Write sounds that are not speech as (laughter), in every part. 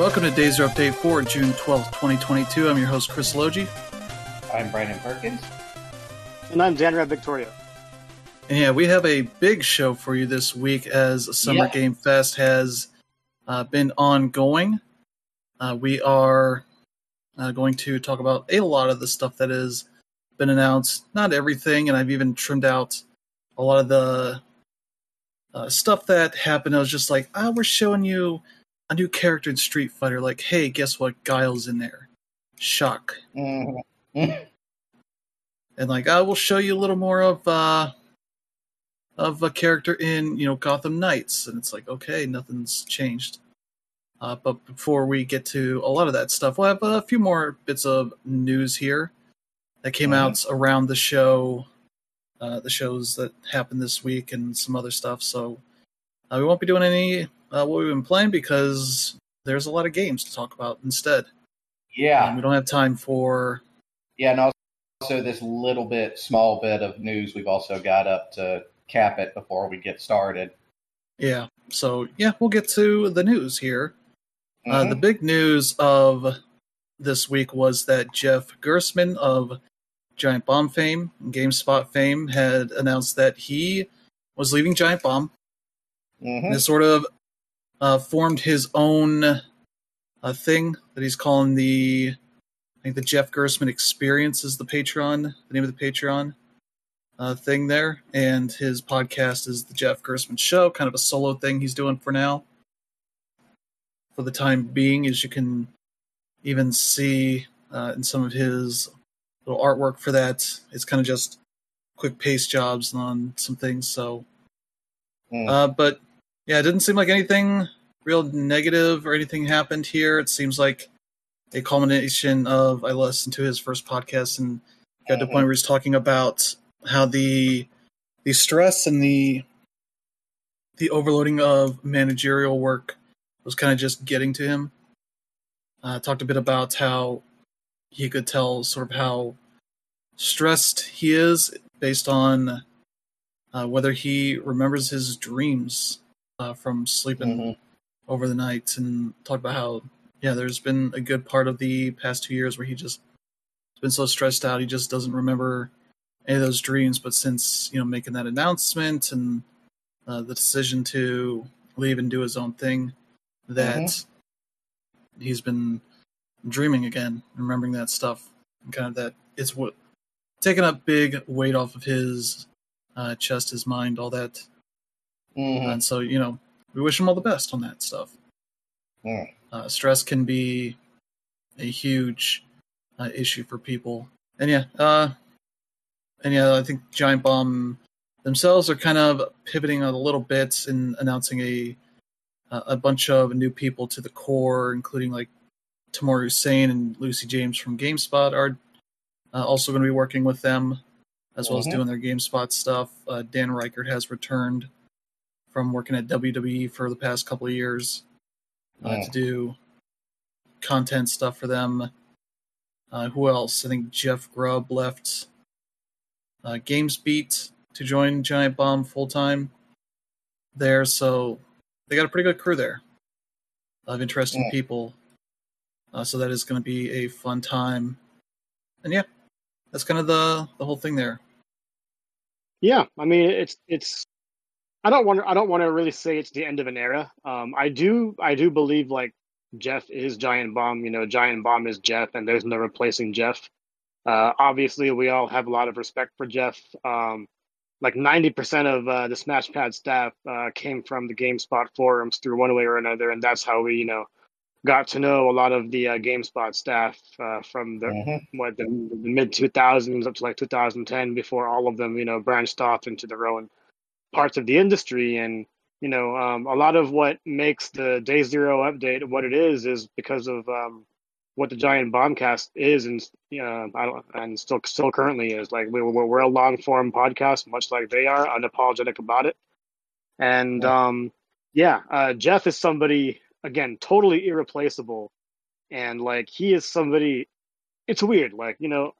Welcome to Days Update for June 12th, 2022. I'm your host, Chris Logi. I'm Brandon Perkins. And I'm Dan Victoria. And yeah, we have a big show for you this week as Summer yeah. Game Fest has uh, been ongoing. Uh, we are uh, going to talk about a lot of the stuff that has been announced. Not everything, and I've even trimmed out a lot of the uh, stuff that happened. I was just like, ah, we're showing you a new character in Street Fighter. Like, hey, guess what? Guile's in there. Shock. Mm-hmm. and like, I will show you a little more of uh, of a character in you know Gotham Knights, and it's like, okay, nothing's changed. Uh, but before we get to a lot of that stuff, we'll have a few more bits of news here that came mm-hmm. out around the show uh, the shows that happened this week and some other stuff. So uh, we won't be doing any uh, what we've been playing because there's a lot of games to talk about instead. Yeah, um, we don't have time for. Yeah, and also this little bit, small bit of news we've also got up to cap it before we get started. Yeah, so yeah, we'll get to the news here. Uh, mm-hmm. the big news of this week was that Jeff Gerstmann of Giant Bomb fame, GameSpot fame, had announced that he was leaving Giant Bomb. Mm-hmm. And sort of uh, formed his own uh, thing that he's calling the, I think the Jeff Gerstmann Experience is the Patreon, the name of the Patreon uh, thing there. And his podcast is the Jeff Gerstmann Show, kind of a solo thing he's doing for now. For the time being, as you can even see uh, in some of his little artwork for that. It's kind of just quick pace jobs on some things. So, mm. uh, but yeah, it didn't seem like anything real negative or anything happened here. It seems like a culmination of I listened to his first podcast and got to the point mm-hmm. where he's talking about how the the stress and the the overloading of managerial work was kind of just getting to him. Uh, talked a bit about how he could tell sort of how stressed he is based on uh, whether he remembers his dreams uh, from sleeping mm-hmm. Over the night and talk about how yeah there's been a good part of the past two years where he just been so stressed out he just doesn't remember any of those dreams but since you know making that announcement and uh, the decision to leave and do his own thing that mm-hmm. he's been dreaming again, remembering that stuff, and kind of that it's what taking a big weight off of his uh, chest, his mind, all that. Mm-hmm. And so, you know, we wish him all the best on that stuff. Mm. Uh, stress can be a huge uh, issue for people, and yeah, uh, and yeah, I think Giant Bomb themselves are kind of pivoting a little bit and announcing a a bunch of new people to the core, including like Tamoor Hussein and Lucy James from GameSpot are uh, also going to be working with them, as well mm-hmm. as doing their GameSpot stuff. Uh, Dan Ryckert has returned from working at WWE for the past couple of years uh, to do content stuff for them. Uh, who else? I think Jeff Grubb left uh, GamesBeat to join Giant Bomb full time there, so they got a pretty good crew there of interesting yeah. people uh, so that is going to be a fun time. And yeah, that's kind of the the whole thing there. Yeah, I mean it's it's. I don't want to. I don't want to really say it's the end of an era. Um, I do. I do believe like Jeff is Giant Bomb. You know, Giant Bomb is Jeff, and there's no replacing Jeff. Uh, obviously, we all have a lot of respect for Jeff. Um, like 90% of uh, the Smashpad staff uh, came from the GameSpot forums through one way or another, and that's how we, you know, got to know a lot of the uh, GameSpot staff uh, from the mm-hmm. what the, the mid 2000s up to like 2010 before all of them you know branched off into their own parts of the industry. And you know um, a lot of what makes the day zero update what it is is because of um, what the giant bombcast is and you know I don't, and still still currently is. Like we, we're, we're a long form podcast much like they are unapologetic about it. And um, yeah uh, jeff is somebody again totally irreplaceable. And like he is somebody it's weird like you know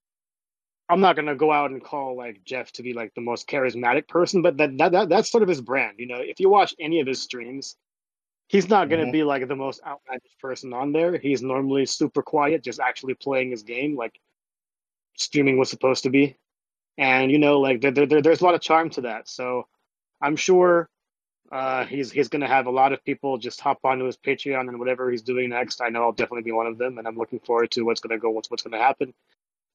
i'm not going to go out and call like jeff to be like the most charismatic person but that, that, that that's sort of his brand you know if you watch any of his streams he's not going to mm-hmm. be like the most outlandish person on there. He's normally super quiet, just actually playing his game, like streaming was supposed to be. And you know, like there, there, there's a lot of charm to that. So I'm sure uh, he's he's going to have a lot of people just hop onto his Patreon and whatever he's doing next. I know I'll definitely be one of them, and I'm looking forward to what's going to go, what's what's going to happen.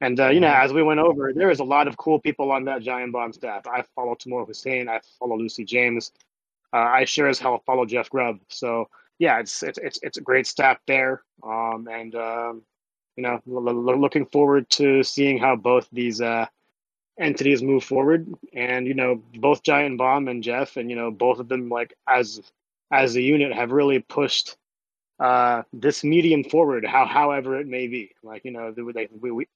And uh, you know, mm-hmm. as we went over, there is a lot of cool people on that Giant Bomb staff. I follow Tamoor Hussein. I follow Lucy James, uh, I sure as hell follow Jeff Grubb. So yeah, it's it's it's, it's a great staff there, um, and um, you know, l- l- looking forward to seeing how both these uh, entities move forward. And you know, both Giant Bomb and Jeff, and you know, both of them like as as a unit have really pushed uh, this medium forward, how however it may be. Like you know, they, we, we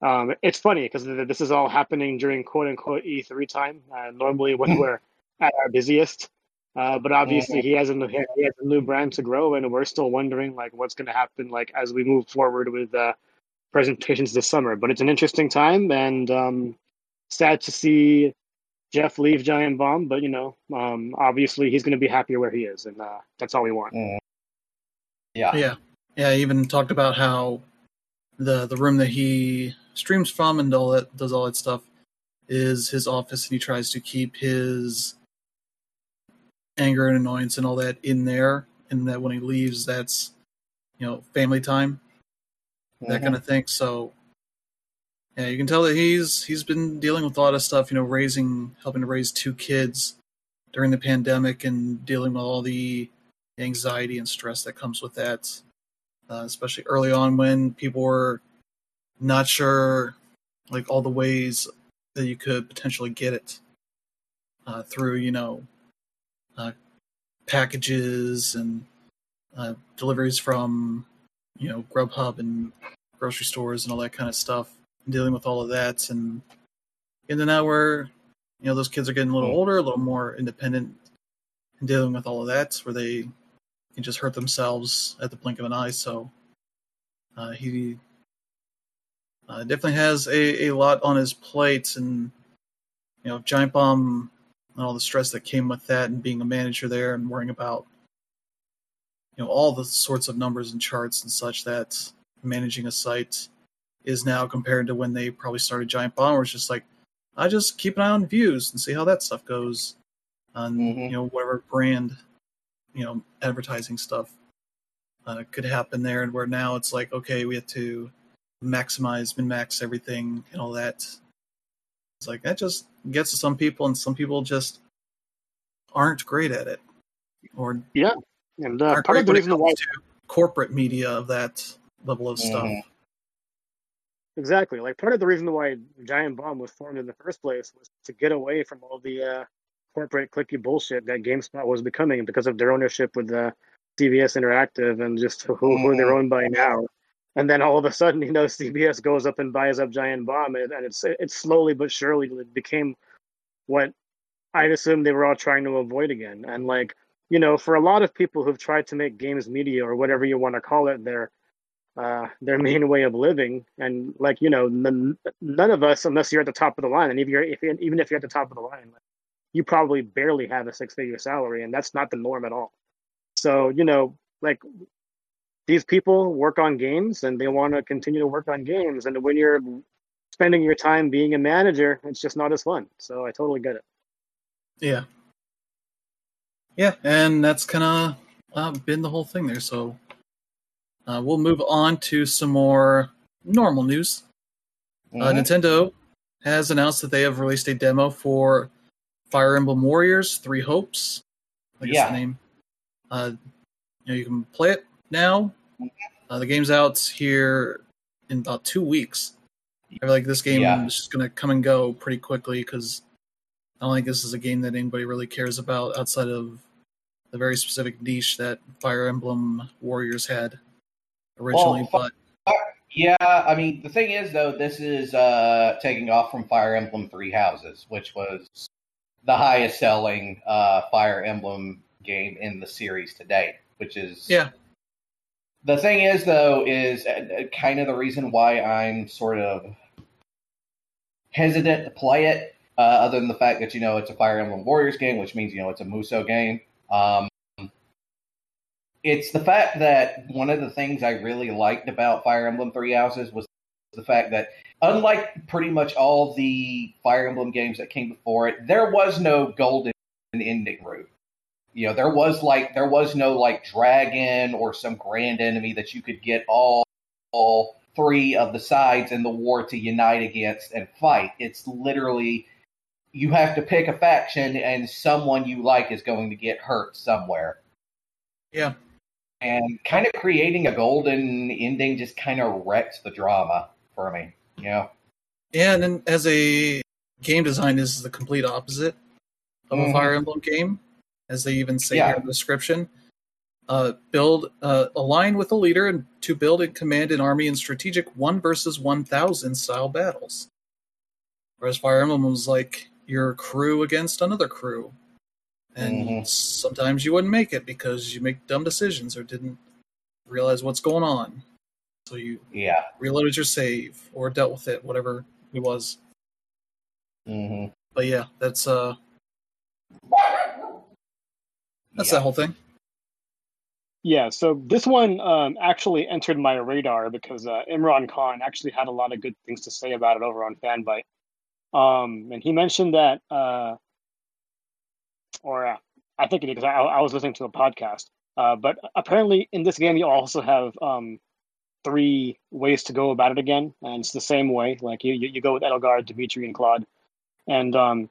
um, it's funny because this is all happening during quote unquote E3 time. Uh, normally, when we're at our busiest, uh, but obviously, he has a new he has a new brand to grow, and we're still wondering like what's going to happen like as we move forward with uh, presentations this summer. But it's an interesting time, and um, sad to see Jeff leave Giant Bomb. But you know, um, obviously, he's going to be happier where he is, and uh, that's all we want. Mm. Yeah, yeah, yeah. He even talked about how the the room that he streams from and all that does all that stuff is his office, and he tries to keep his anger and annoyance and all that in there, and that when he leaves, that's you know family time, mm-hmm. that kind of thing. So yeah, you can tell that he's he's been dealing with a lot of stuff. You know, raising, helping to raise two kids during the pandemic, and dealing with all the anxiety and stress that comes with that. Uh, especially early on when people were not sure, like all the ways that you could potentially get it uh, through, you know, uh, packages and uh, deliveries from you know Grubhub and grocery stores and all that kind of stuff. Dealing with all of that, and and then now we're you know those kids are getting a little older, a little more independent, and dealing with all of that, where they can just hurt themselves at the blink of an eye. So uh, he uh, definitely has a, a lot on his plate, and you know, Giant Bomb and all the stress that came with that and being a manager there and worrying about you know all the sorts of numbers and charts and such that managing a site is now compared to when they probably started Giant Bomb, where it's just like I just keep an eye on views and see how that stuff goes on mm-hmm. you know whatever brand you know advertising stuff uh, could happen there, and where now it's like okay we have to maximize min max everything and all that. It's like that just gets to some people, and some people just aren't great at it. Or yeah, and uh, part of the reason why corporate media of that level of stuff. Mm-hmm. Exactly. Like part of the reason why Giant Bomb was formed in the first place was to get away from all the uh, corporate clicky bullshit that GameSpot was becoming because of their ownership with uh, CBS Interactive and just who, who they're mm-hmm. owned by now and then all of a sudden, (laughs) you know, CBS goes up and buys up Giant Bomb, and, and it's it's slowly but surely became what I'd assume they were all trying to avoid again. And like, you know, for a lot of people who've tried to make games media or whatever you want to call it, their uh, their (laughs) main way of living, and like, you know, none, none of us, unless you're at the top of the line, and if you're if even if you're at the top of the line, you probably barely have a six figure salary, and that's not the norm at all. So, you know, like these people work on games and they want to continue to work on games. And when you're spending your time being a manager, it's just not as fun. So I totally get it. Yeah. Yeah, and that's kind of uh, been the whole thing there. So uh, we'll move on to some more normal news. Uh, mm-hmm. Uh, Nintendo has announced that they have released a demo for Fire Emblem Warriors Three Hopes. I guess yeah. the name. Uh, you know, you can play it now uh, the game's out here in about two weeks. I feel like this game yeah. is just going to come and go pretty quickly because I don't think this is a game that anybody really cares about outside of the very specific niche that Fire Emblem Warriors had originally. Well, but yeah, I mean the thing is though, this is uh, taking off from Fire Emblem Three Houses, which was the highest selling uh, Fire Emblem game in the series to date, which is yeah the thing is, though, is uh, kind of the reason why I'm sort of hesitant to play it. Uh, other than the fact that you know it's a Fire Emblem Warriors game, which means you know it's a Musou game. Um, it's the fact that one of the things I really liked about Fire Emblem Three Houses was the fact that unlike pretty much all the Fire Emblem games that came before it, there was no golden ending route. You know, there was like there was no like dragon or some grand enemy that you could get all, all three of the sides in the war to unite against and fight. It's literally you have to pick a faction and someone you like is going to get hurt somewhere. Yeah. And kind of creating a golden ending just kind of wrecks the drama for me. Yeah. Yeah, and then as a game design this is the complete opposite of mm-hmm. a Fire Emblem game, as they even say yeah. in the description. Uh, build uh, align with a leader and to build and command an army in strategic one versus one thousand style battles. Whereas Fire Emblem was like your crew against another crew, and mm-hmm. sometimes you wouldn't make it because you make dumb decisions or didn't realize what's going on. So you yeah reloaded your save or dealt with it, whatever it was. Mm-hmm. But yeah, that's uh, that's yeah. that whole thing. Yeah, so this one um, actually entered my radar because uh, Imran Khan actually had a lot of good things to say about it over on Fanbyte. Um, and he mentioned that, uh, or uh, I think it because I, I, was listening to a podcast. Uh, but apparently, in this game, you also have um, three ways to go about it again, and it's the same way. Like you, you, you go with Edelgard, Dimitri, and Claude, and um,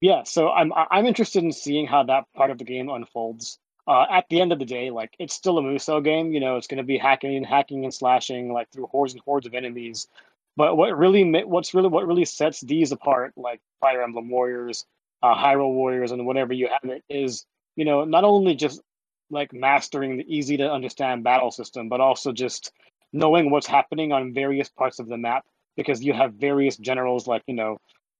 yeah. So I'm I'm interested in seeing how that part of the game unfolds uh, at the end of the day, like it's still a Musou game. You know, it's going to be hacking and hacking and slashing like through hordes and hordes of enemies. But what really, what's really, what really sets these apart, like Fire Emblem Warriors, uh, Hyrule Warriors, and whatever you have it, is you know not only just like mastering the easy to understand battle system, but also just knowing what's happening on various parts of the map because you have various generals like you know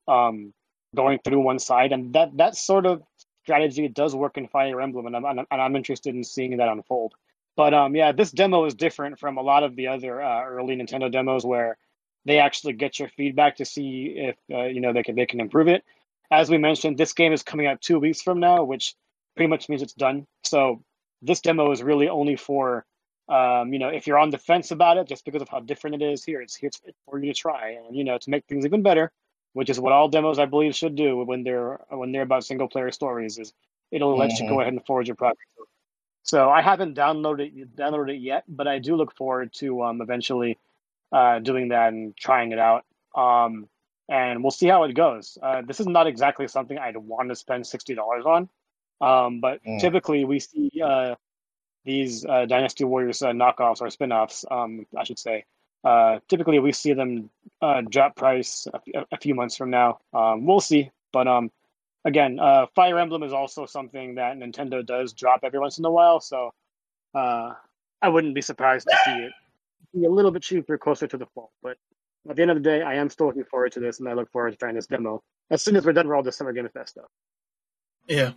um, going through one side, and that that sort of strategy does work in Fire Emblem, and I'm and I'm interested in seeing that unfold. But um, yeah, this demo is different from a lot of the other uh, early Nintendo demos where they actually get your feedback to see if uh, you know they can they can improve it. As we mentioned, this game is coming out two weeks from now, which pretty much means it's done. So this demo is really only for um, you know if you're on the fence about it just because of how different it is. Here, it's here for you to try and you know to make things even better which is what all demos I believe should do when they're when they're about single player stories. Is it'll let mm-hmm. you go mm-hmm. ahead and forward your project. So I haven't downloaded downloaded it yet, but I do look forward to um, eventually uh, doing that and trying it out. Um, and we'll see how it goes. Uh, this is not exactly something I'd want to spend sixty dollars on, um, but mm. typically we see uh, these uh, Dynasty Warriors uh, knockoffs or spinoffs, um, I should say, uh, typically, we see them uh, drop price a, a, few months from now. Um, we'll see, but um, again, uh, Fire Emblem is also something that Nintendo does drop every once in a while. So uh, I wouldn't be surprised to see it be a little bit cheaper closer to the fall. But at the end of the day, I am still looking forward to this, and I look forward to trying this demo as soon as we're done with all the Summer Game Fest stuff. Yeah,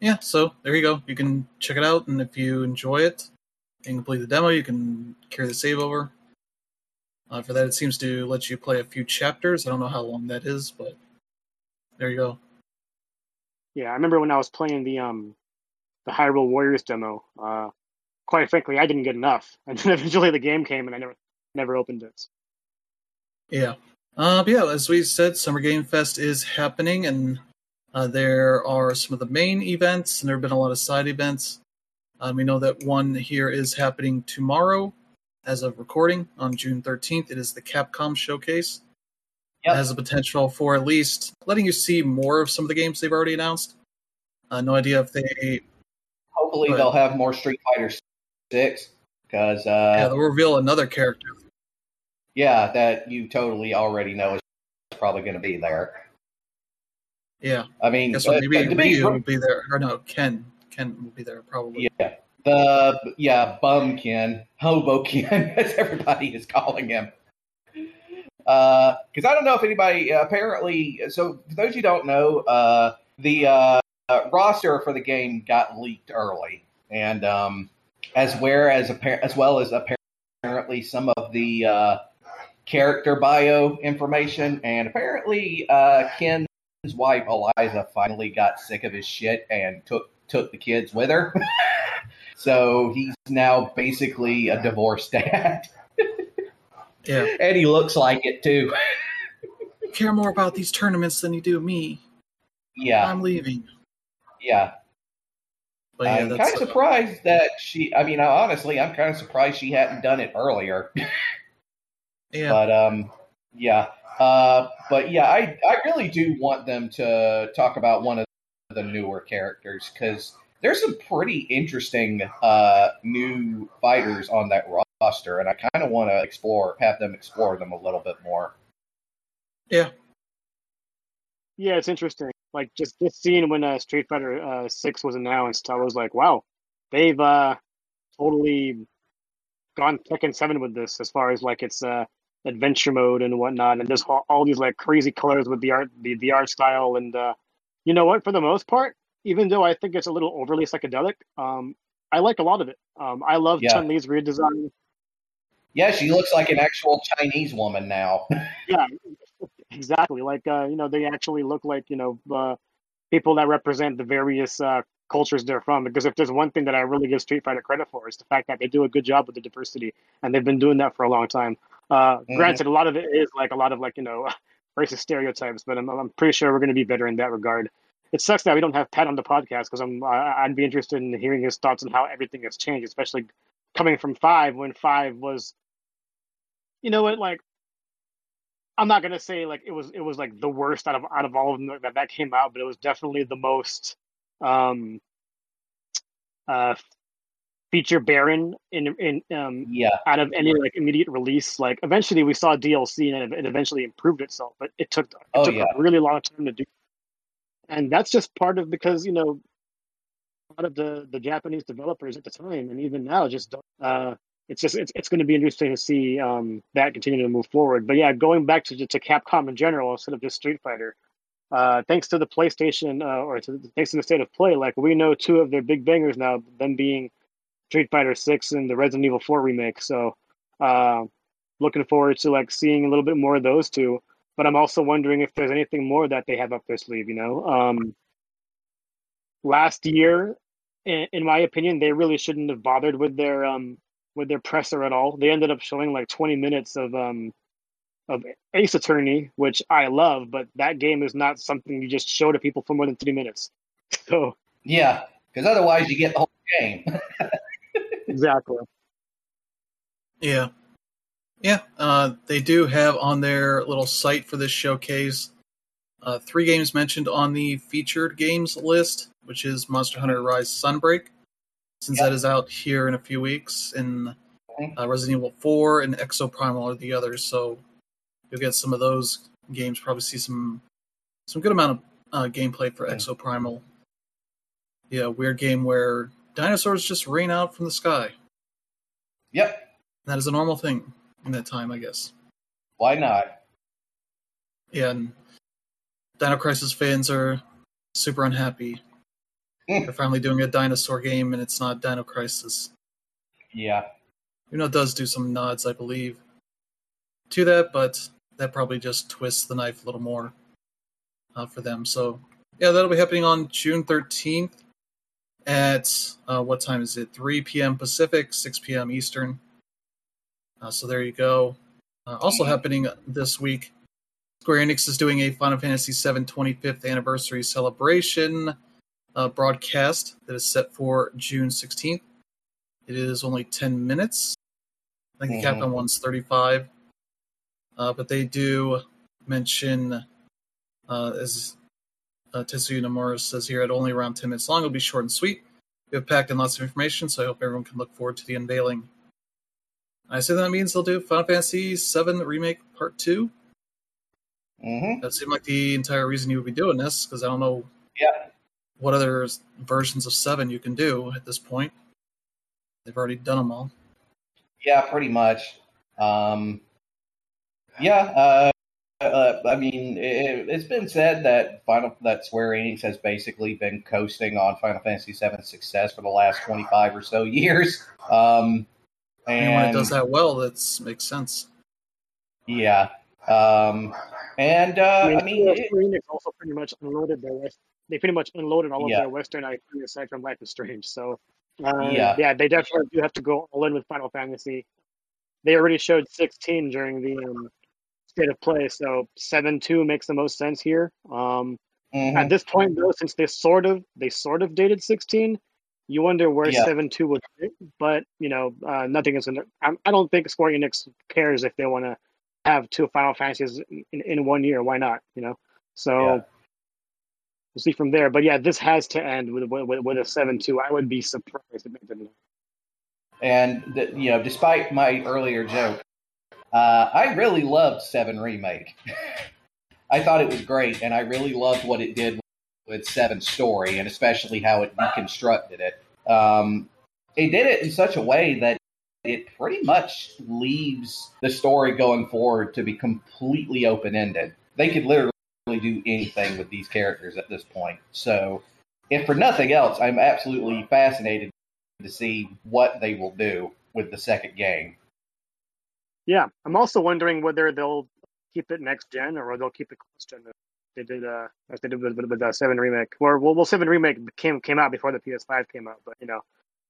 yeah. So there you go. You can check it out, and if you enjoy it and complete the demo, you can carry the save over uh, for that, it seems to let you play a few chapters. I don't know how long that is, but there you go. Yeah, I remember when I was playing the um the Hyrule Warriors demo. Uh, quite frankly, I didn't get enough, (laughs) and then eventually the game came, and I never never opened it. Yeah, uh, yeah. As we said, Summer Game Fest is happening, and uh, there are some of the main events, and there have been a lot of side events. Um, we know that one here is happening tomorrow as of recording on June 13th. It is the Capcom Showcase. Yep. It has the potential for at least letting you see more of some of the games they've already announced. Uh, no idea if they. Hopefully, but, they'll have more Street Fighter Six because uh, yeah, they'll reveal another character. Yeah, that you totally already know is probably going to be there. Yeah, I mean, guess what, maybe Ryu will be there, or no, Ken. Ken will be there probably. Yeah, the yeah Bumkin, Hobokin, (laughs) as everybody is calling him. Because uh, I don't know if anybody uh, apparently. So for those you don't know, uh, the uh, roster for the game got leaked early, and um, as whereas as well as apparently some of the uh, character bio information, and apparently uh, Ken's wife Eliza finally got sick of his shit and took took the kids with her. (laughs) so he's now basically a divorced dad. (laughs) Yeah. and he looks like it too. You (laughs) care more about these tournaments than you do me. Yeah, I'm leaving. yeah. But yeah, I'm kind of surprised that she. I mean, honestly, I'm kind of surprised she hadn't done it earlier. (laughs) yeah. But um, yeah. Uh, but yeah, I I really do want them to talk about one of the newer characters because there's some pretty interesting uh new fighters on that roster, and I kind of want to explore, have them explore them a little bit more. yeah. Yeah, it's interesting. Like just this scene when uh, Street Fighter uh, Six was announced, I was like, wow, they've uh, totally gone Tekken Seven with this as far as like its uh, adventure mode and whatnot, and there's all, all these like crazy colors with the art, the, the art style, and uh, you know what? For the most part, even though I think it's a little overly psychedelic, um, I like a lot of it. Um, I love Yeah. Chun Li's redesign. Yeah, she looks like an actual Chinese woman now. (laughs) Yeah, exactly. Like uh, you know, they actually look like you know uh, people that represent the various uh, cultures they're from. Because if there's one thing that I really give Street Fighter credit for, is the fact that they do a good job with the diversity, and they've been doing that for a long time. Uh, Mhm. Granted, a lot of it is like a lot of like you know (laughs) racist stereotypes, but I'm, I'm pretty sure we're going to be better in that regard. It sucks that we don't have Pat on the podcast because I'm I, I'd be interested in hearing his thoughts on how everything has changed, especially coming from five when five was, you know what, like I'm not gonna say like it was it was like the worst out of out of all of them that that came out, but it was definitely the most um uh feature barren in in um yeah, out of any like immediate release. Like eventually we saw DLC and it eventually improved itself, but it took it Oh, took yeah. a really long time to do. And that's just part of because you know a lot of the the Japanese developers at the time and even now just don't. Uh, it's just it's, it's going to be interesting to see um, that continue to move forward. But yeah, going back to to Capcom in general instead of just Street Fighter, uh, thanks to the PlayStation uh, or to, thanks to the state of play, like we know two of their big bangers now, them being Street Fighter Six and the Resident Evil Four remake. So, uh, looking forward to like seeing a little bit more of those two. But I'm also wondering if there's anything more that they have up their sleeve. You know, um, last year, in, in my opinion, they really shouldn't have bothered with their um, with their presser at all. They ended up showing like 20 minutes of um, of Ace Attorney, which I love, but that game is not something you just show to people for more than three minutes. (laughs) So yeah. Because otherwise, you get the whole game. (laughs) exactly. Yeah. Yeah. Uh, they do have on their little site for this showcase uh, three games mentioned on the featured games list, which is Monster Hunter Rise Sunbreak, since Yep. that is out here in a few weeks, and uh, Resident Evil 4 and Exoprimal are the others. So you'll get some of those games, probably see some some good amount of uh, gameplay for Mm. Exo Yeah, weird game where dinosaurs just rain out from the sky. yep. That is a normal thing in that time, I guess. Why not? Yeah, and Dino Crisis fans are super unhappy. Mm. They're finally doing a dinosaur game, and it's not Dino Crisis. Yeah. You know, it does do some nods, I believe, to that, but that probably just twists the knife a little more uh, for them. So, yeah, that'll be happening on June 13th at uh, what time is it? 3 p.m. Pacific, 6 p.m. Eastern. Uh, so there you go. Uh, also happening this week, Square Enix is doing a Final Fantasy VII 25th anniversary celebration uh, broadcast that is set for June 16th. It is only 10 minutes. I think the Mhm. Capcom one's 35. Uh, but they do mention, uh, as uh, Tetsuya Nomura says here, at only around 10 minutes long. It'll be short and sweet. We have packed in lots of information, so I hope everyone can look forward to the unveiling. I assume that means they'll do Final Fantasy VII Remake Part 2. hmm That seemed like the entire reason you would be doing this, because I don't know Yeah. what other versions of 7 you can do at this point. They've already done them all. Yeah, pretty much. Um, yeah, uh, uh, I mean, it, it's been said that Final that Square Enix has basically been coasting on Final Fantasy VII's success for the last twenty five or so years. Um, And when it does that well, that makes sense. yeah, um, and uh, I mean, Square it, Enix also pretty much unloaded their West. They pretty much unloaded all of Yeah. their Western IP aside from Life is Strange. So Uh, Yeah. yeah, they definitely do have to go all in with Final Fantasy. They already showed 16 during the um, state of play, so 7-2 makes the most sense here. Um, Mhm. At this point, though, since they sort of they sort of dated 16, you wonder where Yeah. 7-2 would fit. But you know, uh, nothing is. In, I, I don't think Square Enix cares if they want to have two Final Fantasies in, in one year. Why not? You know, so. Yeah. We'll see from there, but yeah, this has to end with with, with a seven-two. I would be surprised if it didn't. And the, you know, despite my earlier joke, uh, I really loved Seven Remake. (laughs) I thought it was great, and I really loved what it did with Seven Story, and especially how it deconstructed it. Um, it did it in such a way that it pretty much leaves the story going forward to be completely open ended. They could literally do anything with these characters at this point. So, if for nothing else, I'm absolutely fascinated to see what they will do with the second game. Yeah, I'm also wondering whether they'll keep it next gen or they'll keep it cross gen. They did, uh, as they did with, with, with the Seven remake. Or well, well, Seven remake came came out before the PS5 came out, but you know,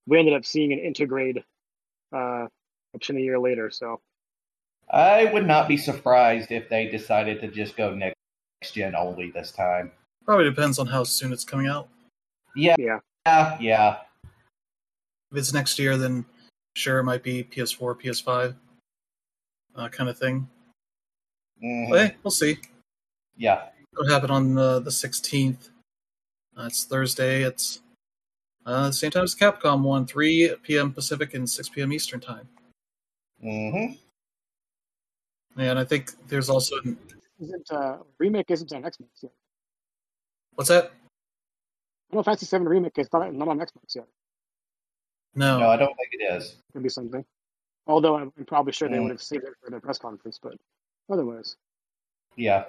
we ended up seeing an Intergrade uh, option a year later. So I would not be surprised if they decided to just go next gen only this time. Probably depends on how soon it's coming out. Yeah, yeah, yeah, yeah. If it's next year, then sure, it might be PS4, PS5 uh, kind of thing. Mhm. But hey, we'll see. Yeah. It'll happen on the, the 16th. Uh, it's Thursday. It's uh, the same time as Capcom one, 3 p.m. Pacific and 6 p.m. Eastern time. Mm-hmm. Yeah, And I think there's also isn't uh, remake isn't on Xbox yet. what's that? Final Fantasy Seven remake is not not on Xbox yet. No, No, I don't think it is. Could be something. Although I'm, I'm probably sure they Mm. would have saved it for their press conference, but otherwise, Yeah.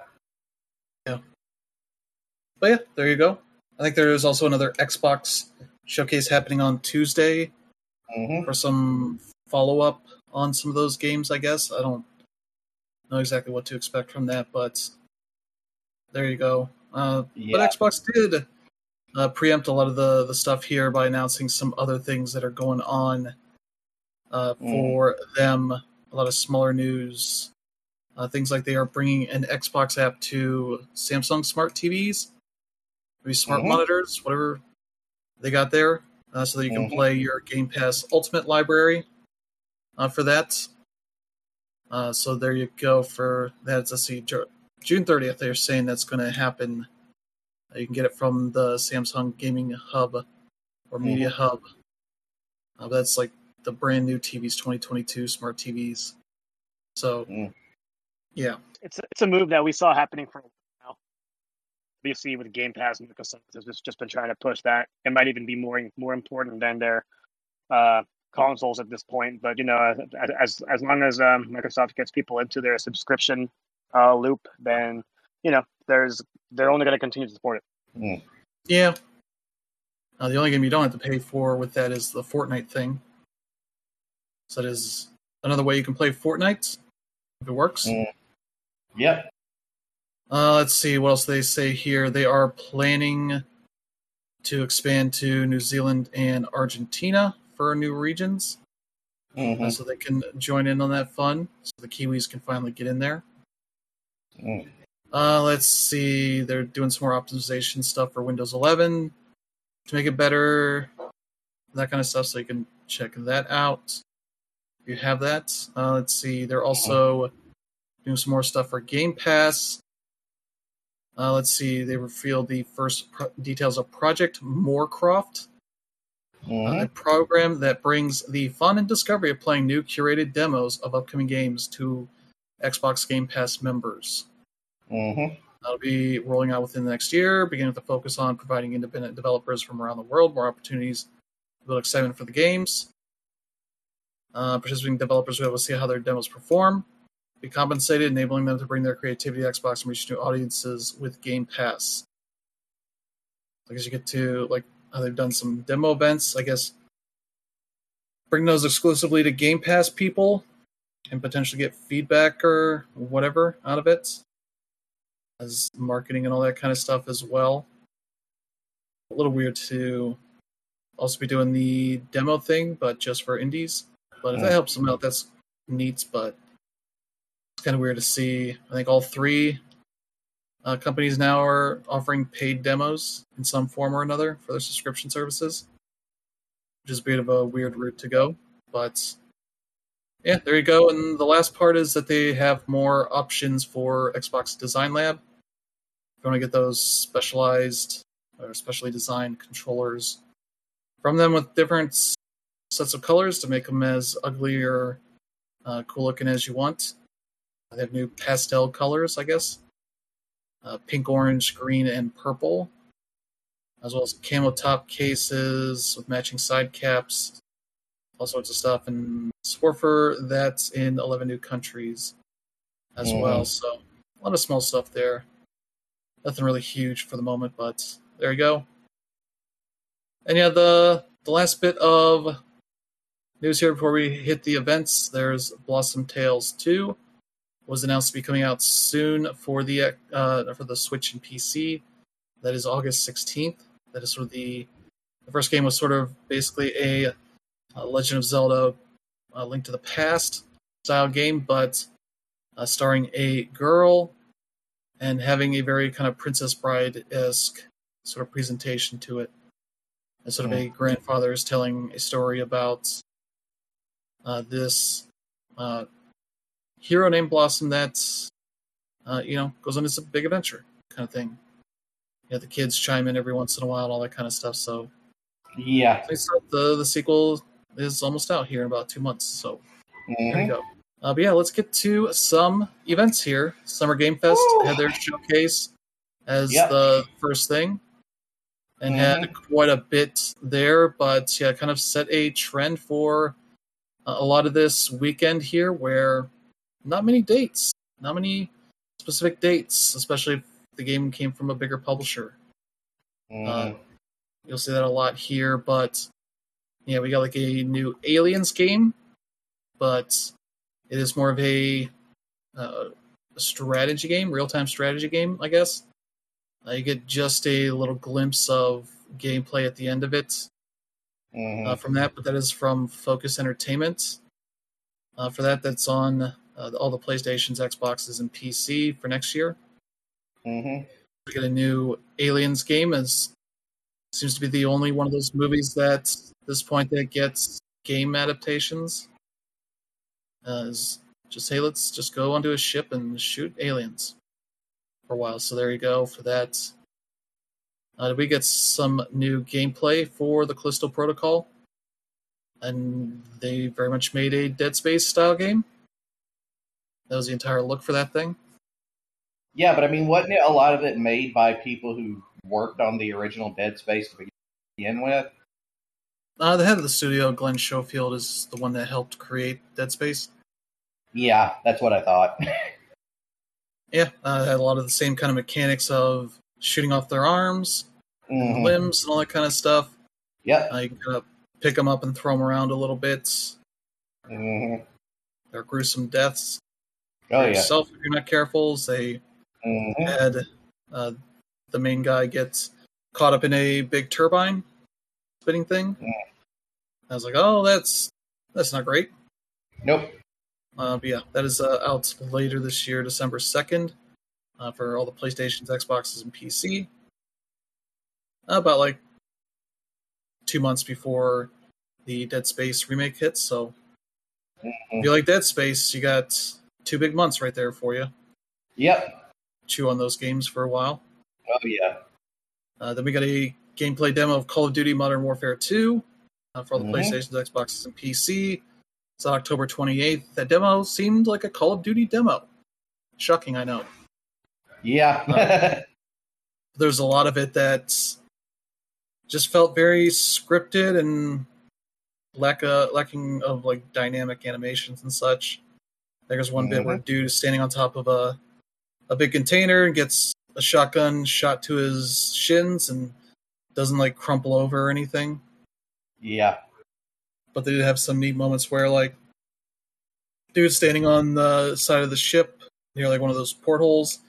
But yeah, there you go. I think there is also another Xbox showcase happening on Tuesday hmm for some follow up on some of those games. I guess I don't know exactly what to expect from that, but there you go. Uh, Yeah. But Xbox did uh, preempt a lot of the, the stuff here by announcing some other things that are going on uh, for them. A lot of smaller news. Uh, things like they are bringing an Xbox app to Samsung smart TVs, maybe smart Mhm. monitors, whatever they got there, uh, so that you can Mhm. play your Game Pass Ultimate library uh, for that. Uh, so there you go for that. Let's see, June 30th, they're saying that's going to happen. Uh, you can get it from the Samsung Gaming Hub or Media Hub. Uh, that's like the brand new TVs, 2022 smart TVs. So, Mm. Yeah, it's a, it's a move that we saw happening for a while now. Obviously, with Game Pass, Microsoft has just, just been trying to push that. It might even be more more important than their uh, consoles at this point. But you know, as as, as long as um, Microsoft gets people into their subscription uh, loop, then you know, there's they're only going to continue to support it. yeah. Uh, the only game you don't have to pay for with that is the Fortnite thing. So that is another way you can play Fortnite if it works. Mm. Yep. Uh, let's see what else they say here. They are planning to expand to New Zealand and Argentina for new regions, hmm uh, so they can join in on that fun. So the Kiwis can finally get in there. Mm. Uh, let's see. They're doing some more optimization stuff for Windows 11 to make it better, that kind of stuff. So you can check that out. You have that. Uh, let's see. They're also doing some more stuff for Game Pass. Uh, let's see. They revealed the first pro- details of Project Moorcroft, Mhm. a program that brings the fun and discovery of playing new curated demos of upcoming games to Xbox Game Pass members. Mhm. That'll be rolling out within the next year, beginning with a focus on providing independent developers from around the world more opportunities to build excitement for the games. Uh, participating developers will be able to see how their demos perform, be compensated, enabling them to bring their creativity to Xbox and reach new audiences with Game Pass. I guess you get to like how they've done some demo events. I guess bring those exclusively to Game Pass people and potentially get feedback or whatever out of it as marketing and all that kind of stuff as well. A little weird to also be doing the demo thing, but just for indies. But if that helps them out, that's neat. But it's kind of weird to see. I think all three uh, companies now are offering paid demos in some form or another for their subscription services, which is a bit of a weird route to go. But yeah, there you go. And the last part is that they have more options for Xbox Design Lab. If you want to get those specialized or specially designed controllers from them with different sets of colors to make them as ugly or uh, cool looking as you want. They have new pastel colors, I guess uh, pink, orange, green, and purple, as well as camo top cases with matching side caps, all sorts of stuff. And Swarfer, that's in 11 new countries as Mhm. well. So a lot of small stuff there. Nothing really huge for the moment, but there you go. And yeah, the the last bit of news here before we hit the events, there's Blossom Tales 2 was announced to be coming out soon for the uh, for the Switch and PC. That is August 16th. That is sort of the the first game was sort of basically a, uh Legend of Zelda uh, Link to the Past style game, but uh, starring a girl and having a very kind of Princess Bride esque sort of presentation to it. And sort of a grandfather is telling a story about uh, this uh, hero named Blossom that uh, you know goes on this big adventure kind of thing. Yeah, the kids chime in every once in a while, all that kind of stuff. So Yeah. the the sequel is almost out here in about two months. So there you Mhm. go. Uh, but yeah, let's get to some events here. Summer Game Fest Woo! had their showcase as Yep. the first thing, and had quite a bit there. But yeah, kind of set a trend for uh, a lot of this weekend here, where not many dates, not many specific dates, especially if the game came from a bigger publisher. Mhm. Uh, you'll see that a lot here, but yeah, we got like a new Aliens game, but it is more of a, uh, a strategy game, real time strategy game, I guess. Uh, you get just a little glimpse of gameplay at the end of it Mhm. uh, from that, but that is from Focus Entertainment. Uh, for that, that's on uh, all the PlayStations, Xboxes, and PC for next year. Mhm. we get a new Aliens game as seems to be the only one of those movies that at this point that gets game adaptations. Uh, is just hey, let's just go onto a ship and shoot aliens for a while. So there you go for that. Uh, did we get some new gameplay for the Callisto Protocol? And they very much made a Dead Space style game. That was the entire look for that thing. Yeah, but I mean, wasn't it a lot of it made by people who worked on the original Dead Space to begin with? Uh, the head of the studio, Glenn Schofield, is the one that helped create Dead Space. Yeah, that's what I thought. (laughs) Yeah, uh, had a lot of the same kind of mechanics of shooting off their arms, Mhm. limbs, and all that kind of stuff. Yeah, Uh, you can kind of pick them up and throw them around a little bit. Mhm. They're gruesome deaths. Oh yeah. yourself if you're not careful. They Mhm. had uh, the main guy gets caught up in a big turbine spinning thing. Mm. I was like, oh, that's that's not great. Nope. Uh, but yeah, that is uh, out later this year, December 2nd, uh, for all the PlayStations, Xboxes, and PC. About like two months before the Dead Space remake hits. So if you like Dead Space, you got two big months right there for you. Yep. Chew on those games for a while. Oh yeah. Uh, then we got a gameplay demo of Call of Duty Modern Warfare 2 uh, for all the Mhm. PlayStations, Xboxes, and PC. It's on October 28th. That demo seemed like a Call of Duty demo. Shocking, I know. Yeah. (laughs) There's a lot of it that just felt very scripted and lack a, lacking of like dynamic animations and such. There's one bit where dude is standing on top of a a big container and gets a shotgun shot to his shins and doesn't like crumple over or anything. yeah. But they did have some neat moments where like dude standing on the side of the ship near like one of those portholes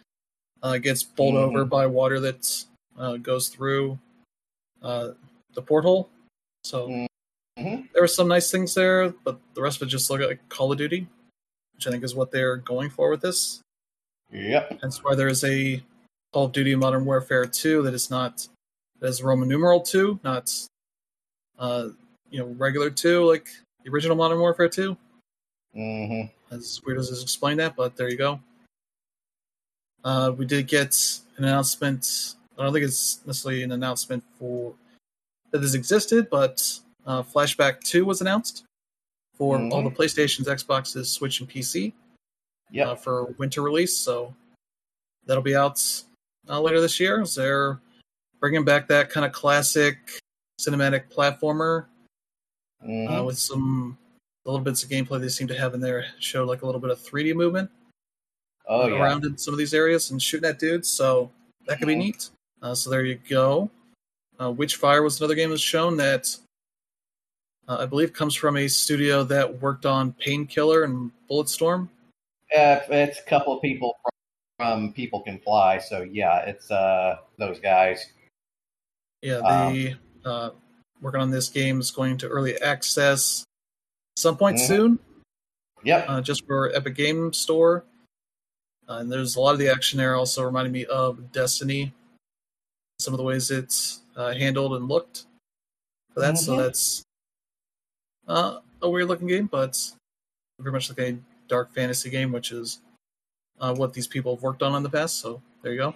uh, gets bowled Mhm. over by water that uh, goes through uh, the porthole So Mm-hmm. there were some nice things there, but the rest of it just looked like Call of Duty, which I think is what they're going for with this. Yep. Hence why there is a Call of Duty Modern Warfare 2 that is not that is Roman numeral 2, not uh you know regular 2 like the original Modern Warfare 2. Mm-hmm. As weird as this explain that, but there you go. Uh, we did get an announcement. I don't think it's necessarily an announcement for that this existed, but uh, Flashback Two was announced for all the PlayStations, Xboxes, Switch, and PC Yep. uh, for winter release. So that'll be out uh, later this year. So they're bringing back that kind of classic cinematic platformer Mhm. uh, with some little bits of gameplay they seem to have in there show like a little bit of 3D movement oh yeah. around in some of these areas and shooting at dudes. So that could be Mhm. neat. Uh, so there you go. Uh, Witchfire was another game that's shown that uh, I believe comes from a studio that worked on Painkiller and Bulletstorm. Yeah, it's a couple of people from, from People Can Fly. So yeah, it's uh those guys. Yeah, Um, they uh, working on this game is going to early access some point Mhm. soon, Yep. uh, just for Epic Game Store. Uh, and there's a lot of the action there. Also reminded me of Destiny. Some of the ways it's uh, handled and looked for that. So Mhm. that's uh, a weird looking game, but very much like a dark fantasy game, which is uh, what these people have worked on in the past. So there you go.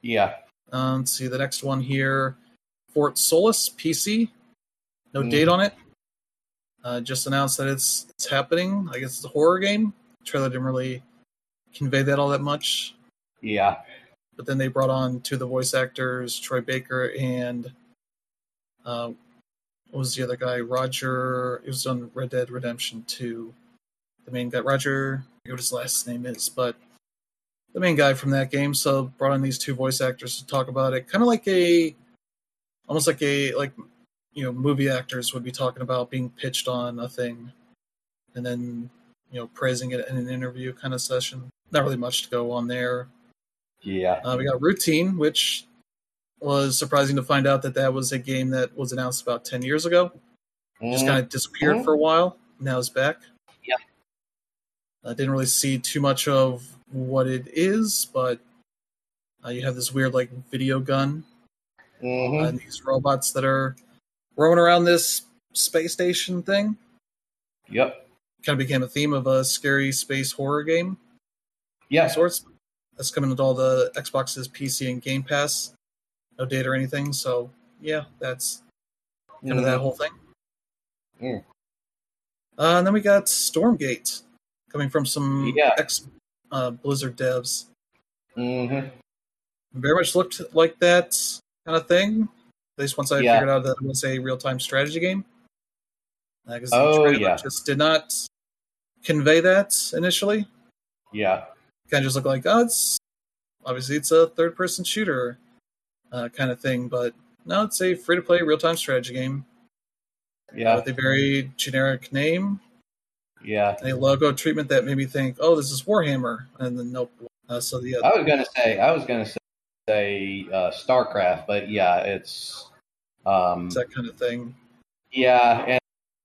Yeah. Um, let's see the next one here. Fort Solis PC. No Mhm. date on it. Uh, just announced that it's it's happening. I guess it's a horror game. trailer didn't really convey that all that much. Yeah. But then they brought on two of the voice actors, Troy Baker and uh, what was the other guy? Roger. He was on Red Dead Redemption 2. The main guy, Roger. I forget what his last name is, but the main guy from that game. So brought in these two voice actors to talk about it, kind of like a, almost like a like, you know, movie actors would be talking about being pitched on a thing, and then you know praising it in an interview kind of session. Not really much to go on there. Yeah. Uh, we got Routine, which was surprising to find out that that was a game that was announced about 10 years ago. Just Mhm. kind of disappeared Mhm. for a while. Now it's back. Yeah. I didn't really see too much of what it is, but uh, you have this weird, like, video gun Mhm. and these robots that are roaming around this space station thing. Yep. Kind of became a theme of a scary space horror game. Yeah. of sorts. That's coming with all the Xboxes, PC, and Game Pass. No data or anything, so yeah, that's kind of that whole thing. Mm. Uh, and then we got Stormgate coming from some Yeah. ex uh, Blizzard devs. Mm-hmm. Very much looked like that kind of thing. At least once I Yeah. figured out that it was a real time strategy game. Because Oh, yeah. just did not convey that initially. Yeah. kind of just look like oh it's obviously it's a third person shooter uh, kind of thing but no it's a free to play real time strategy game Yeah. with a very generic name Yeah. a logo treatment that made me think oh this is warhammer and then nope uh, so the I was gonna say I was gonna say, say uh, StarCraft, but yeah, it's um it's that kind of thing yeah, and,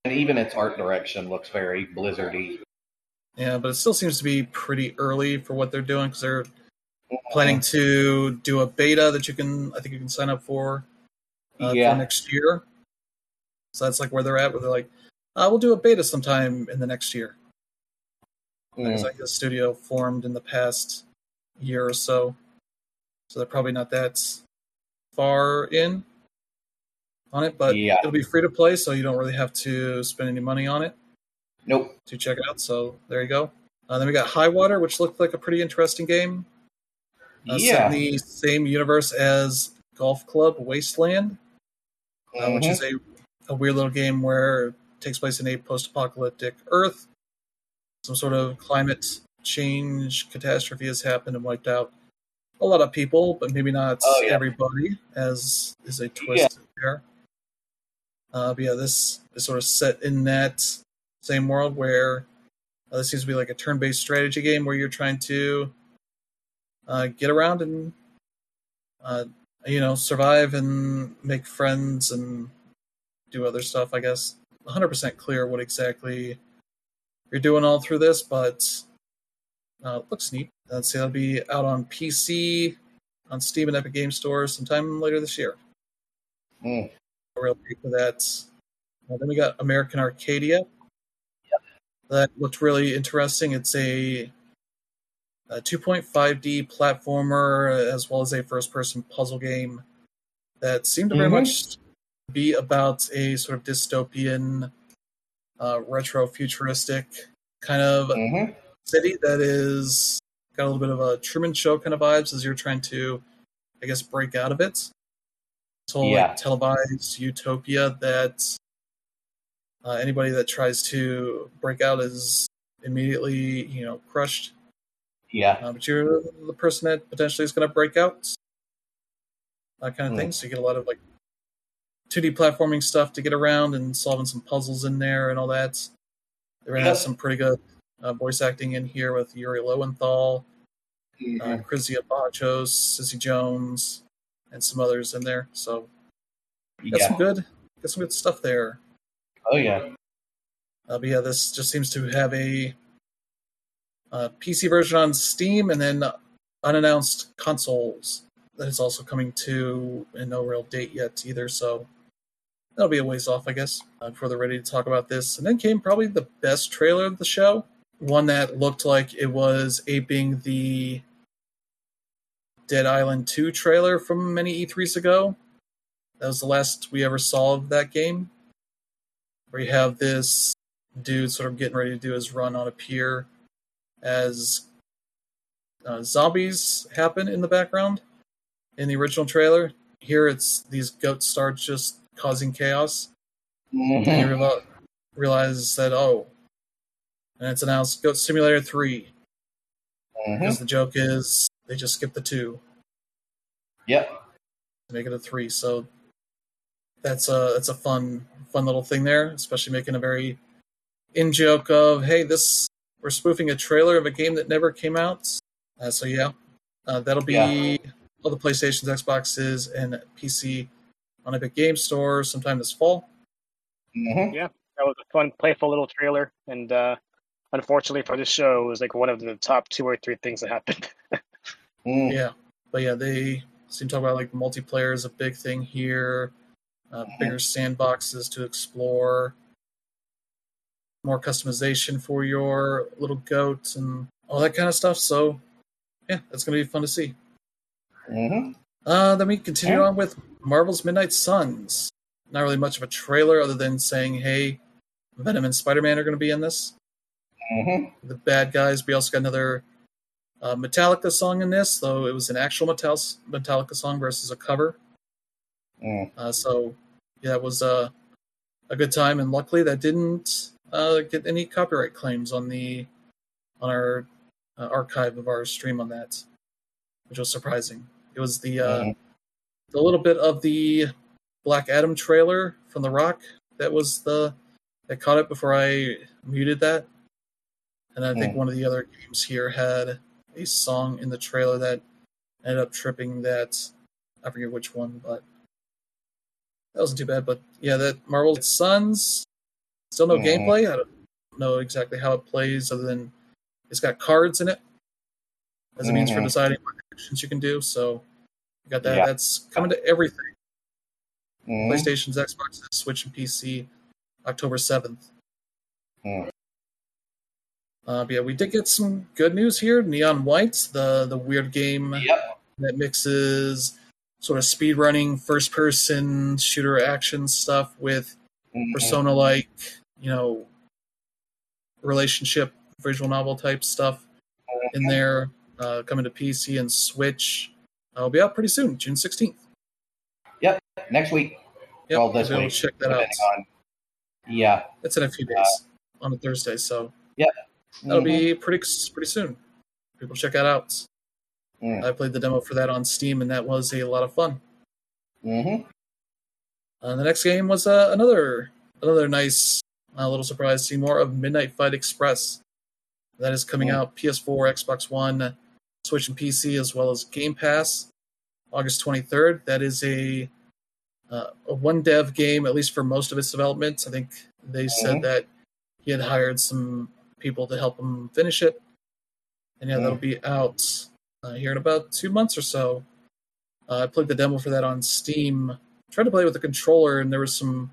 and even its art direction looks very Blizzardy. yeah but it still seems to be pretty early for what they're doing because they're planning to do a beta that you can i think you can sign up for uh, Yeah. for next year so that's like where they're at where they're like uh, we'll do a beta sometime in the next year Mm. It's like the studio formed in the past year or so. So they're probably not that far in on it, but Yeah. it'll be free to play, so you don't really have to spend any money on it Nope. to check it out. So there you go. Uh, then we got High Water, which looked like a pretty interesting game. Uh, yeah. in the same universe as Golf Club Wasteland, uh, which Mhm. is a, a weird little game where it takes place in a post apocalyptic Earth. Some sort of climate change catastrophe has happened and wiped out a lot of people, but maybe not Oh, yeah. everybody, as is a twist there. Uh, but yeah, this is sort of set in that same world where uh, this seems to be like a turn based strategy game where you're trying to uh, get around and uh, you know survive and make friends and do other stuff. I guess 100% clear what exactly you're doing all through this, but uh, looks neat. Let's see, it'll be out on PC, on Steam and Epic Game Store sometime later this year. Mm. Real for that. Well, then we got American Arcadia. Yep. That looked really interesting. It's a, a 2.5D platformer as well as a first-person puzzle game that seemed to very Mhm. much be about a sort of dystopian, uh, retro futuristic kind of hmm city that is got a little bit of a Truman Show kind of vibes as you're trying to, I guess, break out of it. This whole Yeah. like televised utopia that uh, anybody that tries to break out is immediately, you know, crushed. Yeah. Uh, but you're the person that potentially is going to break out. That kind of Hmm. thing. So you get a lot of like 2D platforming stuff to get around and solving some puzzles in there and all that. They're going to have some pretty good uh, voice acting in here with Yuri Lowenthal, Mhm. uh, Bachos, Cissy Jones, and some others in there. So got yeah. some good, got some good stuff there. Oh yeah. Uh, but yeah, this just seems to have a, uh PC version on Steam and then unannounced consoles that is also coming to, and no real date yet either. So that'll be a ways off, I guess, uh, before they're ready to talk about this. And then came probably the best trailer of the show, one that looked like it was aping the Dead Island 2 trailer from many E3s ago. That was the last we ever saw of that game. Where you have this dude sort of getting ready to do his run on a pier as uh, zombies happen in the background in the original trailer. Here it's these goat stars just causing chaos. And you Mhm. real- realize that, oh, and it's announced Goat Simulator 3 Mhm. because the joke is they just skip the 2 Yep. to make it a 3. So that's a that's a fun fun little thing there, especially making a very in joke of hey this we're spoofing a trailer of a game that never came out. Uh, so yeah, uh, that'll be Yeah. all the PlayStations, Xboxes, and PC on Epic Game Store sometime this fall. Mhm. That was a fun, playful little trailer, and uh, unfortunately for this show, it was like one of the top two or three things that happened. Mm. (laughs) Yeah, but yeah, they seem to talk about like multiplayer is a big thing here. Uh, bigger sandboxes to explore, more customization for your little goat, and all that kind of stuff. So, yeah, that's gonna be fun to see. Mhm. Uh, then we continue Yeah. on with Marvel's Midnight Suns. Not really much of a trailer other than saying, hey, Venom and Spider Man are going to be in this. Mhm. The bad guys. We also got another uh, Metallica song in this, though it was an actual Metal- Metallica song versus a cover. Mm. Uh, so, yeah, it was uh, a good time, and luckily that didn't uh, get any copyright claims on the on our uh, archive of our stream on that, which was surprising. It was the uh, the little bit of the Black Adam trailer from The Rock that was the that caught it before I muted that, and I think Hmm. one of the other games here had a song in the trailer that ended up tripping that. I forget which one, but that wasn't too bad. But yeah, that Marvel Suns still no Mhm. gameplay. I don't know exactly how it plays, other than it's got cards in it as a means for Mhm. deciding what actions you can do. So you got that. Yeah. That's coming to everything: Mhm. PlayStation's, Xbox, Switch, and PC, October seventh. Mm. Uh, yeah, we did get some good news here. Neon White, the the weird game Yep. that mixes sort of speedrunning, first person shooter action stuff with Mhm. persona like, you know, relationship visual novel type stuff in there. Uh, coming to PC and Switch. Uh, will be out pretty soon, June sixteenth. Yep, Next week. Yep, Well, this you'll be able week, check that out. on. Yeah. It's in a few days on a Thursday, so Mm-hmm. that'll be pretty pretty soon. People check that out. Mm. I played the demo for that on Steam, and that was a lot of fun. Mhm. Uh, the next game was uh, another another nice uh, little surprise. See more of Midnight Fight Express. That is coming Mm. out PS4, Xbox One, Switch, and PC, as well as Game Pass, August 23rd. That is a uh, a one dev game, at least for most of its development. I think they said that he had hired some people to help him finish it. And yeah, mm-hmm. that'll be out uh, here in about two months or so. Uh, I played the demo for that on Steam. Tried to play with the controller, and there was some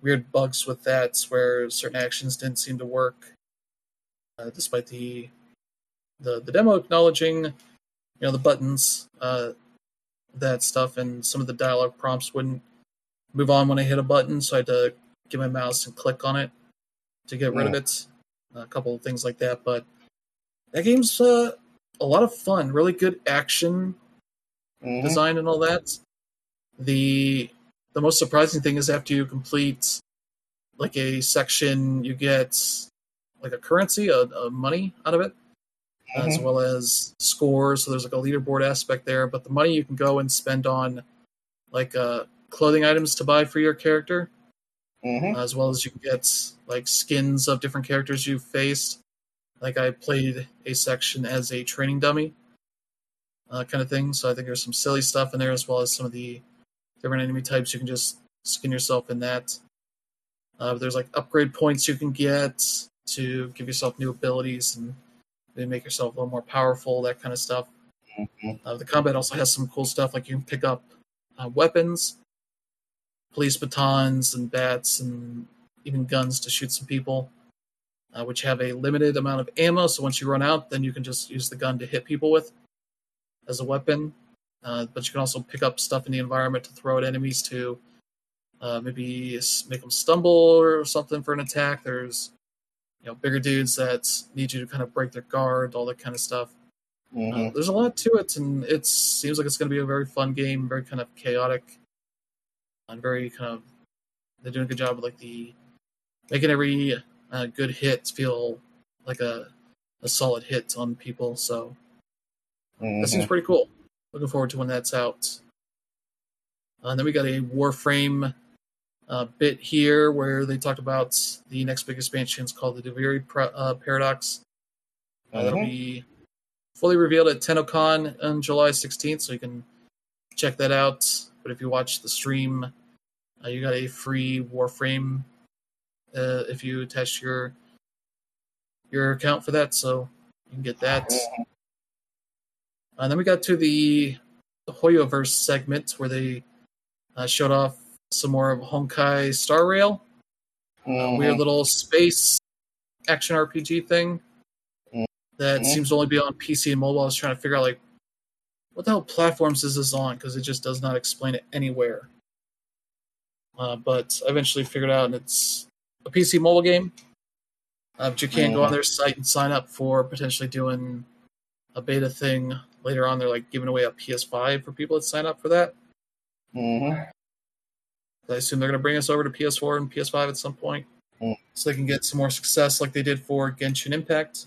weird bugs with that where certain actions didn't seem to work, uh, despite the, the the demo acknowledging, you know, the buttons, uh, that stuff, and some of the dialogue prompts wouldn't move on when I hit a button, so I had to get my mouse and click on it to get rid yeah. of it. A couple of things like that, but that game's uh, a lot of fun. Really good action mm-hmm. design and all that. The the most surprising thing is after you complete like a section, you get like a currency, a, a money out of it, mm-hmm. as well as scores. So there's like a leaderboard aspect there. But the money you can go and spend on like uh, clothing items to buy for your character, mm-hmm. as well as you can get like skins of different characters you've faced. Like I played a section as a training dummy, uh, kind of thing. So I think there's some silly stuff in there, as well as some of the different enemy types. You can just skin yourself in that. Uh, there's like upgrade points you can get to give yourself new abilities and maybe make yourself a little more powerful, that kind of stuff. Mm-hmm. Uh, the combat also has some cool stuff, like you can pick up uh, weapons, police batons, and bats, and even guns to shoot some people, uh, which have a limited amount of ammo. So once you run out, then you can just use the gun to hit people with as a weapon. Uh, but you can also pick up stuff in the environment to throw at enemies to uh, maybe make them stumble or something for an attack. There's you know bigger dudes that need you to kind of break their guard, all that kind of stuff. Uh, mm-hmm. Uh, there's a lot to it, and it seems like it's going to be a very fun game, very kind of chaotic, and very kind of they're doing a good job with like the making every uh, good hit feel like a a solid hit on people. So mm-hmm. that seems pretty cool. Looking forward to when that's out. Uh, and then we got a Warframe uh, bit here where they talked about the next big expansion is called the Duviri uh, Paradox. Uh, That'll mm-hmm. be fully revealed at TennoCon on July 16th, so you can check that out. But if you watch the stream, uh, you got a free Warframe uh, if you attach your your account for that, so you can get that. Mm-hmm. And then we got to the, the Hoyoverse segment where they uh, showed off some more of Honkai Star Rail, mm-hmm. weird little space action RPG thing mm-hmm. that seems to only be on PC and mobile. I was trying to figure out like what the hell platforms is this on because it just does not explain it anywhere. Uh, but I eventually figured out, and it's a PC mobile game. Uh, but you can mm-hmm. go on their site and sign up for potentially doing a beta thing later on. They're like giving away a PS5 for people that sign up for that. Mm-hmm. I assume they're going to bring us over to PS4 and PS5 at some point, mm. so they can get some more success like they did for Genshin Impact.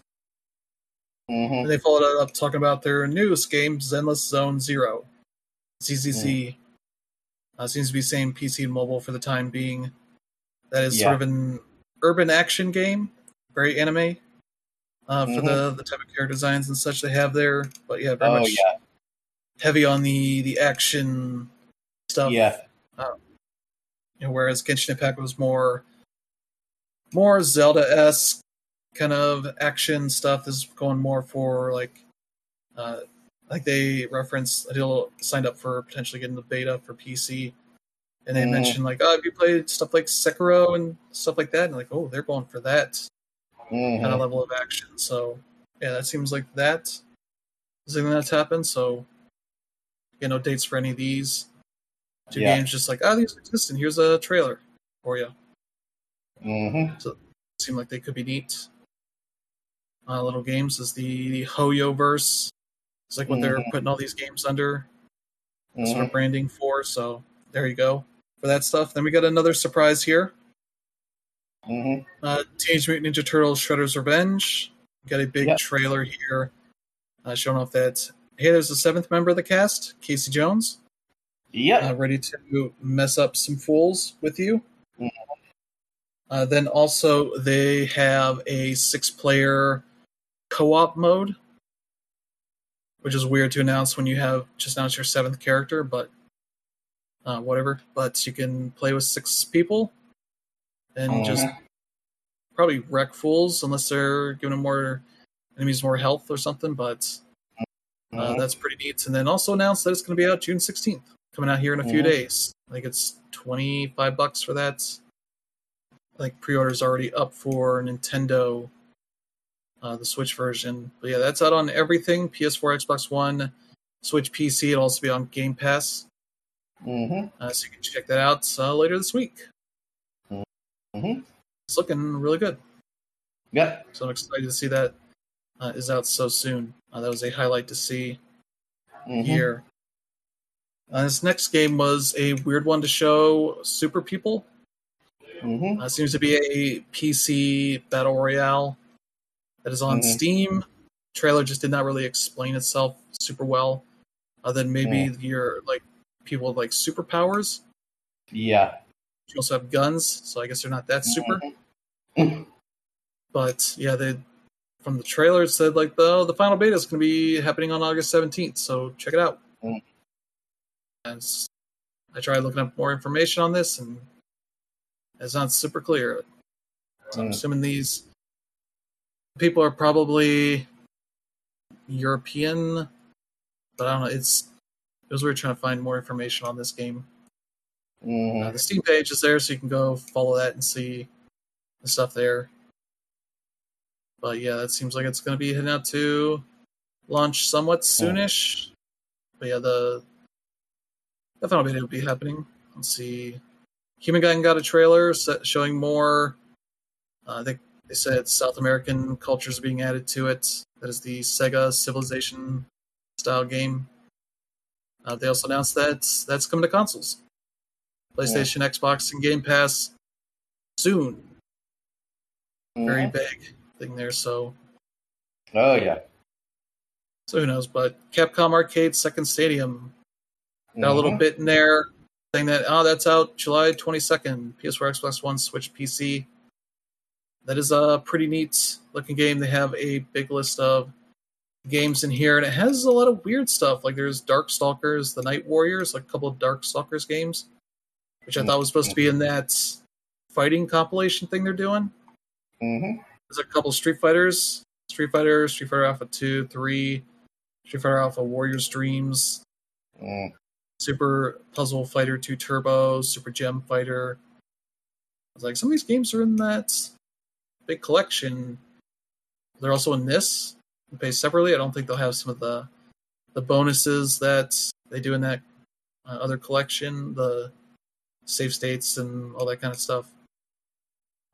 Mm-hmm. And they followed it up talking about their newest game, Zenless Zone Zero. ZZZ mm. uh, seems to be same PC and mobile for the time being. That is yeah. sort of an urban action game, very anime uh, for mm-hmm. the the type of character designs and such they have there. But yeah, very oh, much yeah. heavy on the the action stuff. Yeah. Uh, you know, whereas Genshin Impact was more more Zelda esque kind of action stuff. This is going more for like uh, like they reference Adil signed up for potentially getting the beta for PC. And they mm. mentioned like, oh, have you played stuff like Sekiro and stuff like that? And like, oh, they're going for that mm-hmm. kind of level of action. So yeah, that seems like that is something that's happened. So you know, dates for any of these. Two yeah. games just like, oh, these exist, and here's a trailer for you. Mm-hmm. So it seemed like they could be neat. Uh, little games is the, the Hoyoverse. It's like what mm-hmm. they're putting all these games under mm-hmm. sort of mm-hmm. branding for. So there you go for that stuff. Then we got another surprise here. Mm-hmm. Uh, Teenage Mutant Ninja Turtles: Shredder's Revenge. Got a big yep. trailer here uh, showing off that hey, there's a seventh member of the cast, Casey Jones. Yeah. Uh, ready to mess up some fools with you. Mm-hmm. Uh, then also they have a six-player co-op mode, which is weird to announce when you have just announced your seventh character, but uh, whatever. But you can play with six people and Mhm. just probably wreck fools unless they're giving them more enemies more health or something. But uh, Mhm. that's pretty neat. And then also announced that it's going to be out June 16th, coming out here in a few Mhm. days. I think it's 25 bucks for that. Like pre-order's already up for Nintendo, uh, the Switch version. But yeah, that's out on everything: PS4, Xbox One, Switch, PC. It'll also be on Game Pass, Mhm. uh, so you can check that out uh, later this week. Mhm. It's looking really good. Yeah. So I'm excited to see that uh, is out so soon. Uh, that was a highlight to see Mhm. here. Uh, this next game was a weird one to show Super People. Mhm. Uh, seems to be a PC battle royale that is on Mhm. Steam. Trailer just did not really explain itself super well, other than maybe your like people with like superpowers. Yeah. You also have guns, so I guess they're not that super. But yeah, they from the trailer it said like the the final beta is going to be happening on August seventeenth. So check it out. And I tried looking up more information on this, and it's not super clear. So I'm assuming these people are probably European, but I don't know. It's it was weird trying to find more information on this game. Uh, Mhm. the Steam page is there, so you can go follow that and see the stuff there. But yeah, that seems like it's going to be heading out to launch somewhat soonish. But yeah, the the final beta will be happening. Let's see. Humankind got a trailer set, showing more. Uh, I think they said South American cultures are being added to it. That is the Sega Civilization style game. Uh, they also announced that that's coming to consoles. PlayStation, Xbox, and Game Pass soon. Very Mhm. big thing there. So, Oh yeah. so who knows? But Capcom Arcade Second Stadium got a little Mhm. bit in there saying that oh, that's out July twenty second. PS4, Xbox One, Switch, PC. That is a pretty neat looking game. They have a big list of games in here, and it has a lot of weird stuff. Like there's Darkstalkers, the Night Warriors, like a couple of Darkstalkers games, which I thought was supposed to be in that fighting compilation thing they're doing. Mhm. There's a couple Street Fighters, Street Fighter, Street Fighter Alpha 2, 3, Street Fighter Alpha Warriors Dreams, Mm. Super Puzzle Fighter 2 Turbo, Super Gem Fighter. I was like, some of these games are in that big collection. They're also in this. You pay separately. I don't think they'll have some of the the bonuses that they do in that uh, other collection, the save states and all that kind of stuff.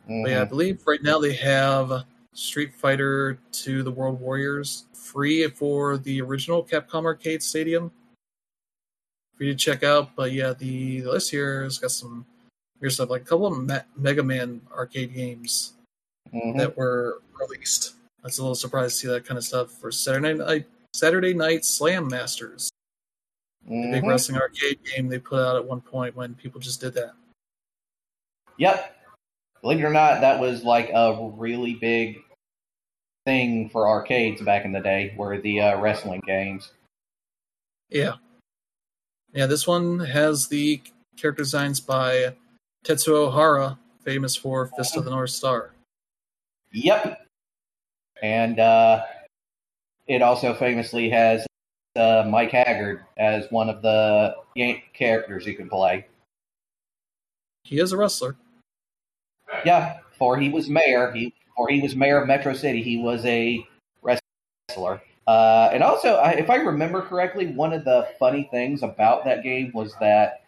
But yeah, I Mhm. believe right now they have Street Fighter 2 the World Warriors free for the original Capcom Arcade Stadium. For you to check out. But yeah, the, the list here has got some weird stuff, like a couple of Me- Mega Man arcade games Mhm. that were released. That's a little surprised to see that kind of stuff for Saturday night Saturday Night Slam Masters, the big Mhm. wrestling arcade game they put out at one point when people just did that. Yep. Believe it or not, that was like a really big thing for arcades back in the day, were the uh, wrestling games. Yeah. Yeah, this one has the character designs by Tetsuo Hara, famous for Fist of the North Star. Yep. And uh, it also famously has uh, Mike Haggard as one of the characters you can play. He is a wrestler. Yeah, before he was mayor, he before he was mayor of Metro City, he was a wrestler. Uh, and also, I, if I remember correctly, one of the funny things about that game was that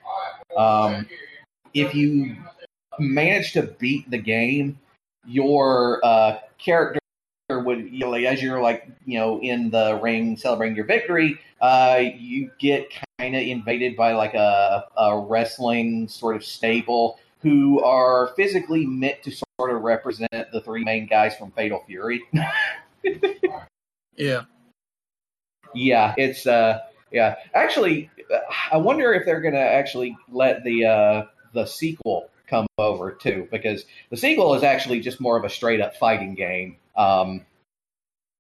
um, if you managed to beat the game, your uh, character would, you know, like, as you're like, you know, in the ring celebrating your victory, uh, you get kind of invaded by like a, a wrestling sort of stable who are physically meant to sort of represent the three main guys from Fatal Fury. (laughs) Yeah. yeah, it's uh, yeah. Actually, I wonder if they're gonna actually let the uh the sequel come over too, because the sequel is actually just more of a straight up fighting game. Um,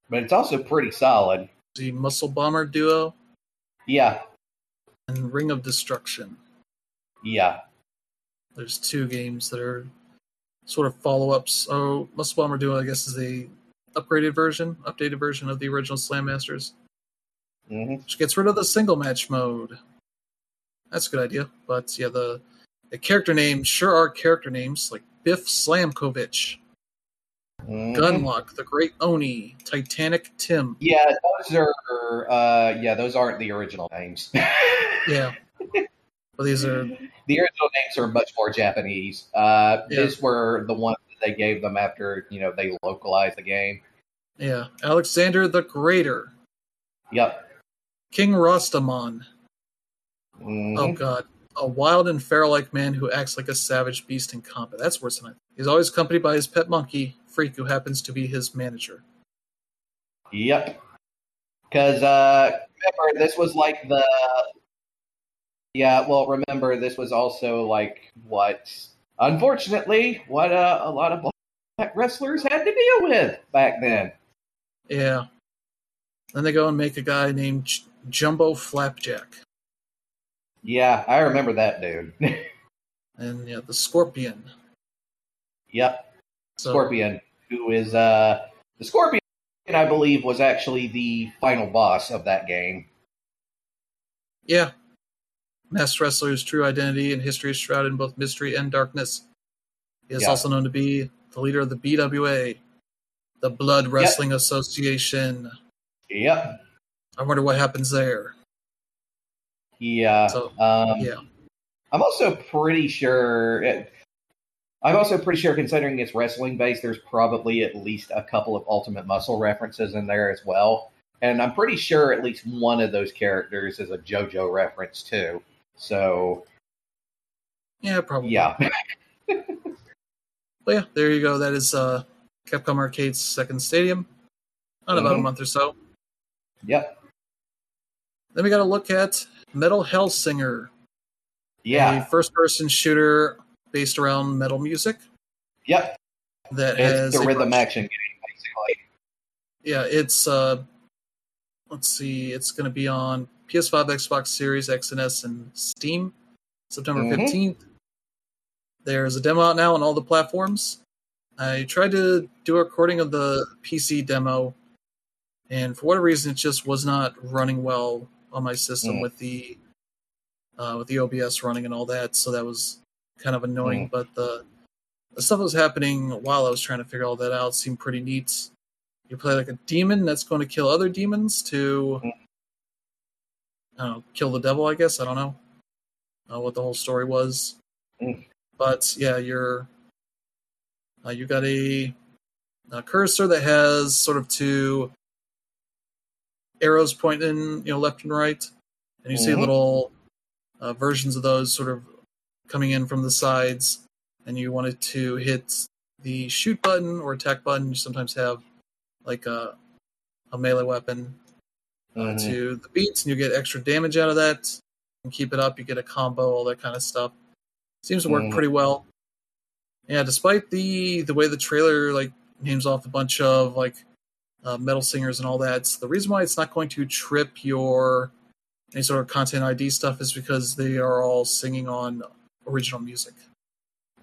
but it's also pretty solid. The Muscle Bomber duo Yeah, and Ring of Destruction. Yeah. There's two games that are sort of follow ups. Oh, Muscle Bomber Duo, I guess, is the upgraded version, updated version of the original Slam Masters, hmm which gets rid of the single match mode. That's a good idea. But yeah, the the character names sure are character names like Biff Slamkovich, Mm-hmm. Gunloc, the Great Oni, Titanic Tim. Yeah, those are. Uh, yeah, those aren't the original names. (laughs) Yeah. But these are the original names are much more Japanese. Uh, Yeah. These were the ones that they gave them after you know they localized the game. yeah, Alexander the Greater, Yep. King Rasta Mon. Mhm. Oh god. A wild and feral like man who acts like a savage beast in combat. That's worse than I He's always accompanied by his pet monkey, Freak, who happens to be his manager. Yep. Because uh, remember, this was like the. Yeah, well, remember, this was also like what, unfortunately, what uh, a lot of black wrestlers had to deal with back then. Yeah. Then they go and make a guy named J- Jumbo Flapjack. Yeah, I remember that dude. (laughs) And yeah, the Scorpion. yep, So, Scorpion, who is uh, the Scorpion, I believe, was actually the final boss of that game. Yeah. Masked Wrestler's true identity and history is shrouded in both mystery and darkness. He is Yeah. also known to be the leader of the BWA, the Blood Wrestling Association. Yep. I wonder what happens there. Yeah. So, um, yeah. I'm also pretty sure. It, I'm also pretty sure, considering it's wrestling based, there's probably at least a couple of Ultimate Muscle references in there as well. And I'm pretty sure at least one of those characters is a JoJo reference too. So Yeah, probably. yeah, (laughs) But yeah, there you go. That is uh, Capcom Arcade's second stadium. On about a Mhm. month or so. yep, Then we got to look at Metal Hellsinger, a yeah, first-person shooter based around metal music yep. that has the rhythm action game basically. Yeah, it's uh, let's see, it's going to be on PS5, Xbox Series X and S, and Steam, September Mhm. 15th. There's a demo out now on all the platforms. I tried to do a recording of the PC demo, and for whatever reason, it just was not running well on my system Mm. with the uh, with the OBS running and all that. So that was kind of annoying. But the the stuff that was happening while I was trying to figure all that out seemed pretty neat. You play like a demon that's going to kill other demons to Mm. I don't know, kill the devil. I guess I don't know uh, what the whole story was, Mm. but yeah, you're uh, you got a, a cursor that has sort of two arrows pointing, you know, left and right, and you see Mhm. little uh, versions of those sort of coming in from the sides, and you wanted to hit the shoot button or attack button. You sometimes have like a a melee weapon uh, Mhm. to the beats, and you get extra damage out of that. And keep it up, you get a combo, all that kind of stuff. Seems to work Mhm. pretty well. Yeah, despite the the way the trailer like names off a bunch of like uh, metal singers and all that, the reason why it's not going to trip your any sort of content ID stuff is because they are all singing on original music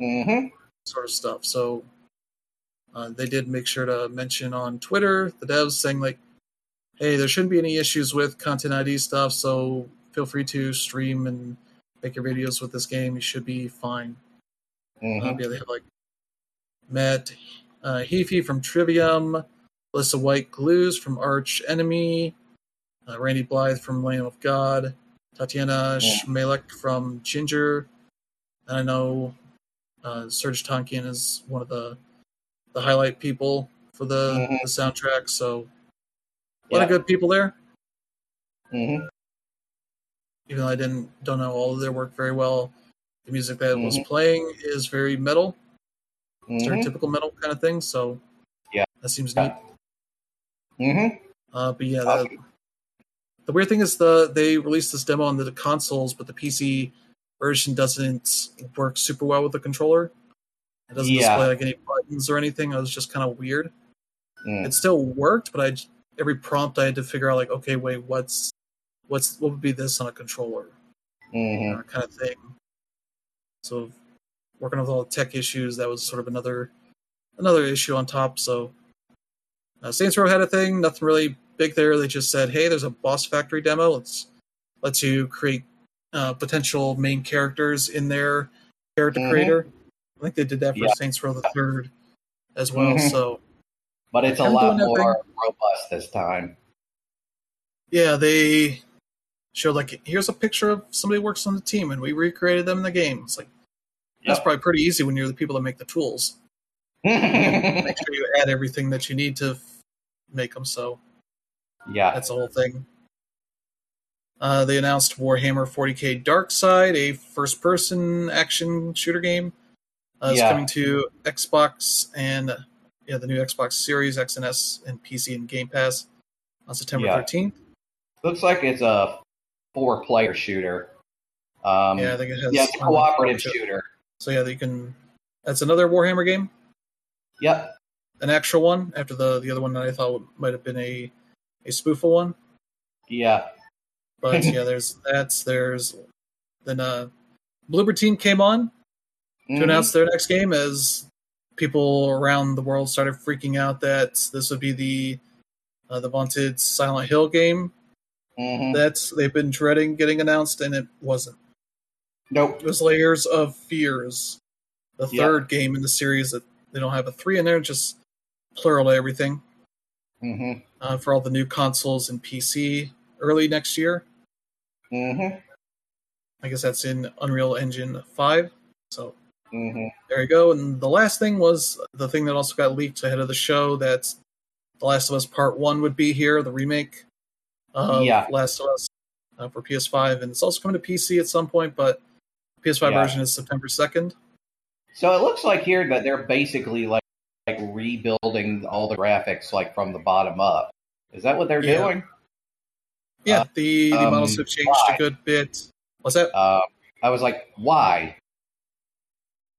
Mhm. sort of stuff. So uh, they did make sure to mention on Twitter the devs saying like, "Hey, there shouldn't be any issues with content ID stuff. So feel free to stream and make your videos with this game. You should be fine." Mhm. Um, yeah, they have like Matt uh, Heafy from Trivium, Alissa White-Gluz from Arch Enemy, uh, Randy Blythe from Lamb of God, Tatiana Yeah. Shmayluk from Jinjer, and I know uh, Serj Tankian is one of the the highlight people for the, Mhm. the soundtrack. So a lot Yeah. of good people there. Mhm. Even though I didn't don't know all of their work very well, the music that was Mhm. playing is very metal. Stereotypical metal kind of thing. So Yeah. that seems neat. Mhm. Uh, but yeah, the, the weird thing is the they released this demo on the consoles, but the PC version doesn't work super well with the controller. It doesn't Yeah. display like any buttons or anything. It was just kind of weird. Mm. It still worked, but I every prompt I had to figure out like, okay, wait, what's what's what would be this on a controller Mhm. uh, kind of thing. So working with all the tech issues, that was sort of another another issue on top. So uh, Saints Row had a thing, nothing really big there. They just said, "Hey, there's a Boss Factory demo. Let's lets you create uh, potential main characters in their character Mhm. creator." I think they did that for Yeah. Saints Row the Third as well. Mhm. So But it's a lot more robust this time. yeah, they showed like here's a picture of somebody works on the team, and we recreated them in the game. It's like that's probably pretty easy when you're the people that make the tools. (laughs) Make sure you add everything that you need to make them. So yeah. that's the whole thing. Uh, they announced Warhammer 40k Darktide, a first-person action shooter game. Uh, it's Yeah. coming to Xbox and yeah, the new Xbox Series X and S and PC and Game Pass on September Yeah. 13th. Looks like it's a four player shooter. Um, yeah, I think it has. yeah, it's a cooperative shooter. So yeah, you can. That's another Warhammer game, Yep. an actual one after the the other one that I thought might have been a a spooful one. Yeah. But yeah, (laughs) there's that's there's then uh, Bloober Team came on to Mhm. announce their next game as people around the world started freaking out that this would be the uh, the vaunted Silent Hill game Mhm. that they've been dreading getting announced, and it wasn't. Nope. It was Layers of Fears, the Yeah. third game in the series that they don't have a three in there, just plural to everything hmm uh, for all the new consoles and PC early next year. Hmm I guess that's in Unreal Engine 5. So hmm there you go. And the last thing was the thing that also got leaked ahead of the show that The Last of Us Part 1 would be here, the remake of Yeah. Last of Us uh, for PS5. And it's also coming to PC at some point, but PS5 Yeah. version is September 2nd. So it looks like here that they're basically like like rebuilding all the graphics like from the bottom up. Is that what they're Yeah. doing? Yeah, Uh, the, the um, models have changed why? a good bit. What's that? Uh, I was like, why?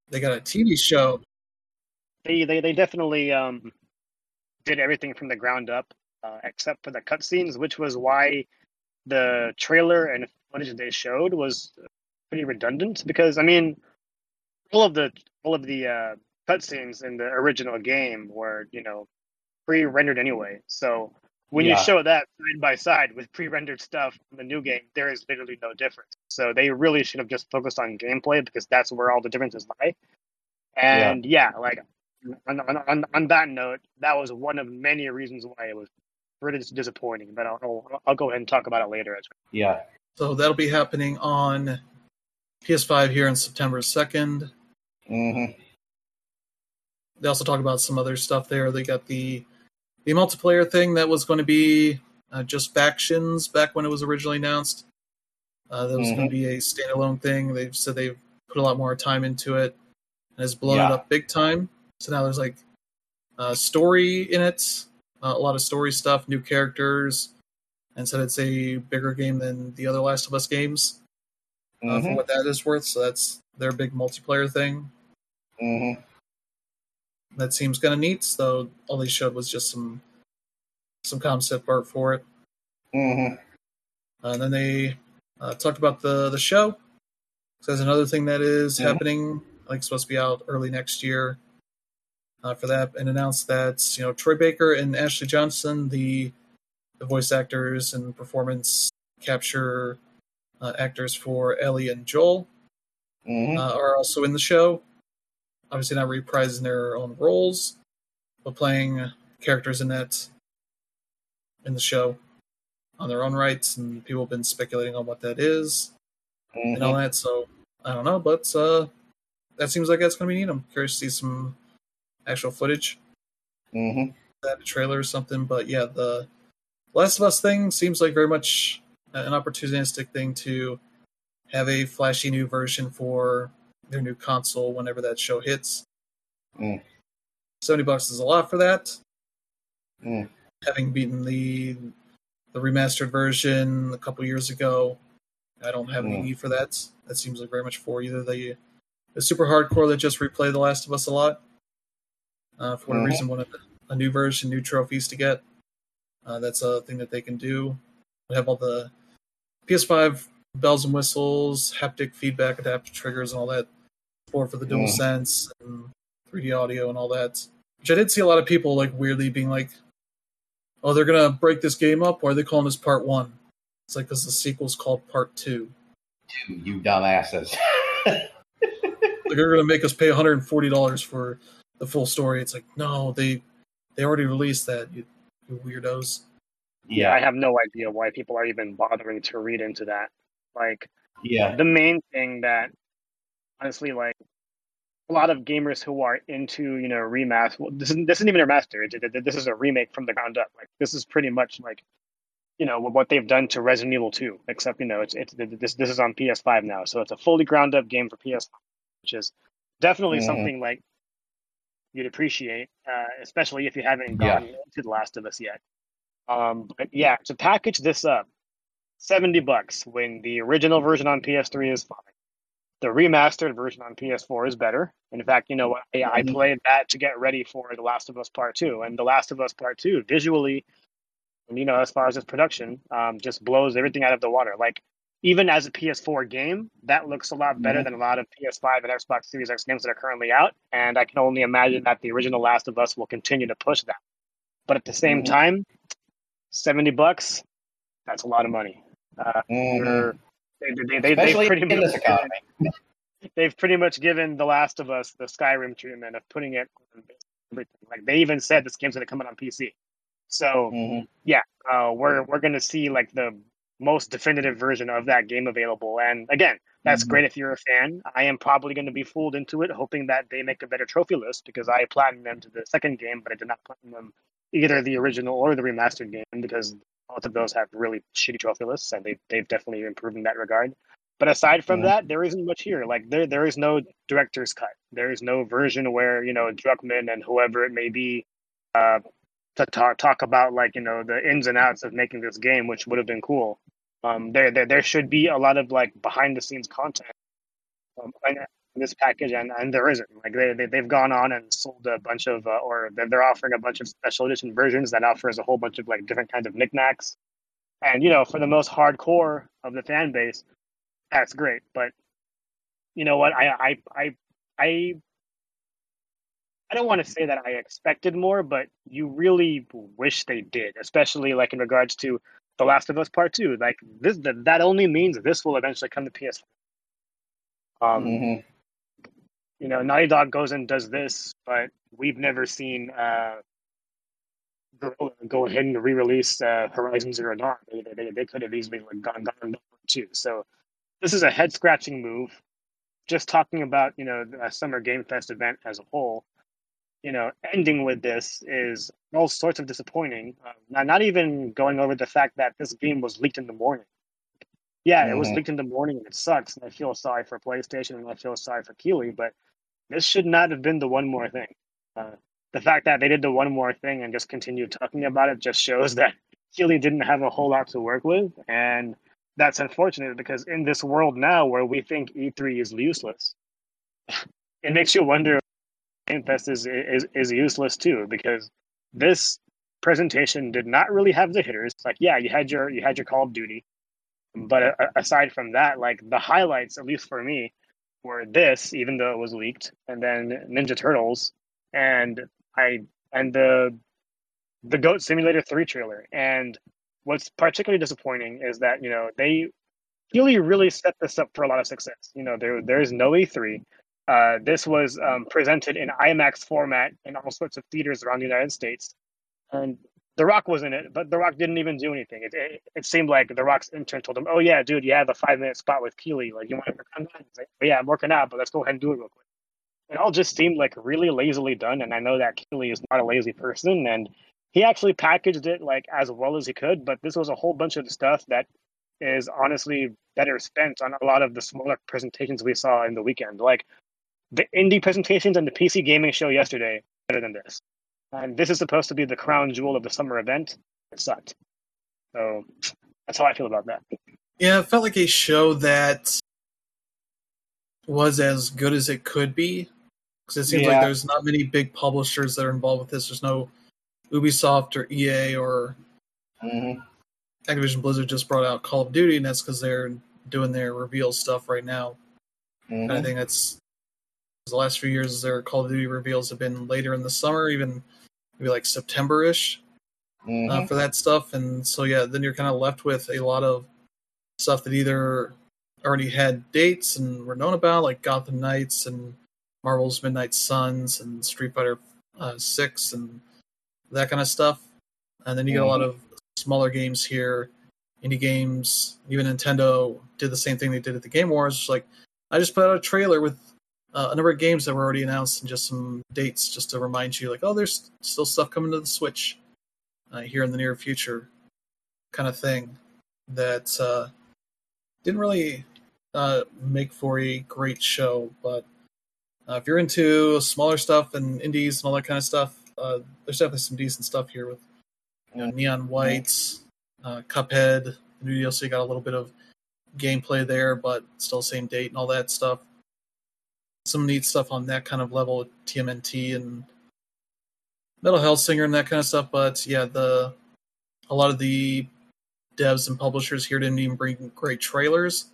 They got a TV show. They they they definitely um did everything from the ground up, uh, except for the cutscenes, which was why the trailer and footage they showed was pretty redundant. Because I mean, all of the all of the uh, cutscenes in the original game were you know pre-rendered anyway. So when Yeah. you show that side by side with pre-rendered stuff in the new game, there is literally no difference. So they really should have just focused on gameplay because that's where all the differences lie. And yeah, like on, on, on, on that note, that was one of many reasons why it was pretty disappointing. But I'll, I'll, I'll go ahead and talk about it later. As Yeah. So that'll be happening on PS5 here on September 2nd. Mm-hmm. They also talk about some other stuff there. They got the the multiplayer thing that was going to be uh, just factions back when it was originally announced. Uh, that was Mhm. going to be a standalone thing. They've said they've put a lot more time into it and has blown it up big time. So now there's like uh, story in it, uh, a lot of story stuff, new characters, and said it's a bigger game than the other Last of Us games uh, for hmm what that is worth. So that's their big multiplayer thing. hmm That seems kind of neat. So all they showed was just some some concept art for it. hmm Uh, and then they uh, talked about the the show. So there's another thing that is Mhm. happening, like supposed to be out early next year uh, for that, and announced that you know Troy Baker and Ashley Johnson, the the voice actors and performance capture uh, actors for Ellie and Joel, hmm uh, are also in the show. Obviously, not reprising their own roles, but playing characters in that in the show on their own rights. And people have been speculating on what that is and all hmm that. So I don't know, but uh, that seems like that's going to be neat. I'm curious to see some actual footage, hmm that trailer or something. But yeah, the Last of Us thing seems like very much an opportunistic thing to have a flashy new version for their new console whenever that show hits. Mm. Seventy bucks is a lot for that. Mm. Having beaten the the remastered version a couple years ago, I don't have any Mm. need for that. That seems like very much for either the the super hardcore that just replay The Last of Us a lot. Uh, for whatever Mhm. reason, wanted a new version, new trophies to get. Uh, that's a thing that they can do. We have all the PS5 bells and whistles, haptic feedback, adaptive triggers, and all that support for the DualSense and 3D audio and all that. Which I did see a lot of people like weirdly being like, "Oh, they're gonna break this game up. Why are they calling this Part One?" It's like because the sequel's called Part Two. Two, you dumbasses. (laughs) like they're gonna make us pay 140 dollars for the full story. It's like no, they they already released that. You, you weirdos. Yeah, I have no idea why people are even bothering to read into that. Like, yeah, the main thing that honestly, like a lot of gamers who are into you know remaster. Well, this isn't this isn't even a remaster. This is a remake from the ground up. Like this is pretty much like you know what they've done to Resident Evil 2, except you know it's it's this this is on PS5 now, so it's a fully ground up game for PS5, which is definitely mm-hmm. something like you'd appreciate, uh, especially if you haven't gone yeah. to The Last of Us yet. Um, but yeah, to package this up, seventy bucks when the original version on PS3 is fine. The remastered version on PS4 is better. In fact, you know what? I, I mm-hmm. played that to get ready for The Last of Us Part Two, and The Last of Us Part Two visually, you know, as far as its production, um, just blows everything out of the water. Like even as a PS4 game, that looks a lot better mm-hmm. than a lot of PS5 and Xbox Series X games that are currently out. And I can only imagine that the original Last of Us will continue to push that. But at the same mm-hmm. time, 70 bucks, that's a lot of money. Uh, mm-hmm. They, they, they, they pretty much (laughs) they've pretty much given The Last of Us the Skyrim treatment of putting it on everything. Like they even said this game's going to come out on PC. So mm-hmm. yeah, uh, we're we're going to see like the most definitive version of that game available. And again, that's mm-hmm. great if you're a fan. I am probably going to be fooled into it, hoping that they make a better trophy list because I platinum them to the second game, but I did not platinum them either the original or the remastered game because both of those have really shitty trophy lists, and they they've definitely improved in that regard. But aside from that, there isn't much here. Like there there is no director's cut. There is no version where you know Druckmann and whoever it may be uh, to talk talk about like you know the ins and outs of making this game, which would have been cool. Um, there, there there should be a lot of like behind the scenes content um, in this package, and, and there isn't. Like they, they they've gone on and sold a bunch of, uh, or they're offering a bunch of special edition versions that offers a whole bunch of like different kinds of knickknacks. And you know, for the most hardcore of the fan base, that's great. But you know what? I I I I I don't want to say that I expected more, but you really wish they did, especially like in regards to the Last of Us Part Two. Like this, that only means this will eventually come to PS. Um, mm-hmm. You know, Naughty Dog goes and does this, but we've never seen uh, go ahead and re-release uh, Horizon Zero Dawn. They, they, they could have easily like gone gone too. So this is a head scratching move. Just talking about you know a Summer Game Fest event as a whole you know, ending with this is all sorts of disappointing. Uh, not, not even going over the fact that this game was leaked in the morning. Yeah, mm-hmm. it was mm-hmm. leaked in the morning and it sucks. And I feel sorry for PlayStation and I feel sorry for Keighley, but this should not have been the one more thing. Uh, the fact that they did the one more thing and just continued talking about it just shows that Keighley didn't have a whole lot to work with. And that's unfortunate because in this world now where we think E3 is useless, (laughs) it makes you wonder Game Fest is, is is useless too because this presentation did not really have the hitters. Like, yeah, you had your you had your Call of Duty, but uh, aside from that, like the highlights, at least for me, were this, even though it was leaked, and then Ninja Turtles, and I and the the Goat Simulator three trailer. And what's particularly disappointing is that you know they really really set this up for a lot of success. You know, there there is no E three. Uh, this was um, presented in IMAX format in all sorts of theaters around the United States. And The Rock was in it, but The Rock didn't even do anything. It, it, it seemed like The Rock's intern told him, "Oh yeah, dude, you have a five minute spot with Keighley. Like, you want to come down?" He's like, oh, "Yeah, I'm working out, but let's go ahead and do it real quick." It all just seemed like really lazily done, and I know that Keighley is not a lazy person, and he actually packaged it like as well as he could. But this was a whole bunch of stuff that is honestly better spent on a lot of the smaller presentations we saw in the weekend. Like the indie presentations and the PC gaming show yesterday better than this. And this is supposed to be the crown jewel of the summer event. It sucked. So that's how I feel about that. Yeah, it felt like a show that was as good as it could be. Because it seems yeah. like there's not many big publishers that are involved with this. There's no Ubisoft or EA or mm-hmm. Activision Blizzard just brought out Call of Duty, and that's because they're doing their reveal stuff right now. Mm-hmm. And I think that's The last few years, their Call of Duty reveals have been later in the summer, even maybe like September ish Mhm. uh, for that stuff. And so, yeah, then you're kind of left with a lot of stuff that either already had dates and were known about, like Gotham Knights and Marvel's Midnight Suns and Street Fighter uh, Six and that kind of stuff. And then you get a lot of smaller games here, indie games. Even Nintendo did the same thing they did at the Game Awards. It's like, I just put out a trailer with uh, a number of games that were already announced and just some dates just to remind you, like, oh, there's still stuff coming to the Switch uh, here in the near future, kind of thing. That uh, didn't really uh, make for a great show, but uh, if you're into smaller stuff and indies and all that kind of stuff, uh, there's definitely some decent stuff here with you know, Neon Whites, uh, Cuphead, the new DLC got a little bit of gameplay there, but still same date and all that stuff. Some neat stuff on that kind of level, TMNT and Metal Hellsinger and that kind of stuff. But yeah, the a lot of the devs and publishers here didn't even bring great trailers.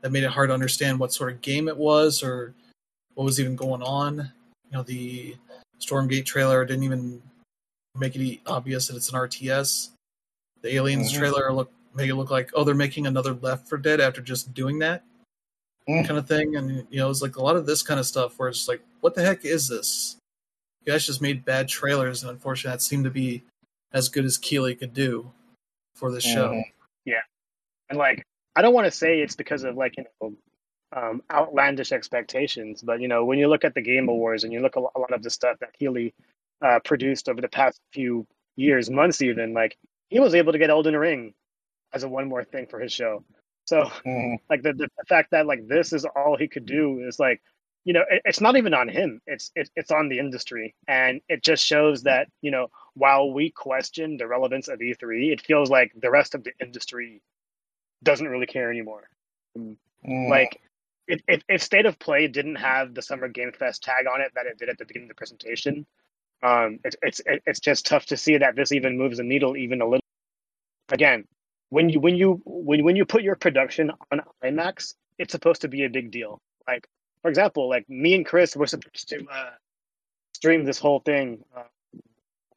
That made it hard to understand what sort of game it was or what was even going on. You know, the Stormgate trailer didn't even make it obvious that it's an RTS. The Aliens Mhm. trailer look make it look like oh they're making another Left 4 Dead after just doing that Mm. kind of thing. And you know, it's like a lot of this kind of stuff where it's like, what the heck is this? You guys just made bad trailers, and unfortunately, that seemed to be as good as Keighley could do for the show. Yeah, and like I don't want to say it's because of like you know um, outlandish expectations, but you know when you look at the Game Awards and you look at a lot of the stuff that Keighley uh, produced over the past few years, months even, like he was able to get Elden Ring as a one more thing for his show. So Mhm. like the, the fact that like this is all he could do is like you know it, it's not even on him it's it, it's on the industry and it just shows that you know while we question the relevance of e3 it feels like the rest of the industry doesn't really care anymore Mhm. like if, if, if state of play didn't have the summer game fest tag on it that it did at the beginning of the presentation um it's it's it's just tough to see that this even moves the needle even a little again when you when you when when you put your production on IMAX, it's supposed to be a big deal. Like for example, like me and Chris were supposed to uh, stream this whole thing. Uh,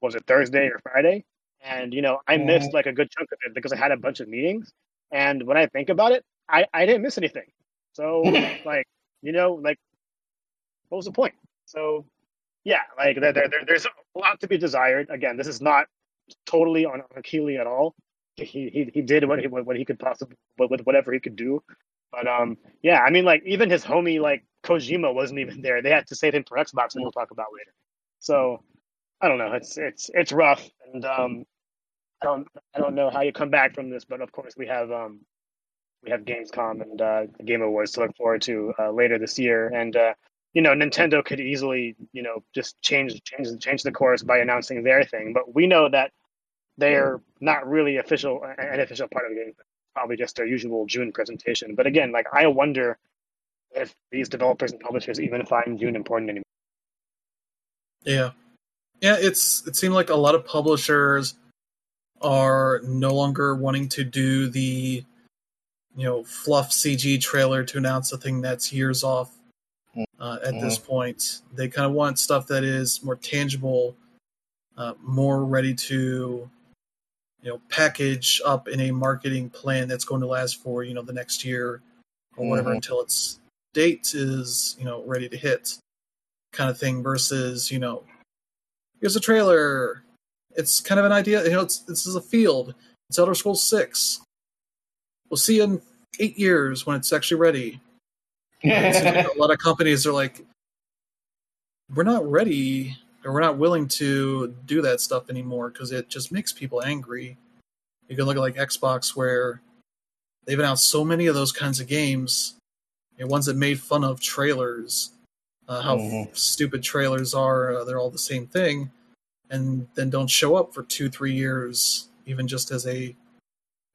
was it Thursday or Friday? And you know, I missed like a good chunk of it because I had a bunch of meetings. And when I think about it, I I didn't miss anything. So (laughs) like you know, like what was the point? So yeah, like there, there, there- there's a lot to be desired. Again, this is not totally on, Keighley at all. He, he he did what he what he could possibly with whatever he could do. But um yeah, I mean like even his homie like Kojima wasn't even there. They had to save him for Xbox, and we'll talk about later. So I don't know. It's it's it's rough, and um I don't I don't know how you come back from this. But of course we have um we have Gamescom and uh, Game Awards to look forward to uh, later this year, and uh, you know Nintendo could easily you know just change change change the course by announcing their thing. But we know that they're not really official an official part of the game. Probably just their usual June presentation. But again, like I wonder if these developers and publishers even find June important anymore. Yeah, yeah. It's it seemed like a lot of publishers are no longer wanting to do the you know fluff CG trailer to announce a thing that's years off. Uh, at this point, they kind of want stuff that is more tangible, uh, more ready to you know package up in a marketing plan that's going to last for you know the next year or whatever Mhm. until its date is you know ready to hit kind of thing versus you know here's a trailer. It's kind of an idea you know it's this is a field. It's elder scrolls 6 we'll see you in eight years when it's actually ready. It seems like a lot of companies are like we're not ready or we're not willing to do that stuff anymore because it just makes people angry you can look at like xbox where they've announced so many of those kinds of games you know, ones that made fun of trailers uh, how Mhm. stupid trailers are uh, they're all the same thing and then don't show up for two three years even just as a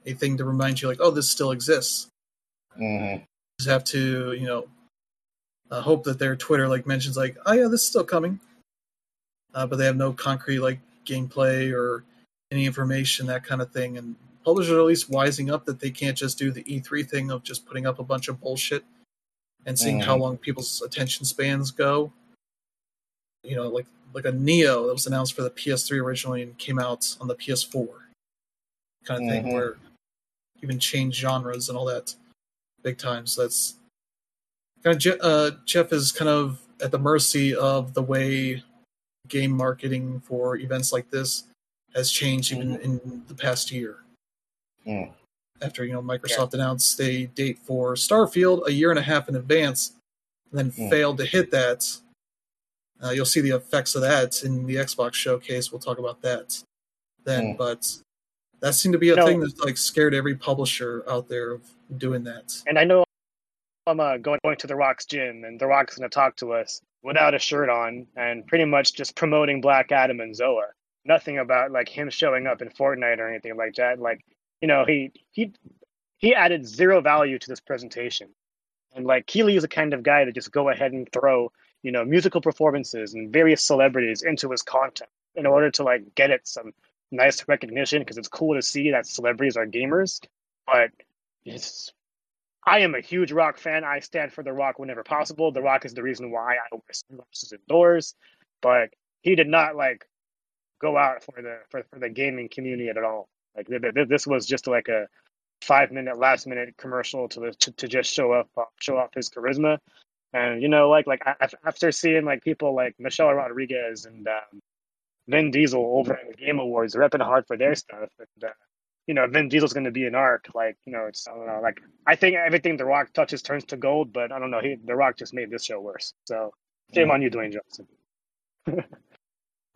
a thing to remind you like oh this still exists Mhm. just have to you know uh, hope that their twitter like mentions like oh yeah this is still coming uh, but they have no concrete like gameplay or any information that kind of thing and publishers are at least wising up that they can't just do the e3 thing of just putting up a bunch of bullshit and seeing how Mhm. long people's attention spans go. You know, like like a Nioh that was announced for the PS3 originally and came out on the PS4, kind of thing, Mhm. where even change genres and all that big time. So that's kind of Je- uh, Jeff is kind of at the mercy of the way game marketing for events like this has changed even in the past year. Mm. After you know Microsoft announced a date for Starfield a year and a half in advance, and then Mm. failed to hit that. Uh, you'll see the effects of that in the Xbox showcase. We'll talk about that then, Mm. but that seemed to be a No. thing that like scared every publisher out there of doing that. And I know I'm uh, going going to the Rock's gym, and the Rock's going to talk to us without a shirt on, and pretty much just promoting Black Adam and Zoa. Nothing about like him showing up in Fortnite or anything like that. Like, you know, he he he added zero value to this presentation. And like Keighley is the kind of guy to just go ahead and throw, you know, musical performances and various celebrities into his content in order to like get it some nice recognition because it's cool to see that celebrities are gamers. But it's I am a huge rock fan. I stand for the rock whenever possible. The rock is the reason why I wear sunglasses indoors. But he did not like go out for the for, for the gaming community at all. Like th- th- this was just like a five minute last minute commercial to, to to just show up show off his charisma. And you know, like like after seeing like people like Michelle Rodriguez and um, Vin Diesel over at the Game Awards repping hard for their stuff, and uh, you know, Vin Diesel's going to be an ARK. Like, you know, it's I don't know. Like, I think everything The Rock touches turns to gold, but I don't know. He The Rock just made this show worse. So, shame on you, Dwayne Johnson. (laughs)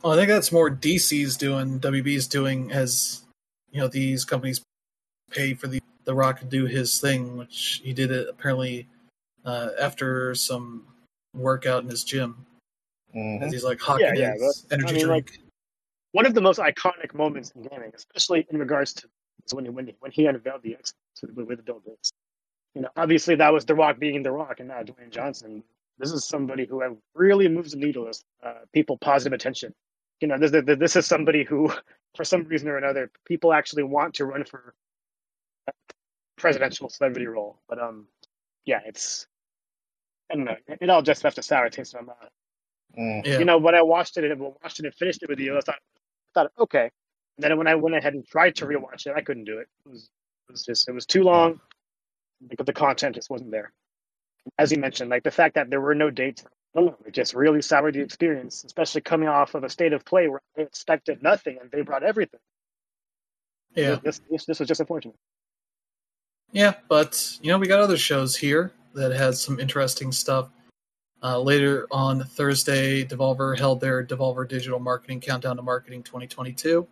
Well, I think that's more DC's doing, WB's doing, as you know, these companies pay for the the Rock to do his thing, which he did it apparently uh, after some workout in his gym. Mhm. As he's like hawking Yeah, yeah, his energy I mean, drink. One of the most iconic moments in gaming, especially in regards to is when he, when he, when he unveiled the X with, with Bill Gates. You know, obviously that was The Rock being The Rock and not Dwayne Johnson. This is somebody who really moves the needle as uh, people positive attention. You know, this, this this is somebody who, (laughs) for some reason or another, people actually want to run for a presidential celebrity role. But um, yeah, it's I don't know. It all just left a sour taste in my mouth. Mm. yeah, You know, when I watched it and watched it and finished it with you, I thought, I thought okay. Then when I went ahead and tried to rewatch it, I couldn't do it. It was, it was just, it was too long because the content just wasn't there. As you mentioned, like the fact that there were no dates, I don't know, it just really soured the experience, especially coming off of a state of play where I expected nothing and they brought everything. yeah, This, this, this was just unfortunate. yeah. But you know, we got other shows here that had some interesting stuff. Uh, later on Thursday, Devolver held their Devolver Digital Marketing Countdown to Marketing 2022.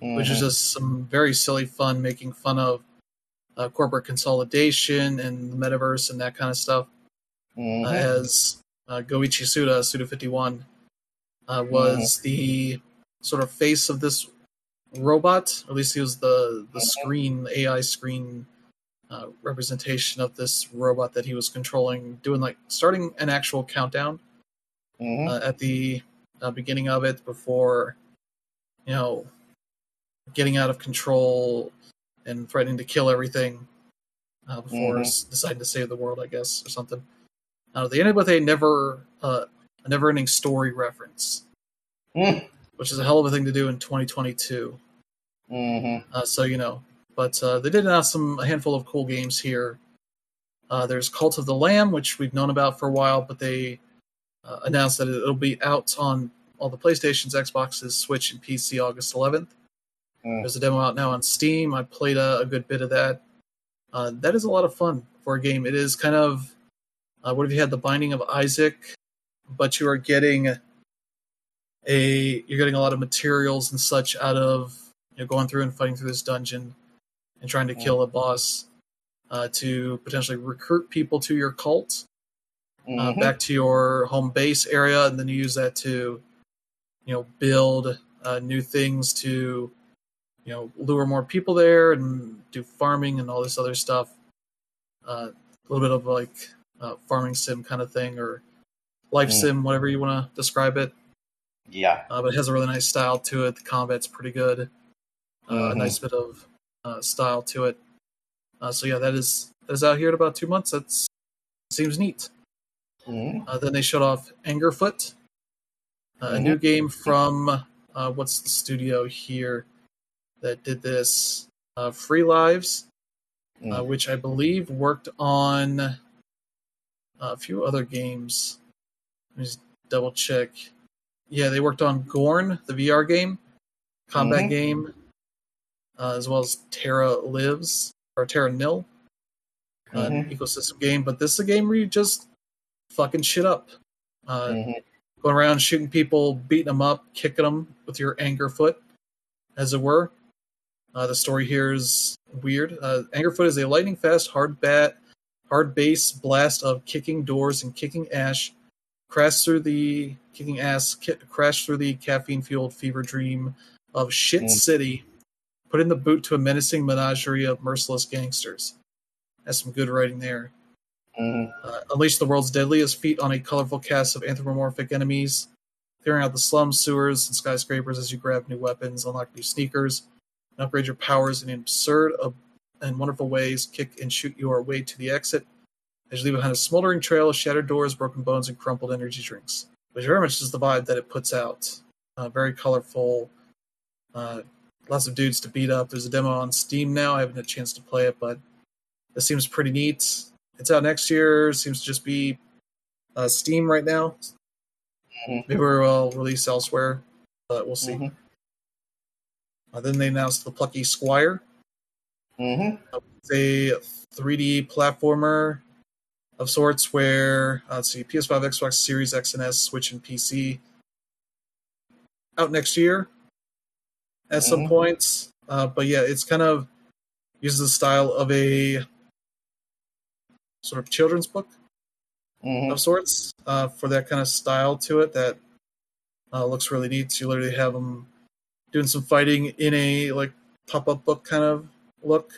Which is Mhm. just some very silly fun, making fun of uh, corporate consolidation and the metaverse and that kind of stuff. Mhm. Uh, as uh, Goichi Suda, Suda 51, uh, was the sort of face of this robot. Or at least he was the, the Mhm. screen, the AI screen uh, representation of this robot that he was controlling, doing like starting an actual countdown Mhm. uh, at the uh, beginning of it before, you know, getting out of control and threatening to kill everything uh, before Mhm. deciding to save the world, I guess, or something. Uh, they ended with a never, uh, a never-ending story reference, Mhm. which is a hell of a thing to do in 2022. Mhm. Uh, so you know, but uh, they did announce some a handful of cool games here. Uh, there's Cult of the Lamb, which we've known about for a while, but they uh, announced that it'll be out on all the PlayStations, Xboxes, Switch, and PC August 11th. Mm. There's a demo out now on Steam. I played a, a good bit of that. Uh, that is a lot of fun for a game. It is kind of uh, what if you had the Binding of Isaac, but you are getting a you're getting a lot of materials and such out of you know, going through and fighting through this dungeon and trying to kill a boss uh, to potentially recruit people to your cult uh, Mhm. back to your home base area, and then you use that to, you know, build uh, new things to, you know, lure more people there and do farming and all this other stuff. Uh, a little bit of like uh, farming sim kind of thing or life Mm. sim, whatever you want to describe it. Yeah. Uh, but it has a really nice style to it. The combat's pretty good. Uh, A Mhm. nice bit of uh, style to it. Uh, so yeah, that is that is out here in about two months. That's Seems neat. Uh, then they showed off Angerfoot, uh, a new game from uh, what's the studio here that did this? Uh, Free Lives, uh, Mm. which I believe worked on uh, a few other games. Let me just double check. Yeah, they worked on Gorn, the VR game, combat Mhm. game, uh, as well as Terra Lives or Terra Nil, uh, Mhm. ecosystem game. But this is a game where you just fucking shit up. Uh, Mhm. going around shooting people, beating them up, kicking them with your anger foot, as it were. Uh, the story here is weird. Uh, Angerfoot is a lightning fast, hard bat, hard base blast of kicking doors and kicking ash. Crash through the kicking ass, ki- crash through the caffeine fueled fever dream of shit Mm. city. Put in the boot to a menacing menagerie of merciless gangsters. That's some good writing there. Mhm. Uh, unleash the world's deadliest feat on a colorful cast of anthropomorphic enemies, clearing out the slums, sewers, and skyscrapers as you grab new weapons, unlock new sneakers, and upgrade your powers in absurd uh, and wonderful ways. Kick and shoot your way to the exit as you leave behind a smoldering trail of shattered doors, broken bones, and crumpled energy drinks. Which very much is the vibe that it puts out. Uh, very colorful. Uh, lots of dudes to beat up. There's a demo on Steam now. I haven't had a chance to play it, but it seems pretty neat. It's out next year. Seems to just be uh, Steam right now. Mhm. Maybe we'll release elsewhere, but we'll see. Mhm. Uh, then they announced the Plucky Squire. Mhm. It's a 3D platformer of sorts where, uh, let's see, PS5, Xbox Series X and S, Switch, and PC. Out next year at some Mhm. points. Uh, but yeah, it's kind of uses the style of a sort of children's book Mhm. of sorts uh, for that kind of style to it that uh, looks really neat. So you literally have them doing some fighting in a like pop-up book kind of look.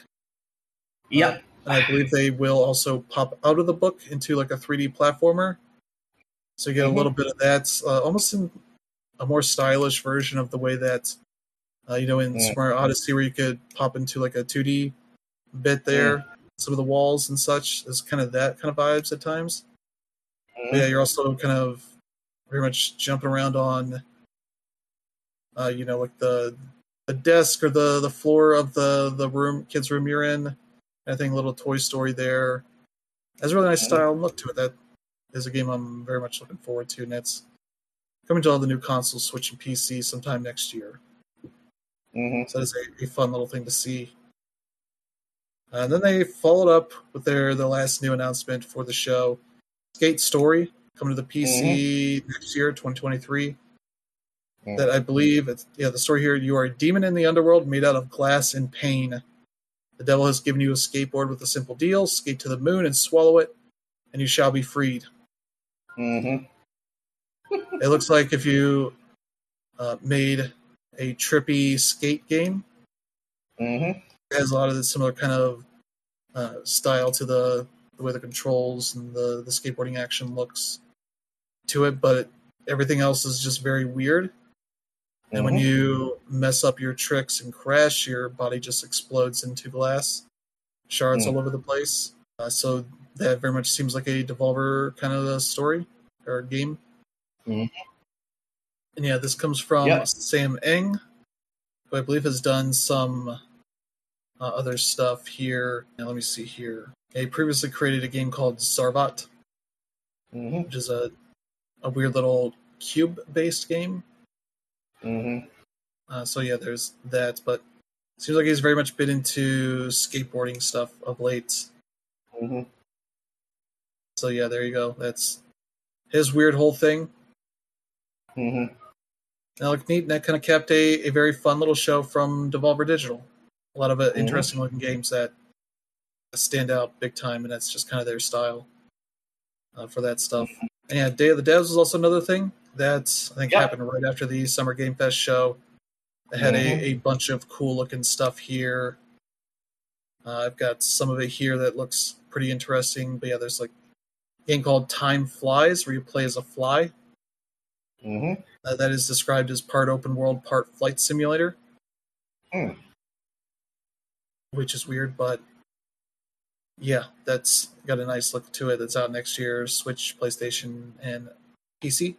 Yep. And I believe they will also pop out of the book into like a 3D platformer. So you get Mhm. a little bit of that, uh, almost in a more stylish version of the way that, uh, you know, in Mario Odyssey, where you could pop into like a 2D bit there, some of the walls and such. Is kind of that kind of vibes at times. But yeah, you're also kind of very much jumping around on, uh, you know, like the the desk or the the floor of the the room, kids' room you're in. I think little Toy Story there. Has a really nice Mhm. style and look to it. That is a game I'm very much looking forward to, and it's coming to all the new consoles, Switch and PC, sometime next year. Mhm. So that is a, a fun little thing to see. And then they followed up with their the last new announcement for the show, Skate Story, coming to the PC next year, 2023. Mhm. That I believe it's yeah the story here. You are a demon in the underworld made out of glass and pain. The devil has given you a skateboard with a simple deal: skate to the moon and swallow it, and you shall be freed. Mhm. It looks like if you uh, made a trippy skate game, Mhm. it has a lot of the similar kind of uh, style to the the way the controls and the the skateboarding action looks to it, but everything else is just very weird. And when Mhm. you mess up your tricks and crash, your body just explodes into glass shards Hmm. all over the place. Uh, so that very much seems like a Devolver kind of a story or game. Mhm. And yeah, this comes from Yep. Sam Eng, who I believe has done some uh, other stuff here. Now, let me see here. He previously created a game called Zarvot, Mhm. which is a a weird little cube-based game. Mhm. Uh, so yeah, there's that. But seems like he's very much been into skateboarding stuff of late. Mhm. So yeah, there you go. That's his weird whole thing. Mhm. Now neat, and that kind of kept a, a very fun little show from Devolver Digital. A lot of uh, Mhm. interesting looking games that stand out big time, and that's just kind of their style uh, for that stuff. And yeah, Day of the Devs was also another thing that I think happened right after the Summer Game Fest show. They had Mhm. a, a bunch of cool looking stuff here. Uh, I've got some of it here that looks pretty interesting. But yeah, there's like a game called Time Flies where you play as a fly. Mhm. Uh, that is described as part open world, part flight simulator. Hmm. Which is weird, but yeah, that's got a nice look to it. That's out next year, Switch, PlayStation, and PC.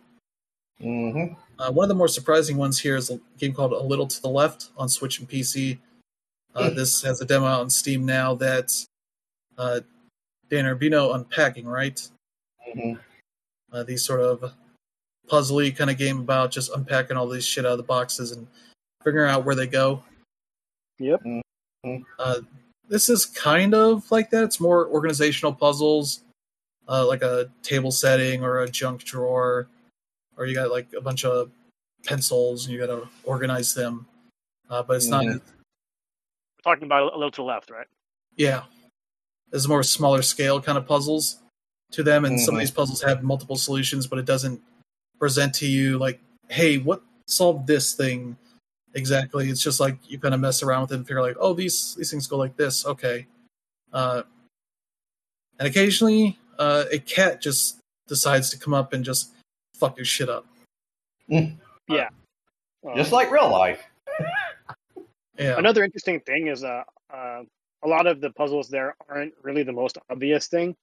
Mm-hmm. Uh, one of the more surprising ones here is a game called A Little to the Left on Switch and PC. Uh, Hmm. this has a demo out on Steam now that uh, Dan Urbino unpacking, right? Mm-hmm. Uh, these sort of puzzly kind of game about just unpacking all these shit out of the boxes and figuring out where they go. Yep. Uh, this is kind of like that. It's more organizational puzzles, uh, like a table setting or a junk drawer, or you got like a bunch of pencils and you got to organize them. Uh, but it's not. We're talking about a little to the left, right? Yeah, there's more smaller scale kind of puzzles to them, and some of Mhm. these puzzles have multiple solutions, but it doesn't present to you like, hey, what solved this thing exactly? It's just like you kind of mess around with it and figure like, oh, these these things go like this, okay. Uh, and occasionally, uh, a cat just decides to come up and just fuck your shit up. Uh, Just like real life. (laughs) Yeah, Another interesting thing is uh, uh, a lot of the puzzles there aren't really the most obvious thing,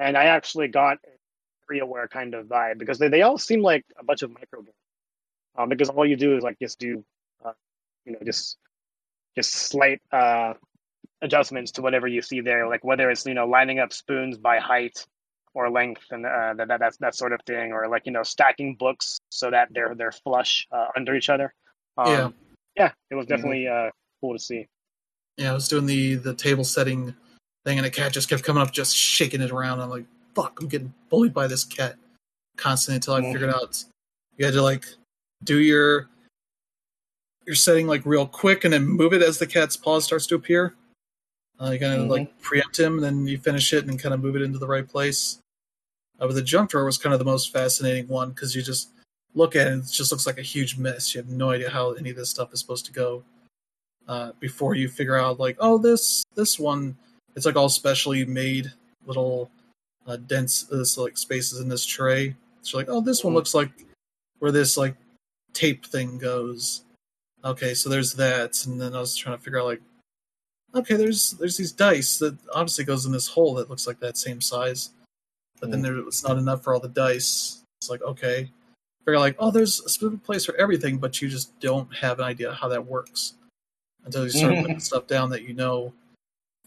and I actually got a WarioWare kind of vibe because they, they all seem like a bunch of micro games. Um, because all you do is like just do, uh, you know, just just slight uh, adjustments to whatever you see there, like whether it's you know lining up spoons by height or length and uh, that, that that that sort of thing, or like you know stacking books so that they're they're flush uh, under each other. Um, Yeah. yeah, it was definitely uh, cool to see. yeah. I was doing the the table setting thing, and a cat just kept coming up, just shaking it around. I'm like, fuck, I'm getting bullied by this cat constantly until I Mhm. figured out you had to like do your your setting like real quick and then move it as the cat's paw starts to appear. Uh, you kind of Mhm. like preempt him, and then you finish it and kind of move it into the right place. Uh, but the junk drawer was kind of the most fascinating one because you just look at it, and it just looks like a huge mess. You have no idea how any of this stuff is supposed to go. Uh, before you figure out, like, oh, this this one, it's like all specially made little uh, dense this like spaces in this tray. So like, oh, this one looks like where this like tape thing goes. Okay, so there's that, and then I was trying to figure out like, okay, there's there's these dice that obviously goes in this hole that looks like that same size, but then Mm. there it's not enough for all the dice. It's like okay, figure like, oh, there's a specific place for everything, but you just don't have an idea how that works until you start putting (laughs) stuff down that you know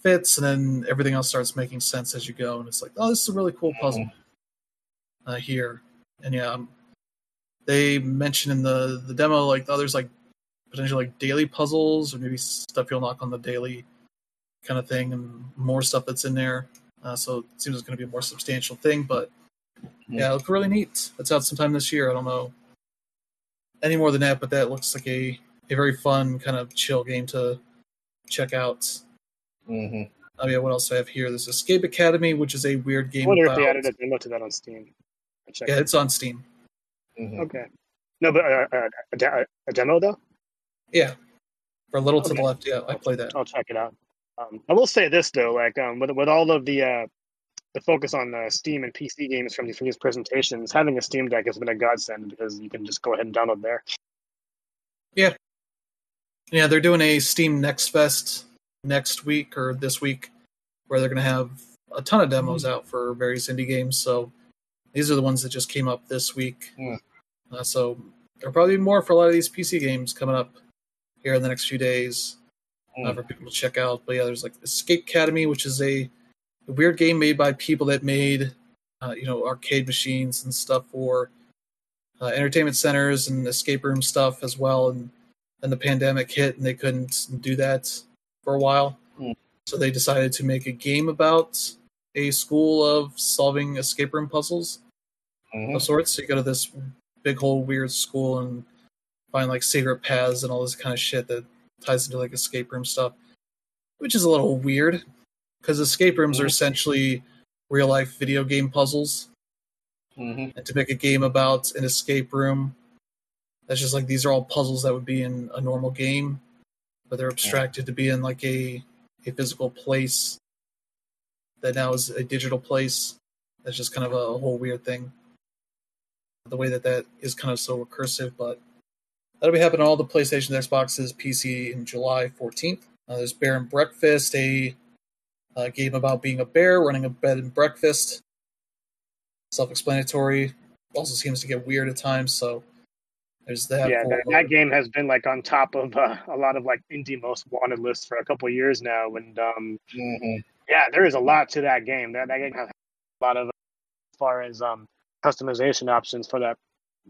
fits, and then everything else starts making sense as you go, and it's like, oh, this is a really cool puzzle uh, here, and yeah, um, they mentioned in the the demo like oh, there's like potentially like daily puzzles or maybe stuff you'll knock on the daily kind of thing, and more stuff that's in there. Uh, so it seems it's going to be a more substantial thing, but yeah, it looked really neat. It's out sometime this year. I don't know any more than that, but that looks like a a very fun kind of chill game to check out. hmm Oh yeah, what else do I have here? There's Escape Academy, which is a weird game. I game. wonder about, if they added a demo to that on Steam. Check yeah, it. it's on Steam. hmm Okay. No, but uh, uh, a, de- a demo though. Yeah, for a little to the left. Yeah, I played that. I'll check it out. Um, I will say this though, like um, with with all of the uh, the focus on uh, Steam and PC games from these from these presentations, having a Steam Deck has been a godsend because you can just go ahead and download there. Yeah, yeah, they're doing a Steam Next Fest next week or this week, where they're going to have a ton of demos out for various indie games. So these are the ones that just came up this week. Hmm. Uh, so there'll probably be more for a lot of these PC games coming up here in the next few days uh, Hmm. for people to check out. But yeah, there's like Escape Academy, which is a, a weird game made by people that made uh, you know arcade machines and stuff for uh, entertainment centers and escape room stuff as well. And then the pandemic hit and they couldn't do that for a while. Hmm. So they decided to make a game about a school of solving escape room puzzles Mhm. of sorts. So you go to this big whole weird school and find like secret paths and all this kind of shit that ties into like escape room stuff, which is a little weird because escape rooms are Mhm. essentially real life video game puzzles. Mhm. And to make a game about an escape room, that's just like these are all puzzles that would be in a normal game, but they're abstracted to be in like a a physical place that now is a digital place. That's just kind of a whole weird thing. The way that that is kind of so recursive, but that'll be happening on all the PlayStation, Xboxes, PC in July 14th. Uh, there's Bear and Breakfast, a a game about being a bear running a bed and breakfast. Self-explanatory. Also seems to get weird at times, so there's that. Yeah, that, that, game has been like on top of uh, a lot of like indie most wanted lists for a couple years now, and um, mm-hmm. yeah, there is a lot to that game. That that game has a lot of as far as um, customization options for that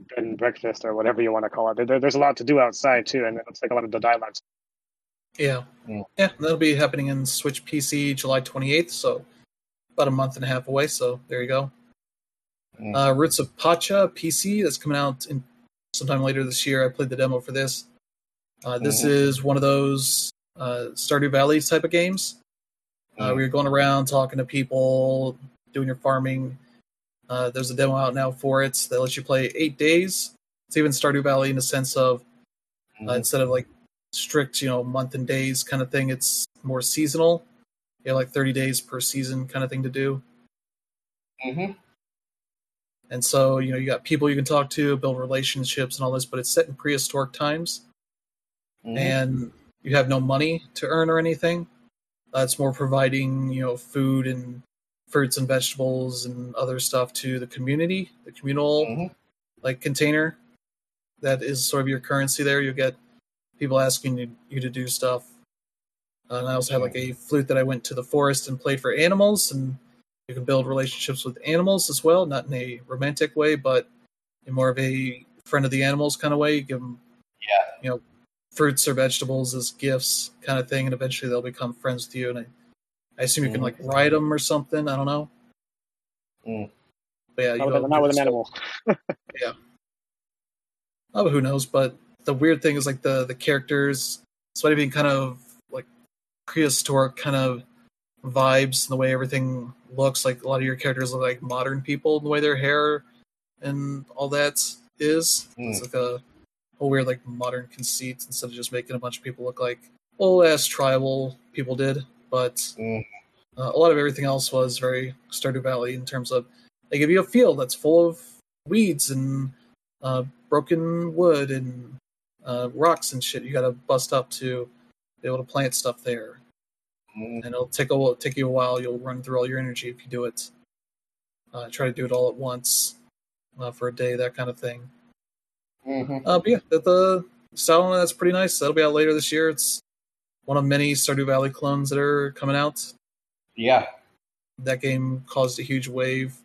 bed and breakfast or whatever you want to call it. There, there's a lot to do outside too, and it looks like a lot of the dialogues. Yeah, mm. yeah, that'll be happening in Switch PC July 28th, so about a month and a half away. So there you go. Mm. Uh, Roots of Pacha PC that's coming out in sometime later this year. I played the demo for this. Uh, this mm. is one of those uh, Stardew Valley type of games. Uh, we are going around talking to people, doing your farming, uh, there's a demo out now for it that lets you play eight days. It's even Stardew Valley in the sense of uh, mm-hmm. instead of like strict, you know, month and days kind of thing, it's more seasonal. You have like 30 days per season kind of thing to do. Mm-hmm. And so, you know, you got people you can talk to, build relationships and all this, but it's set in prehistoric times. Mm-hmm. And you have no money to earn or anything. Uh, it's more providing, you know, food and fruits and vegetables and other stuff to the community, the communal mm-hmm. like container. That is sort of your currency there. You get people asking you, you to do stuff. Uh, and I also have like a flute that I went to the forest and played for animals, and you can build relationships with animals as well, not in a romantic way, but in more of a friend of the animals kind of way. You give them, yeah, you know, fruits or vegetables as gifts, kind of thing, and eventually they'll become friends with you. And I I assume you can like ride them or something. I don't know. Mm. But yeah, not, with, not with an animal. yeah. Oh, who knows? But the weird thing is like the the characters, despite being kind of like prehistoric kind of vibes, and the way everything looks, like a lot of your characters look like modern people, in the way their hair and all that is. Mm. It's like a whole weird like modern conceit instead of just making a bunch of people look like old ass tribal people did but mm. uh, a lot of everything else was very Stardew Valley in terms of they give you a field that's full of weeds and uh, broken wood and uh, rocks and shit. You got to bust up to be able to plant stuff there, mm. and it'll take a take you a while. You'll run through all your energy if you do it. Uh, try to do it all at once uh, for a day, that kind of thing. Mm-hmm. Uh, but yeah, the, the that's pretty nice. That'll be out later this year. It's one of many Stardew Valley clones that are coming out. Yeah. That game caused a huge wave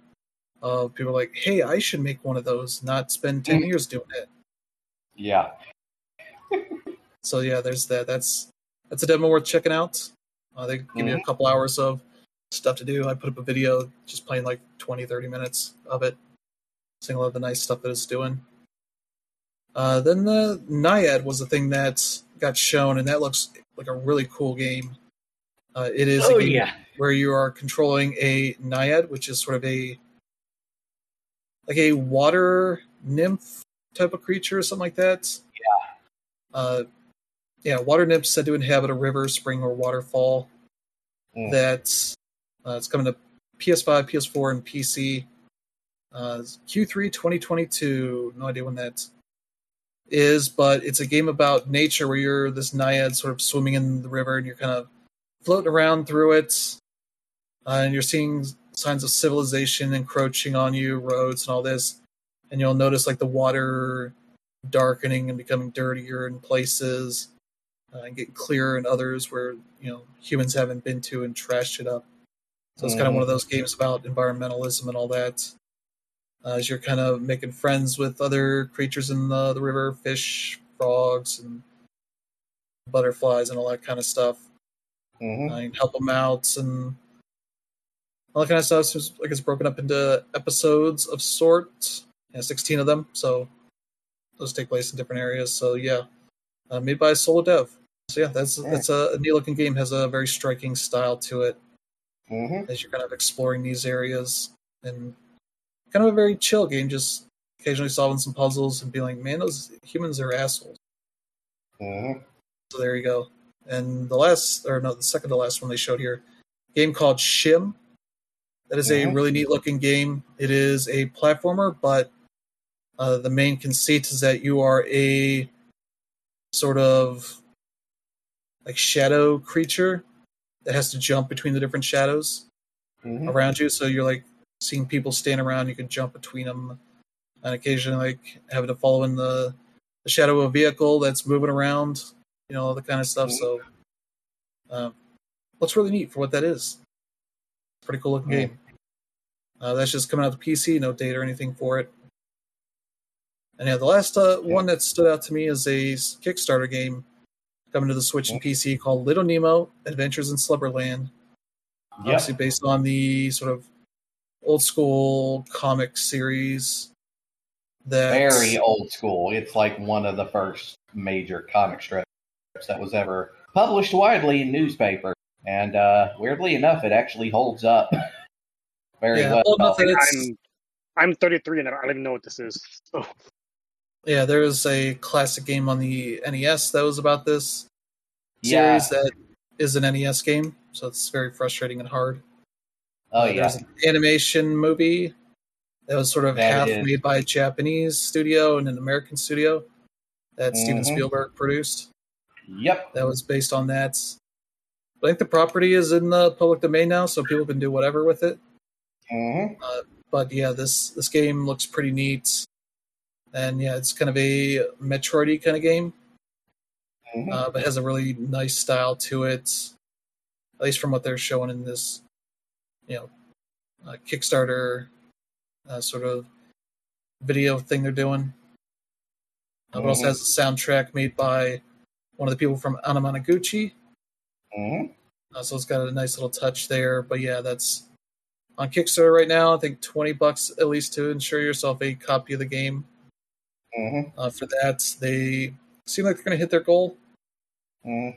of people like, hey, I should make one of those, not spend 10 mm. years doing it. Yeah. (laughs) so yeah, there's that. That's that's a demo worth checking out. Uh, they give mm-hmm. me a couple hours of stuff to do. I put up a video just playing like 20, 30 minutes of it, seeing a lot of the nice stuff that it's doing. Uh, then the Naiad was the thing that got shown, and that looks like a really cool game. Uh, it is oh, a game yeah. where you are controlling a naiad, which is sort of a like a water nymph type of creature or something like that. Yeah. Uh, yeah, water nymphs said to inhabit a river, spring, or waterfall. Mm. That uh, it's coming to PS5, PS4, and PC. Uh, Q3 2022. No idea when that's is, but it's a game about nature where you're this naiad sort of swimming in the river and you're kind of floating around through it, uh, and you're seeing signs of civilization encroaching on you, roads and all this, and you'll notice like the water darkening and becoming dirtier in places, uh, and getting clearer in others where you know humans haven't been to and trashed it up. So it's mm. kind of one of those games about environmentalism and all that as you're kind of making friends with other creatures in the, the river, fish, frogs, and butterflies, and all that kind of stuff. Mm-hmm. Uh, help them out and all that kind of stuff. So it's, like it's broken up into episodes of sorts. Yeah, 16 of them. So those take place in different areas. So yeah, uh, made by a solo dev. So yeah, that's yeah. that's a, a neat looking game. Has a very striking style to it. Mm-hmm. As you're kind of exploring these areas and kind of a very chill game, just occasionally solving some puzzles and being like, man, those humans are assholes. Mm-hmm. So there you go. And the last, or no, the second to last one they showed here, game called Shim. That is mm-hmm. a really neat looking game. It is a platformer, but uh, the main conceit is that you are a sort of like shadow creature that has to jump between the different shadows Mhm. around you. So you're like seeing people stand around. You can jump between them, and occasionally like having to follow in the the shadow of a vehicle that's moving around. You know all the kind of stuff. So, um, looks really neat for what that is. Pretty cool looking Mhm. game. Uh, that's just coming out to PC. No date or anything for it. And yeah, the last uh, one that stood out to me is a Kickstarter game coming to the Switch and PC called Little Nemo Adventures in Slumberland obviously based on the sort of old school comic series that Very old school. It's like one of the first major comic strips that was ever published widely in newspaper. And uh, weirdly enough, it actually holds up (laughs) very yeah, well. well, enough that it's, I'm I'm 33 and I don't even know what this is. So yeah, there is a classic game on the NES that was about this yeah. series that is an NES game, so it's very frustrating and hard. Oh Uh, yeah. There's an animation movie that was sort of That half is- made by a Japanese studio and an American studio that Steven Mhm. Spielberg produced. Yep. that was based on that. I think the property is in the public domain now, so people can do whatever with it. hmm But yeah, this this game looks pretty neat, and yeah, it's kind of a Metroidy kind of game, hmm uh, but has a really nice style to it. At least from what they're showing in this, you know, uh, Kickstarter uh, sort of video thing they're doing. Uh, It also Mhm. has a soundtrack made by one of the people from Anamanaguchi. hmm Uh, so it's got a nice little touch there. But yeah, that's on Kickstarter right now. I think twenty bucks at least to ensure yourself a copy of the game. hmm Uh, for that, they seem like they're going to hit their goal. hmm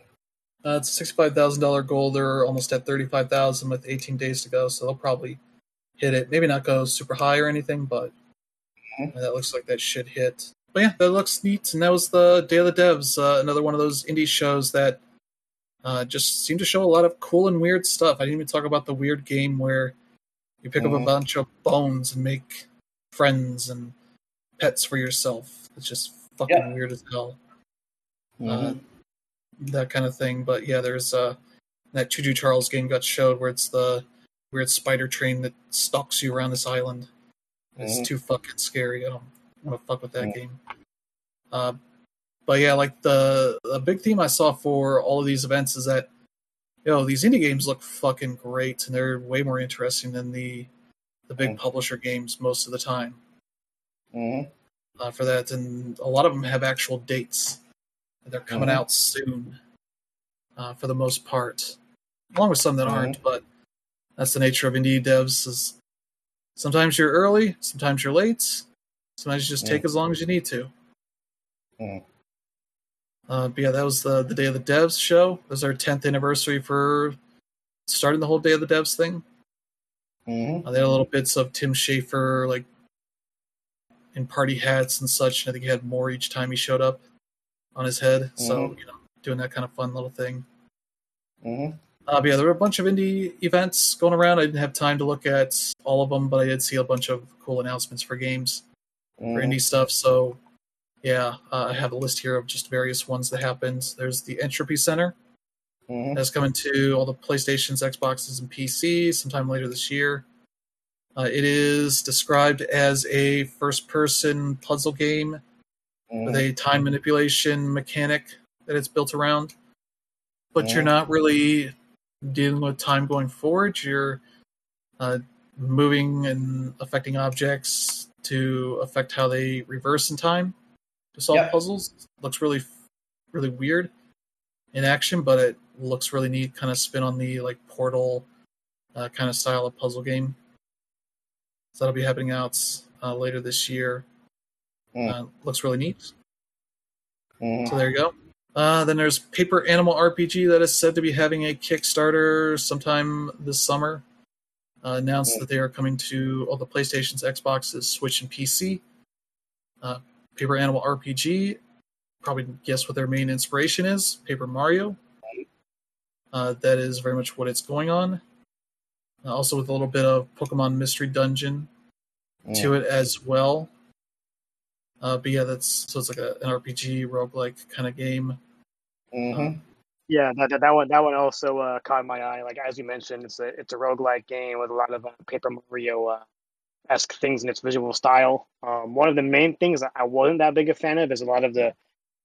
Uh, it's a sixty-five thousand dollar goal. They're almost at thirty-five thousand with eighteen days to go, so they'll probably hit it. Maybe not go super high or anything, but Mhm. uh, that looks like that should hit. But yeah, that looks neat. And that was the Day of the Devs, uh, another one of those indie shows that uh, just seem to show a lot of cool and weird stuff. I didn't even talk about the weird game where you pick up a Mhm. bunch of bones and make friends and pets for yourself. It's just fucking Yeah. weird as hell uh, that kind of thing. But yeah, there's uh, that Choo Choo Charles game got showed where it's the weird spider train that stalks you around this island. It's Mhm. too fucking scary. I don't want to fuck with that Mhm. game. Uh, but yeah, like the the big theme I saw for all of these events is that yo these indie games look fucking great and they're way more interesting than the the big Mhm. publisher games most of the time hmm uh, for that, and a lot of them have actual dates. They're coming Mhm. out soon, uh, for the most part, along with some that Mhm. aren't. But that's the nature of indie devs. Is sometimes you're early, sometimes you're late, sometimes you just take as long as you need to. Uh, but yeah, that was the the day of the devs show. It was our 10th anniversary for starting the whole day of the devs thing. hmm Uh, they had little bits of Tim Schafer, like in party hats and such. And I think he had more each time he showed up on his head. So you know, doing that kind of fun little thing. hmm Uh, yeah, there were a bunch of indie events going around. I didn't have time to look at all of them, but I did see a bunch of cool announcements for games for indie stuff. So yeah, uh, I have a list here of just various ones that happened. There's the Entropy Center hmm that's coming to all the PlayStations, Xboxes, and PCs sometime later this year. Uh, it is described as a first-person puzzle game with a time manipulation mechanic that it's built around. But you're not really dealing with time going forward. You're uh, moving and affecting objects to affect how they reverse in time to solve Yep. puzzles. Looks really, really weird in action, but it looks really neat. Kind of spin on the like Portal uh, kind of style of puzzle game. So that'll be happening out uh, later this year. Mm. Uh, looks really neat. hmm So there you go. Uh, then there's Paper Animal RPG that is said to be having a Kickstarter sometime this summer. Uh, announced Mm. that they are coming to all the PlayStations, Xboxes, Switch, and PC. Uh, Paper Animal RPG, probably guess what their main inspiration is Paper Mario. Uh, that is very much what it's going on. Uh, also, with a little bit of Pokemon Mystery Dungeon to it as well. Uh, but yeah, that's so it's like a, an RPG roguelike kind of game. hmm Yeah, that, that, that one that one also uh, caught my eye. Like as you mentioned, it's a it's a roguelike game with a lot of uh, Paper Mario uh, esque things in its visual style. Um, one of the main things I wasn't that big a fan of is a lot of the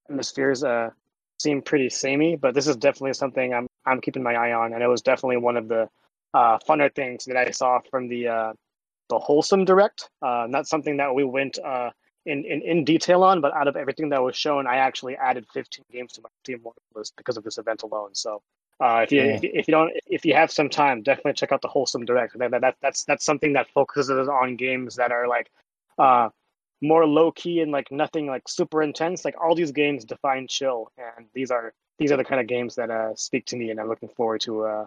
atmospheres uh, seem pretty samey, but this is definitely something I'm I'm keeping my eye on, and it was definitely one of the uh, funner things that I saw from the uh, the wholesome direct. Uh, not something that we went uh, in, in, in detail on, but out of everything that was shown, I actually added 15 games to my Steam list because of this event alone. So uh, if you yeah. if, you don't if you have some time, definitely check out the Wholesome Direct. That, that, that's that's something that focuses on games that are like uh, more low key and like nothing like super intense. Like all these games define chill, and these are these are the kind of games that uh, speak to me, and I'm looking forward to uh,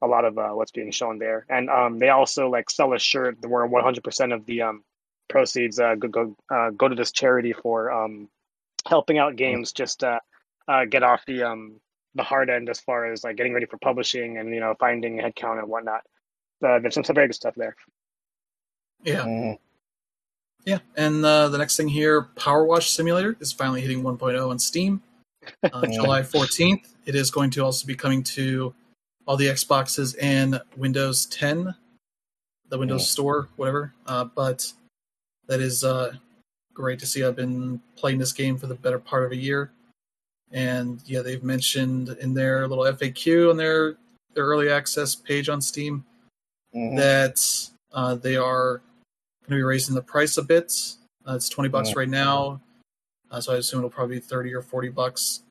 a lot of uh, what's being shown there. And um, they also like sell a shirt where 100% of the um, proceeds uh, go go, uh, go to this charity for um, helping out games just uh, uh, get off the um, the hard end as far as like getting ready for publishing and you know finding headcount and whatnot. Uh, there's some, some very good stuff there. Yeah. Mm. Yeah, and uh, the next thing here, Power Wash Simulator is finally hitting 1.0 on Steam. Uh, (laughs) July 14th. It is going to also be coming to all the Xboxes and Windows 10, the Windows yeah. Store, whatever. Uh, but that is uh, great to see. I've been playing this game for the better part of a year, and yeah, they've mentioned in their little FAQ on their their early access page on Steam mm-hmm. that uh, they are going to be raising the price a bit. Uh, it's twenty bucks mm-hmm. right now, uh, so I assume it'll probably be thirty or forty bucks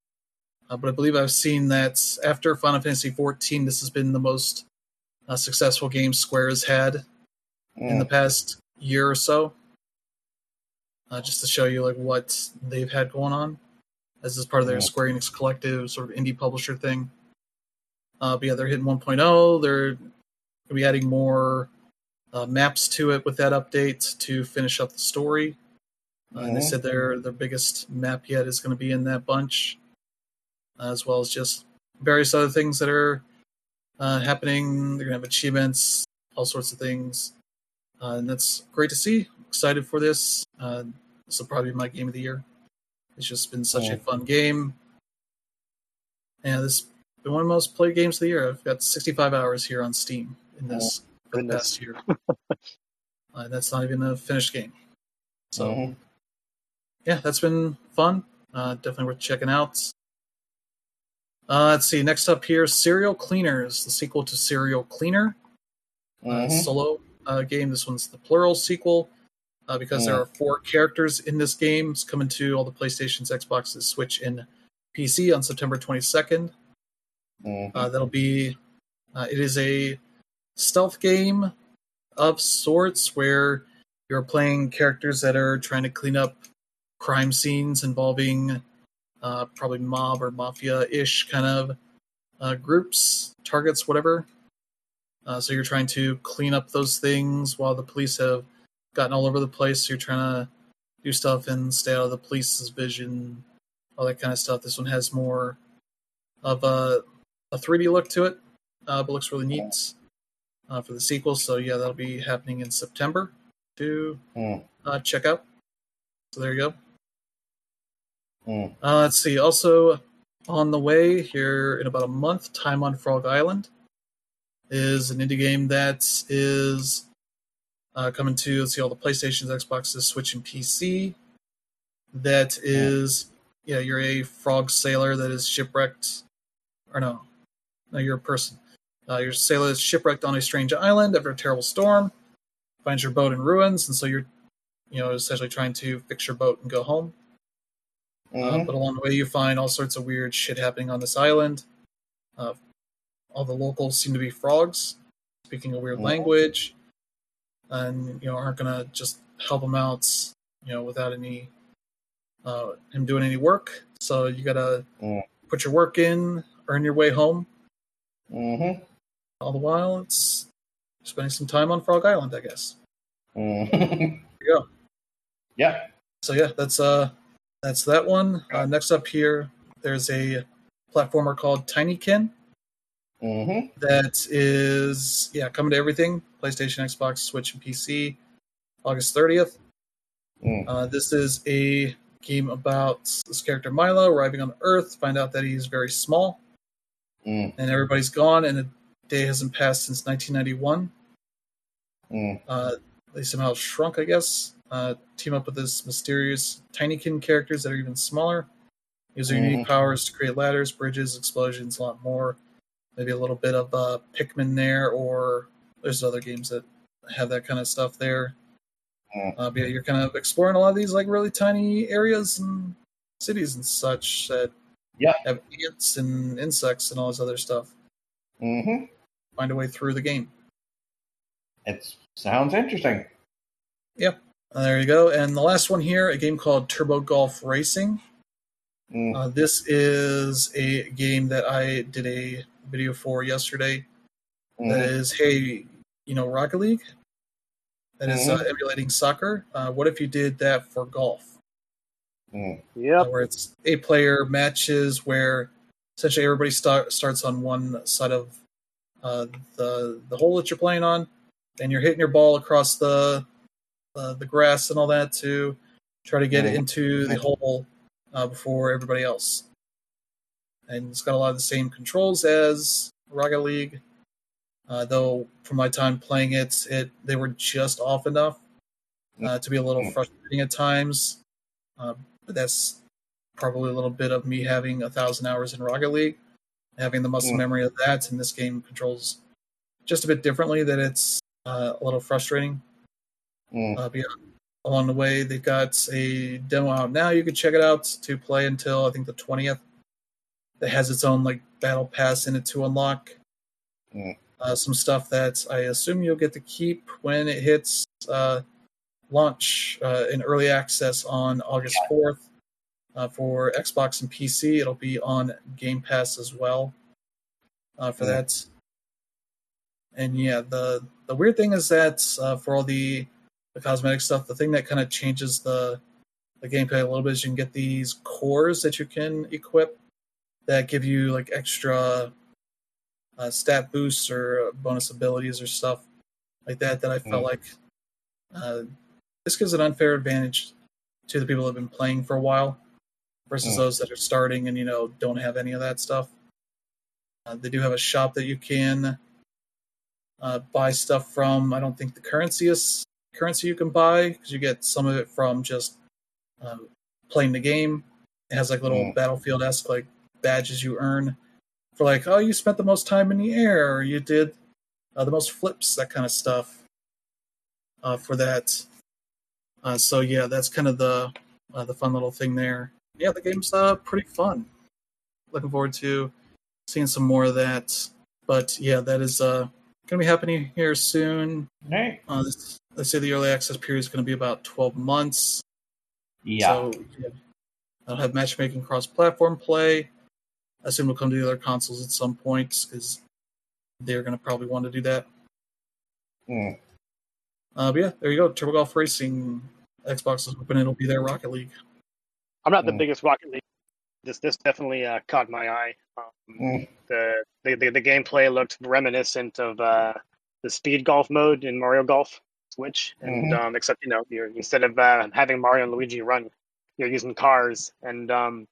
uh, but I believe I've seen that after Final Fantasy XIV, this has been the most uh, successful game Square has had mm. in the past year or so. Uh, just to show you like what they've had going on, as is part of their. Square Enix Collective sort of indie publisher thing. Uh, but yeah, they're hitting 1.0. They're going to be adding more uh, maps to it with that update to finish up the story. Uh, mm-hmm. And they said their their biggest map yet is going to be in that bunch as well as just various other things that are uh, happening. They're gonna have achievements, all sorts of things, uh, and that's great to see. Excited for this. Uh, this will probably be my game of the year. It's just been such a fun game, and this has been one of the most played games of the year. I've got 65 hours here on Steam in this oh, for the past year. (laughs) uh, that's not even a finished game. So, mm-hmm. yeah, that's been fun. Uh, definitely worth checking out. Uh, let's see. Next up here, Serial Cleaners, the sequel to Serial Cleaner, uh, mm-hmm. uh, solo uh, game. This one's the plural sequel uh, because there are four characters in this game. It's coming to all the PlayStations, Xboxes, Switch, and PC on September 22nd. Mm-hmm. Uh, that'll be. it is a stealth game of sorts where you're playing characters that are trying to clean up crime scenes involving uh, probably mob or mafia ish kind of uh, groups, targets, whatever. Uh, so you're trying to clean up those things while the police have gotten all over the place. You're trying to do stuff and stay out of the police's vision, all that kind of stuff. This one has more of a, a 3D look to it, uh, but looks really neat uh, for the sequel. So yeah, that'll be happening in September to mm. uh, check out. So there you go. Mm. Uh, let's see. Also on the way here in about a month, Time on Frog Island is an indie game that is uh, coming to let's see all the PlayStations, Xboxes, Switch, and PC. That is, yeah, you're a frog sailor that is shipwrecked, or no, no, you're a person. Uh, your sailor is shipwrecked on a strange island after a terrible storm. Finds your boat in ruins, and so you're, you know, essentially trying to fix your boat and go home. Uh, mm-hmm. Uh, but along the way, you find all sorts of weird shit happening on this island. Uh, all the locals seem to be frogs, speaking a weird mm-hmm. language, and you know aren't gonna just help him out, you know, without any uh, him doing any work. So you gotta mm. put your work in, earn your way home. Mm-hmm. All the while, it's spending some time on Frog Island, I guess. Mm-hmm. (laughs) You go. Yeah. So yeah, that's uh that's that one. Uh, next up here, there's a platformer called Tinykin. Mm-hmm. That is, yeah, coming to everything PlayStation, Xbox, Switch, and PC August 30th. Mm. Uh, this is a game about this character Milo arriving on Earth, find out that he's very small Mm. and everybody's gone, and a day hasn't passed since 1991. Mm. Uh, they somehow shrunk, I guess. Uh, team up with this mysterious Tinykin characters that are even smaller, using Mhm. unique powers to create ladders, bridges, explosions, a lot more. Maybe a little bit of uh, Pikmin there, or there's other games that have that kind of stuff there. Mm. Uh, but yeah, you're kind of exploring a lot of these like really tiny areas and cities and such that Yeah. have ants and insects and all this other stuff. hmm Find a way through the game. It sounds interesting. Uh, there you go. And the last one here, a game called Turbo Golf Racing. Mm. Uh, this is a game that I did a video for yesterday. That Mhm. is, hey, you know, Rocket League. That is, uh, Mhm. emulating soccer. Uh, what if you did that for golf? Mm. uh, Yep. where it's eight player matches where essentially everybody start, starts on one side of uh, the the hole that you're playing on, and you're hitting your ball across the uh, the grass and all that to try to get it Mhm. into the hole uh, before everybody else. And it's got a lot of the same controls as Rocket League, uh, though from my time playing it, it they were just off enough uh, to be a little frustrating at times. Uh, but that's probably a little bit of me having a thousand hours in Rocket League, having the muscle memory of that, and this game controls just a bit differently. That it's uh, a little frustrating. Mm. Uh, yeah, along the way, they've got a demo out now. You can check it out to play until I think the twentieth. That has its own like battle pass in it to unlock. Mm. Uh, some stuff that I assume you'll get to keep when it hits uh, launch uh, in early access on August fourth uh, for Xbox and PC. It'll be on Game Pass as well uh, for Yeah. that. And yeah, the the weird thing is that uh, for all the the cosmetic stuff, the thing that kind of changes the the gameplay a little bit is you can get these cores that you can equip that give you like extra uh, stat boosts or bonus abilities or stuff like that. That I felt Mm. like uh, this gives an unfair advantage to the people that have been playing for a while versus Mm. those that are starting and you know don't have any of that stuff. Uh, they do have a shop that you can uh, buy stuff from. I don't think the currency is currency you can buy because you get some of it from just um, playing the game. It has like little Mm. battlefield esque like badges you earn for like oh you spent the most time in the air or you did uh, the most flips that kind of stuff uh, for that. Uh, so yeah, that's kind of the uh, the fun little thing there. Yeah, the game's uh, pretty fun. Looking forward to seeing some more of that. But yeah, that is uh, going to be happening here soon. Hey. Uh, this, let's say the early access period is going to be about 12 months. Yeah. So yeah, I'll have matchmaking cross-platform play. I assume it'll come to the other consoles at some point because they're going to probably want to do that. Mm. Uh, but yeah, there you go. Turbo Golf Racing. Xbox is hoping it'll be their Rocket League. I'm not the Mm. biggest Rocket League. This this definitely uh, caught my eye. Um, Mm. the, the the the gameplay looked reminiscent of uh, the speed golf mode in Mario Golf Switch, and Mhm. um, except you know you're instead of uh, having Mario and Luigi run, you're using cars, and um,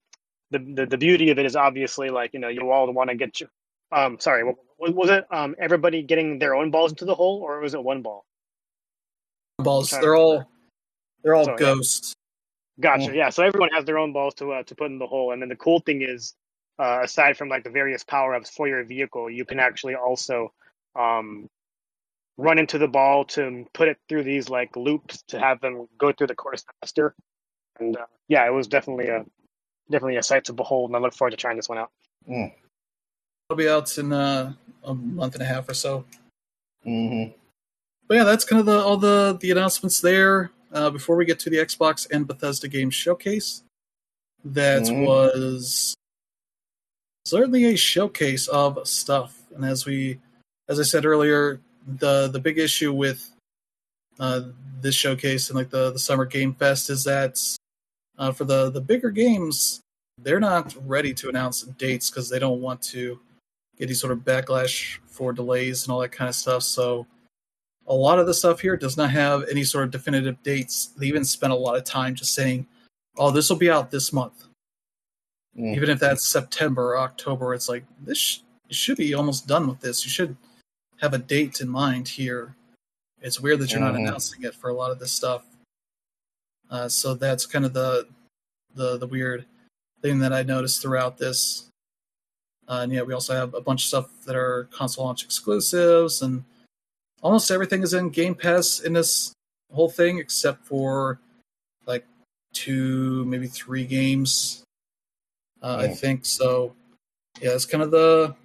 the, the the beauty of it is obviously like you know you all want to get you. Um, sorry, was it? Um, everybody getting their own balls into the hole, or was it one ball? Balls. They're all they're all So, yeah. ghosts. Gotcha. Mm. Yeah. So everyone has their own balls to uh, to put in the hole, and then the cool thing is, uh, aside from like the various power ups for your vehicle, you can actually also um, run into the ball to put it through these like loops to have them go through the course faster. And uh, yeah, it was definitely a definitely a sight to behold, and I look forward to trying this one out. Mm. It'll be out in uh, a month and a half or so. hmm But yeah, that's kind of the all the the announcements there. Uh, before we get to the Xbox and Bethesda Games Showcase, that Mhm. was certainly a showcase of stuff. And as we, as I said earlier, the the big issue with uh, this showcase and like the the Summer Game Fest is that uh, for the the bigger games, they're not ready to announce dates because they don't want to get any sort of backlash for delays and all that kind of stuff. So a lot of the stuff here does not have any sort of definitive dates. They even spent a lot of time just saying, "Oh, this will be out this month," Mm. even if that's September or October. It's like this sh- you should be almost done with this. You should have a date in mind here. It's weird that you're not Mhm. announcing it for a lot of this stuff. Uh, so that's kind of the the the weird thing that I noticed throughout this. Uh, and yeah, we also have a bunch of stuff that are console launch exclusives, and almost everything is in Game Pass in this whole thing, except for like two, maybe three games. Uh, I Mm. think so. Yeah, it's kind of the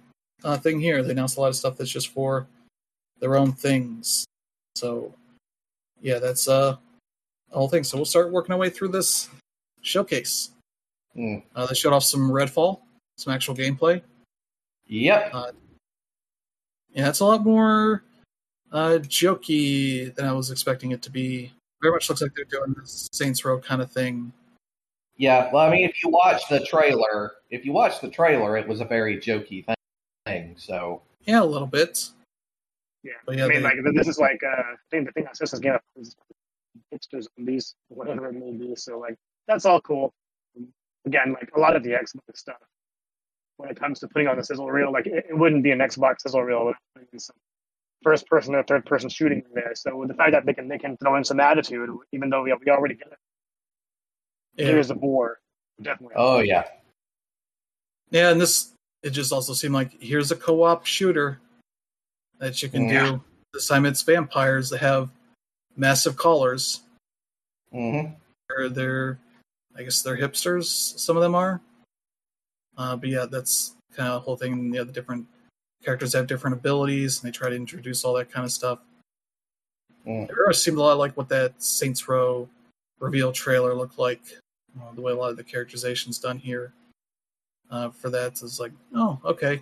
uh, thing here. They announced a lot of stuff that's just for their own things. So, yeah, that's uh, the whole thing. So we'll start working our way through this showcase. Mm. Uh, they showed off some Redfall, some actual gameplay. Yep. Yeah, it's a lot more uh, jokey than I was expecting it to be. Very much looks like they're doing the Saints Row kind of thing. Yeah. Well, I mean, if you watch the trailer, if you watch the trailer, it was a very jokey thing. So Yeah, a little bit. Yeah, But yeah, I mean, they- like this is like uh, I think the thing that sets this game up is hipster zombies, whatever it may be. So like that's all cool. Again, like a lot of the Xbox stuff, when it comes to putting on the sizzle reel, like it, it wouldn't be an Xbox sizzle reel without some first person or third person shooting in there. So the fact that they can they can throw in some attitude, even though we, we already get it, Yeah. Gears of War, definitely. oh yeah. Yeah, and this it just also seemed like here's a co-op shooter that you can Yeah. do. This time it's vampires that have massive collars. hmm They're, they're I guess they're hipsters. Some of them are. Uh, but yeah, that's kind of the whole thing. Yeah, the different characters have different abilities, and they try to introduce all that kind of stuff. Mm. It seemed a lot like what that Saints Row reveal trailer looked like. Uh, the way a lot of the characterization's done here uh, for that is like, oh, okay.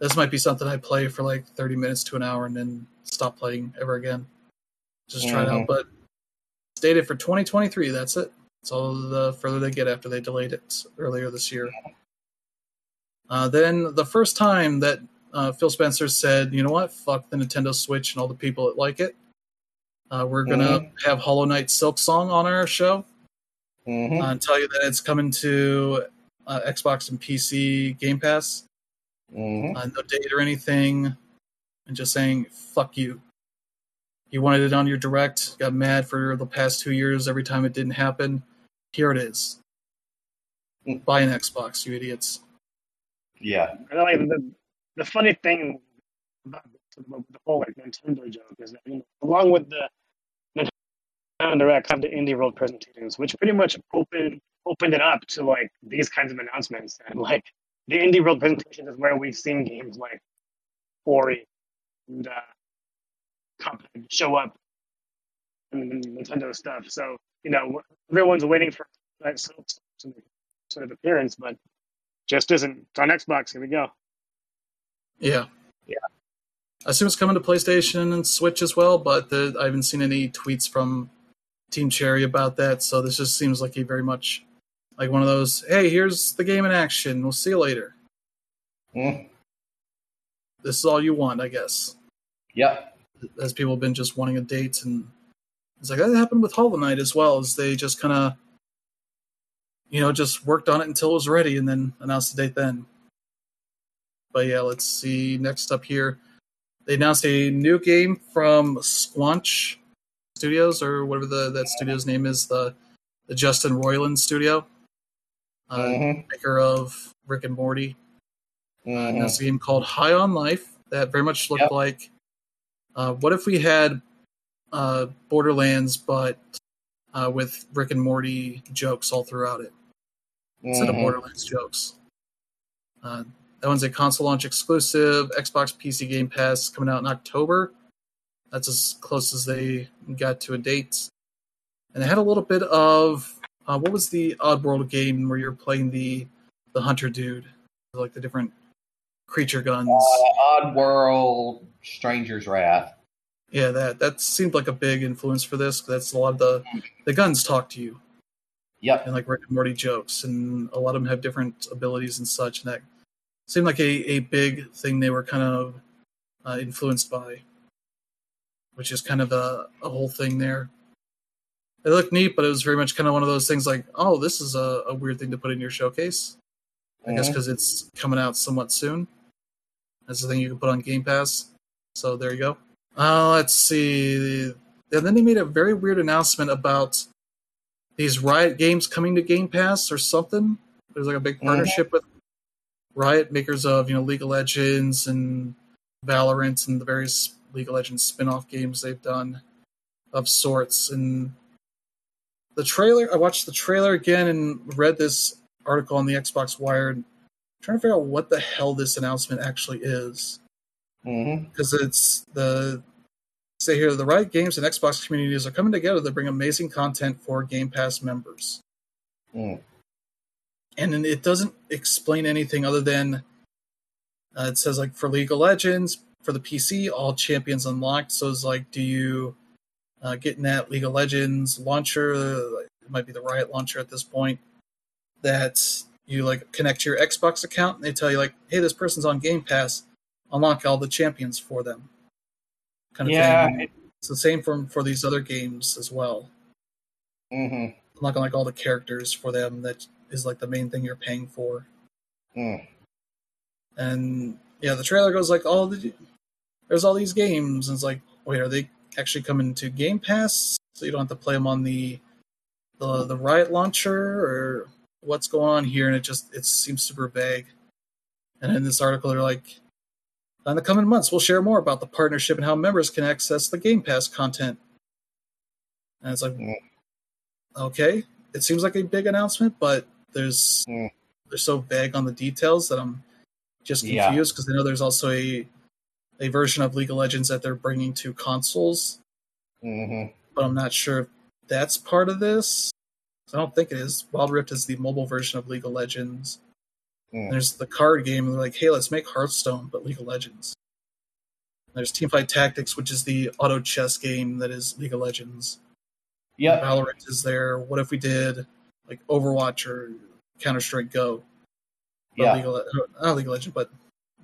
This might be something I play for like 30 minutes to an hour and then stop playing ever again. Just try it out. But it's dated for 2023. That's it. That's all the further they get after they delayed it earlier this year. Uh, then the first time that uh, Phil Spencer said, you know what, fuck the Nintendo Switch and all the people that like it. Uh, we're going to have Hollow Knight Silksong on our show hmm uh, and tell you that it's coming to uh, Xbox and PC Game Pass. hmm Uh, no date or anything. And just saying, fuck you. You wanted it on your direct, got mad for the past two years every time it didn't happen. Here it is. Mm. Buy an Xbox, you idiots. Yeah. I like, the, the funny thing about the, the whole like Nintendo joke is that you know, along with the Nintendo Direct come the Indie World presentations, which pretty much opened opened it up to like these kinds of announcements. And like the Indie World presentation is where we've seen games like Ori and uh, Cuphead show up and Nintendo stuff. So you know everyone's waiting for that sort of- sort of appearance, but just isn't. It's on Xbox. Here we go. Yeah. Yeah. I assume it's coming to PlayStation and Switch as well, but the, I haven't seen any tweets from Team Cherry about that. So this just seems like a very much like one of those. Hey, here's the game in action. We'll see you later. Mm. This is all you want, I guess. Yep. As people have been just wanting a date, and it's like that happened with Hollow Knight as well. As they just kind of, you know, just worked on it until it was ready, and then announced the date then. But yeah, let's see. Next up here, they announced a new game from Squanch Studios or whatever the that studio's name is, the the Justin Roiland studio, uh, Mhm. maker of Rick and Morty. Uh, Mhm. and that's a game called High on Life that very much looked Yep. like uh, what if we had uh, Borderlands, but uh, with Rick and Morty jokes all throughout it instead of Mhm. Borderlands jokes. Uh, that one's a console launch exclusive, Xbox PC Game Pass coming out in October. That's as close as they got to a date. And they had a little bit of uh, what was the Oddworld game where you're playing the the hunter dude, like the different creature guns. Uh, Oddworld, Stranger's Wrath. Yeah, that that seemed like a big influence for this. That's a lot of the the guns talk to you Yep. and like Rick and Morty jokes, and a lot of them have different abilities and such. And that seemed like a, a big thing they were kind of uh, influenced by, which is kind of a, a whole thing there. It looked neat, but it was very much kind of one of those things like, oh, this is a, a weird thing to put in your showcase. I guess Mhm. because it's coming out somewhat soon. That's the thing you can put on Game Pass. So there you go. Uh, let's see. And then they made a very weird announcement about these Riot games coming to Game Pass or something. There's like a big partnership mm-hmm. with Riot, makers of you know League of Legends and Valorant and the various League of Legends spin-off games they've done of sorts. And the trailer, I watched the trailer again and read this article on the Xbox Wired, trying to figure out what the hell this announcement actually is. Because mm-hmm. it's the say here the Riot Games and Xbox communities are coming together to bring amazing content for Game Pass members. Mm. And it doesn't explain anything other than uh, it says like for League of Legends for the PC, all champions unlocked. So it's like, do you uh, get in that League of Legends launcher? it might be the Riot launcher at this point. That you like connect to your Xbox account and they tell you like, hey, this person's on Game Pass. Unlock all the champions for them kind of yeah, thing. It, it's the same for for these other games as well. Mm-hmm. Not like all the characters for them that is like the main thing you're paying for. Mm. And yeah, the trailer goes like, "Oh, the, there's all these games," and it's like, wait, are they actually coming to Game Pass? So you don't have to play them on the the the Riot launcher or what's going on here? And it just it seems super vague. And in this article, they're like, in the coming months, we'll share more about the partnership and how members can access the Game Pass content. And it's like, mm. okay, it seems like a big announcement, but there's mm. they're so vague on the details that I'm just confused because yeah. I know there's also a a version of League of Legends that they're bringing to consoles, mm-hmm. but I'm not sure if that's part of this. I don't think it is. Wild Rift is the mobile version of League of Legends. Mm. There's the card game. They're like, hey, let's make Hearthstone, but League of Legends. There's Teamfight Tactics, which is the auto chess game that is League of Legends. Yeah. Valorant is there. What if we did like Overwatch or Counter Strike Go? Yeah. League of, not League of Legends, but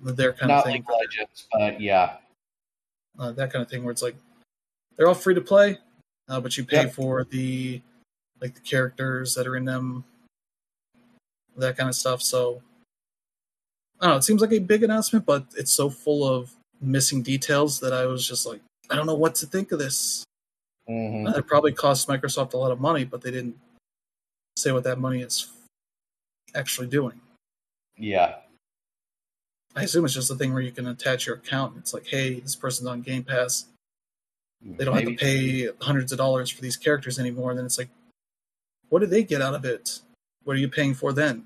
their kind not of thing. League of Legends, but yeah. Uh, that kind of thing where it's like they're all free to play, uh, but you pay yep. for the like the characters that are in them, that kind of stuff. So I don't know. It seems like a big announcement, but it's so full of missing details that I was just like, I don't know what to think of this. Mm-hmm. It probably cost Microsoft a lot of money, but they didn't say what that money is actually doing. Yeah. I assume it's just a thing where you can attach your account. And it's like, hey, this person's on Game Pass. They don't Maybe. have to pay hundreds of dollars for these characters anymore. And then it's like, what do they get out of it? What are you paying for then?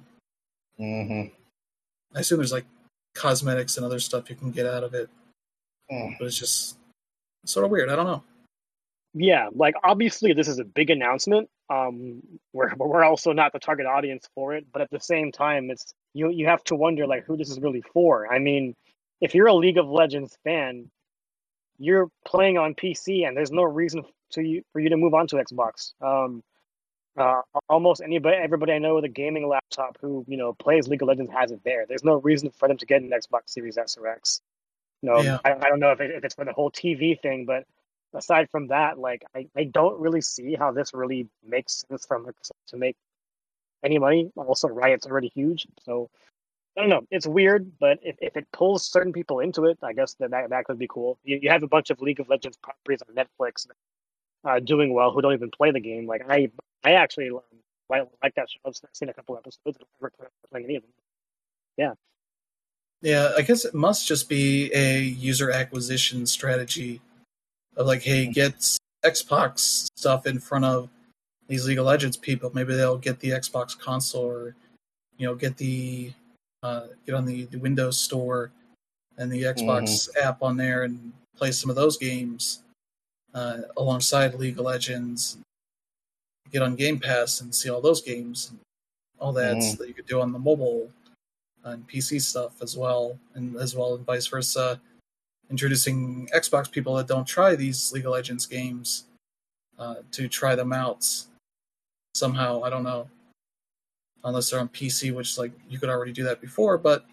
Mm-hmm. I assume there's like cosmetics and other stuff you can get out of it, mm. but it's just sort of weird. I don't know. Yeah, like obviously this is a big announcement. Um, we're we're also not the target audience for it, but at the same time, it's you you have to wonder like who this is really for. I mean, if you're a League of Legends fan, you're playing on PC, and there's no reason to you for you to move on to Xbox. Um, uh, almost anybody, everybody I know with a gaming laptop who you know plays League of Legends has it there. There's no reason for them to get an Xbox Series S or X. You know, yeah. I, I don't know if, it, if it's for the whole TV thing, but aside from that, like I, I don't really see how this really makes sense for from to make any money. Also, Riot's already huge, so I don't know. It's weird, but if, if it pulls certain people into it, I guess that that, that could be cool. You, you have a bunch of League of Legends properties on Netflix uh, doing well who don't even play the game. Like I, I actually um, like, like that show. I've seen a couple episodes. I've never playing any of them. Yeah. Yeah, I guess it must just be a user acquisition strategy of like, hey, mm-hmm. get Xbox stuff in front of these League of Legends people. Maybe they'll get the Xbox console or, you know, get the uh, get on the, the Windows Store and the Xbox mm-hmm. app on there and play some of those games uh, alongside League of Legends. Get on Game Pass and see all those games, and all that mm. that you could do on the mobile and PC stuff as well, and as well and vice versa. Introducing Xbox people that don't try these League of Legends games uh, to try them out somehow. I don't know, unless they're on PC, which like you could already do that before, but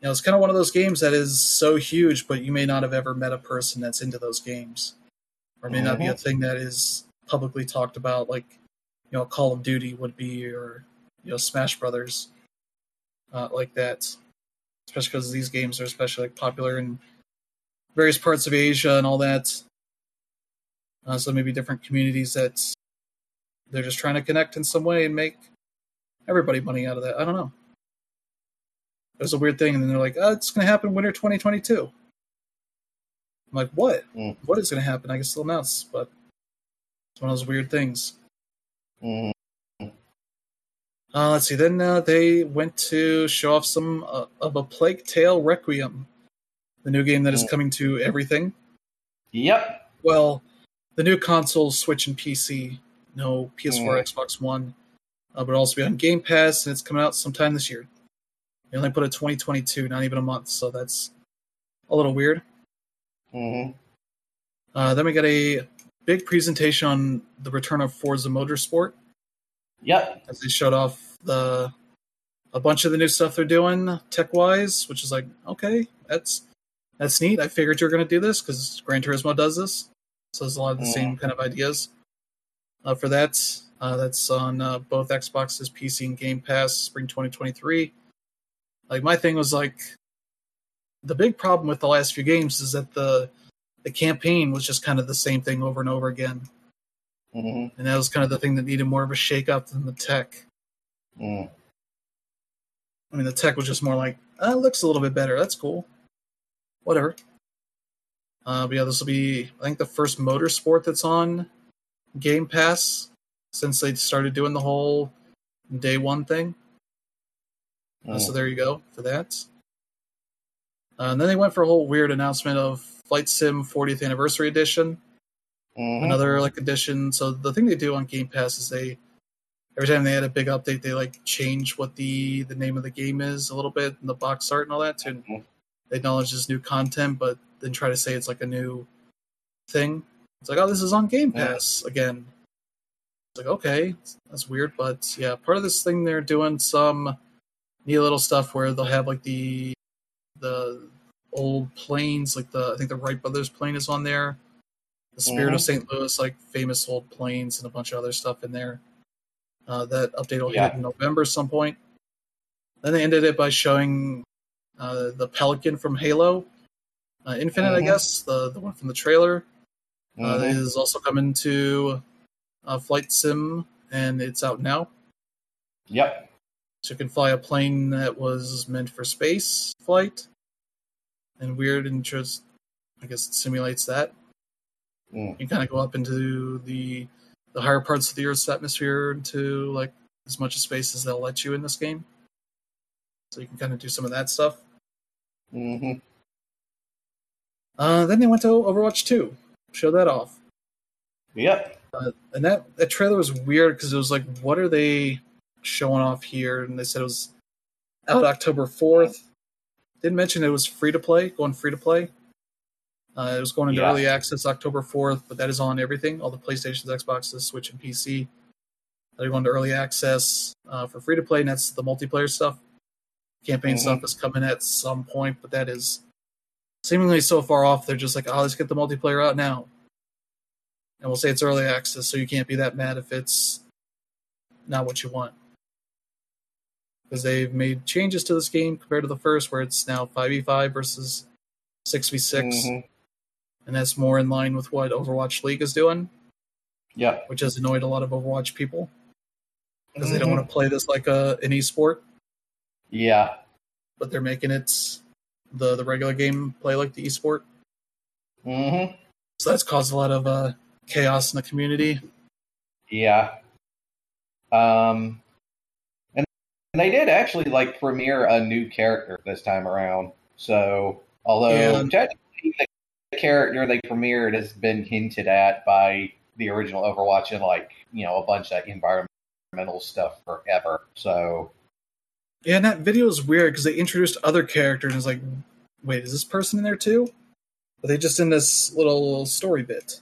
you know, it's kind of one of those games that is so huge, but you may not have ever met a person that's into those games, or may mm-hmm. not be a mm-hmm. thing that is publicly talked about, like you know, Call of Duty would be, or you know, Smash Brothers, uh, like that. especially because these games are especially like popular in various parts of Asia and all that. Uh, so maybe different communities that they're just trying to connect in some way and make everybody money out of that. I don't know. It was a weird thing, and then they're like, "Oh, it's going to happen winter 2022." I'm like, "What? Mm. What is going to happen?" I guess they'll announce, but it's one of those weird things. Mhm. Uh, let's see. Then uh, they went to show off some uh, of a Plague Tale Requiem, the new game that is Mm. coming to everything. Yep. Well, the new console, Switch, and PC. No PS4, Mm. Xbox One, uh, but also be on Game Pass, and it's coming out sometime this year. They only put it 2022, not even a month, so that's a little weird. hmm Uh, then we got a big presentation on the return of Forza Motorsport. Yep. as they showed off the a bunch of the new stuff they're doing tech wise, which is like okay, that's that's neat. I figured you were going to do this because Gran Turismo does this, so there's a lot of the Mhm. same kind of ideas uh, for that. Uh, that's on uh, both Xboxes, PC, and Game Pass, spring 2023. Like my thing was like the big problem with the last few games is that the the campaign was just kind of the same thing over and over again, hmm and that was kind of the thing that needed more of a shake up than the tech. Mm. I mean, the tech was just more like, ah, it looks a little bit better. That's cool. Whatever. Uh, but yeah, this will be, I think, the first motorsport that's on Game Pass since they started doing the whole day one thing. Uh, Mm. so there you go for that. Uh, and then they went for a whole weird announcement of Flight Sim 40th Anniversary Edition Mhm. another like edition. So the thing they do on Game Pass is they every time they add a big update, they like change what the the name of the game is a little bit and the box art and all that to Mhm. acknowledge this new content, but then try to say it's like a new thing. It's like, oh, this is on Game Yeah. Pass again. It's like, okay, that's weird, but yeah, part of this thing they're doing some neat little stuff where they'll have like the the old planes, like the I think the Wright brothers plane is on there the Spirit of St. Louis, like famous old planes and a bunch of other stuff in there. Uh, that update will Yeah. hit in November some point. Then they ended it by showing uh, the Pelican from Halo uh, Infinite, I Mhm. guess, the the one from the trailer. Uh, Mhm. is also coming to uh, Flight Sim, and it's out now. Yep. So you can fly a plane that was meant for space flight, and weird and just, I guess, it simulates that. Mm. you kind of go up into the the higher parts of the Earth's atmosphere into like as much space as they'll let you in this game. So you can kind of do some of that stuff. hmm Uh, then they went to Overwatch 2, show that off, Yep. uh, and that that trailer was weird because it was like, what are they showing off here? And they said it was out October 4th. Didn't mention it was free to play, going free to play. Uh, it was going into Yeah. early access October 4th, but that is on everything all the PlayStations, Xboxes, Switch, and PC. They're going to early access uh, for free to play, and that's the multiplayer stuff. Campaign Mhm. stuff is coming at some point, but that is seemingly so far off. They're just like, oh, let's get the multiplayer out now. And we'll say it's early access, so you can't be that mad if it's not what you want. Because they've made changes to this game compared to the first, where it's now 5v5 versus 6v6 Mhm. and that's more in line with what Overwatch League is doing, Yeah, which has annoyed a lot of Overwatch people because they don't Mhm. want to play this like a an esport, Yeah. but they're making it the the regular game play like the esport. hmm So that's caused a lot of uh, chaos in the community. Yeah. Um, they did actually like premiere a new character this time around. So, although Yeah. technically the, character they premiered has been hinted at by the original Overwatch and like you know a bunch of environmental stuff forever. So, Yeah, and that video is weird because they introduced other characters and it's like, wait, is this person in there too? But they just in this little story bit.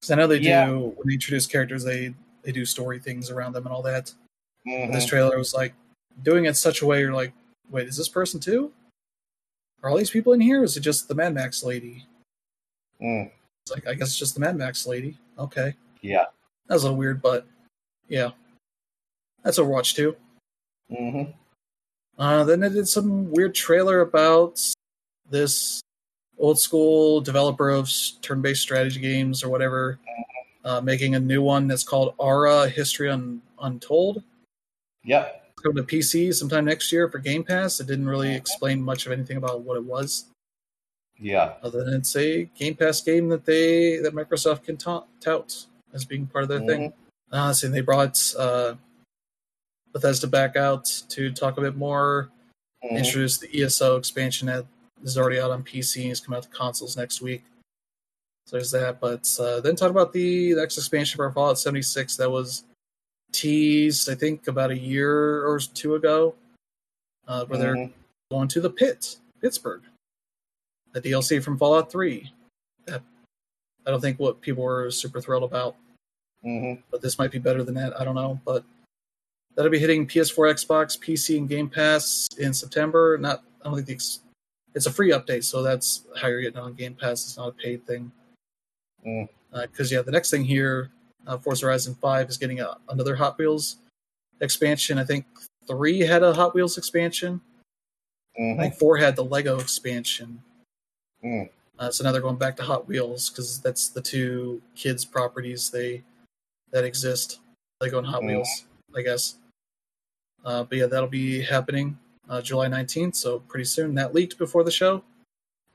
Because I know they Yeah. do when they introduce characters, they they do story things around them and all that. Mhm. this trailer was like doing it in such a way you're like, wait, is this person too? Are all these people in here? Or is it just the Mad Max lady? Mm. It's like I guess it's just the Mad Max lady. Okay, yeah. that was a little weird, but yeah, that's Overwatch 2. hmm Uh, then they did some weird trailer about this old school developer of turn-based strategy games or whatever, uh, making a new one that's called Ara History Un- Untold. Yep. It's coming to PC sometime next year for Game Pass. It didn't really explain much of anything about what it was, Yeah. other than it's a Game Pass game that they that Microsoft can ta- tout as being part of their thing. Uh, so they brought uh, Bethesda back out to talk a bit more. Mhm. Introduce the ESO expansion that is already out on PC and is coming out to consoles next week. So there's that. But uh, then talk about the next expansion for Fallout 76 that was teased, I think, about a year or two ago, uh, where they're Mhm. going to the pit, Pittsburgh. The DLC from Fallout 3. That, I don't think what people were super thrilled about Mhm. but this might be better than that. I don't know, but that'll be hitting PS4, Xbox, PC, and Game Pass in September. Not, I don't think the ex- it's a free update, so that's how you're getting on Game Pass. It's not a paid thing. Mm. Because yeah, the next thing here, uh, Forza Horizon Five is getting a, another Hot Wheels expansion. I think three had a Hot Wheels expansion. I Mhm. think four had the Lego expansion. Mm. Uh, so now they're going back to Hot Wheels because that's the two kids' properties they that exist. Lego and Hot Mm. Wheels, I guess. Uh, but yeah, that'll be happening uh, July 19th, so pretty soon. That leaked before the show,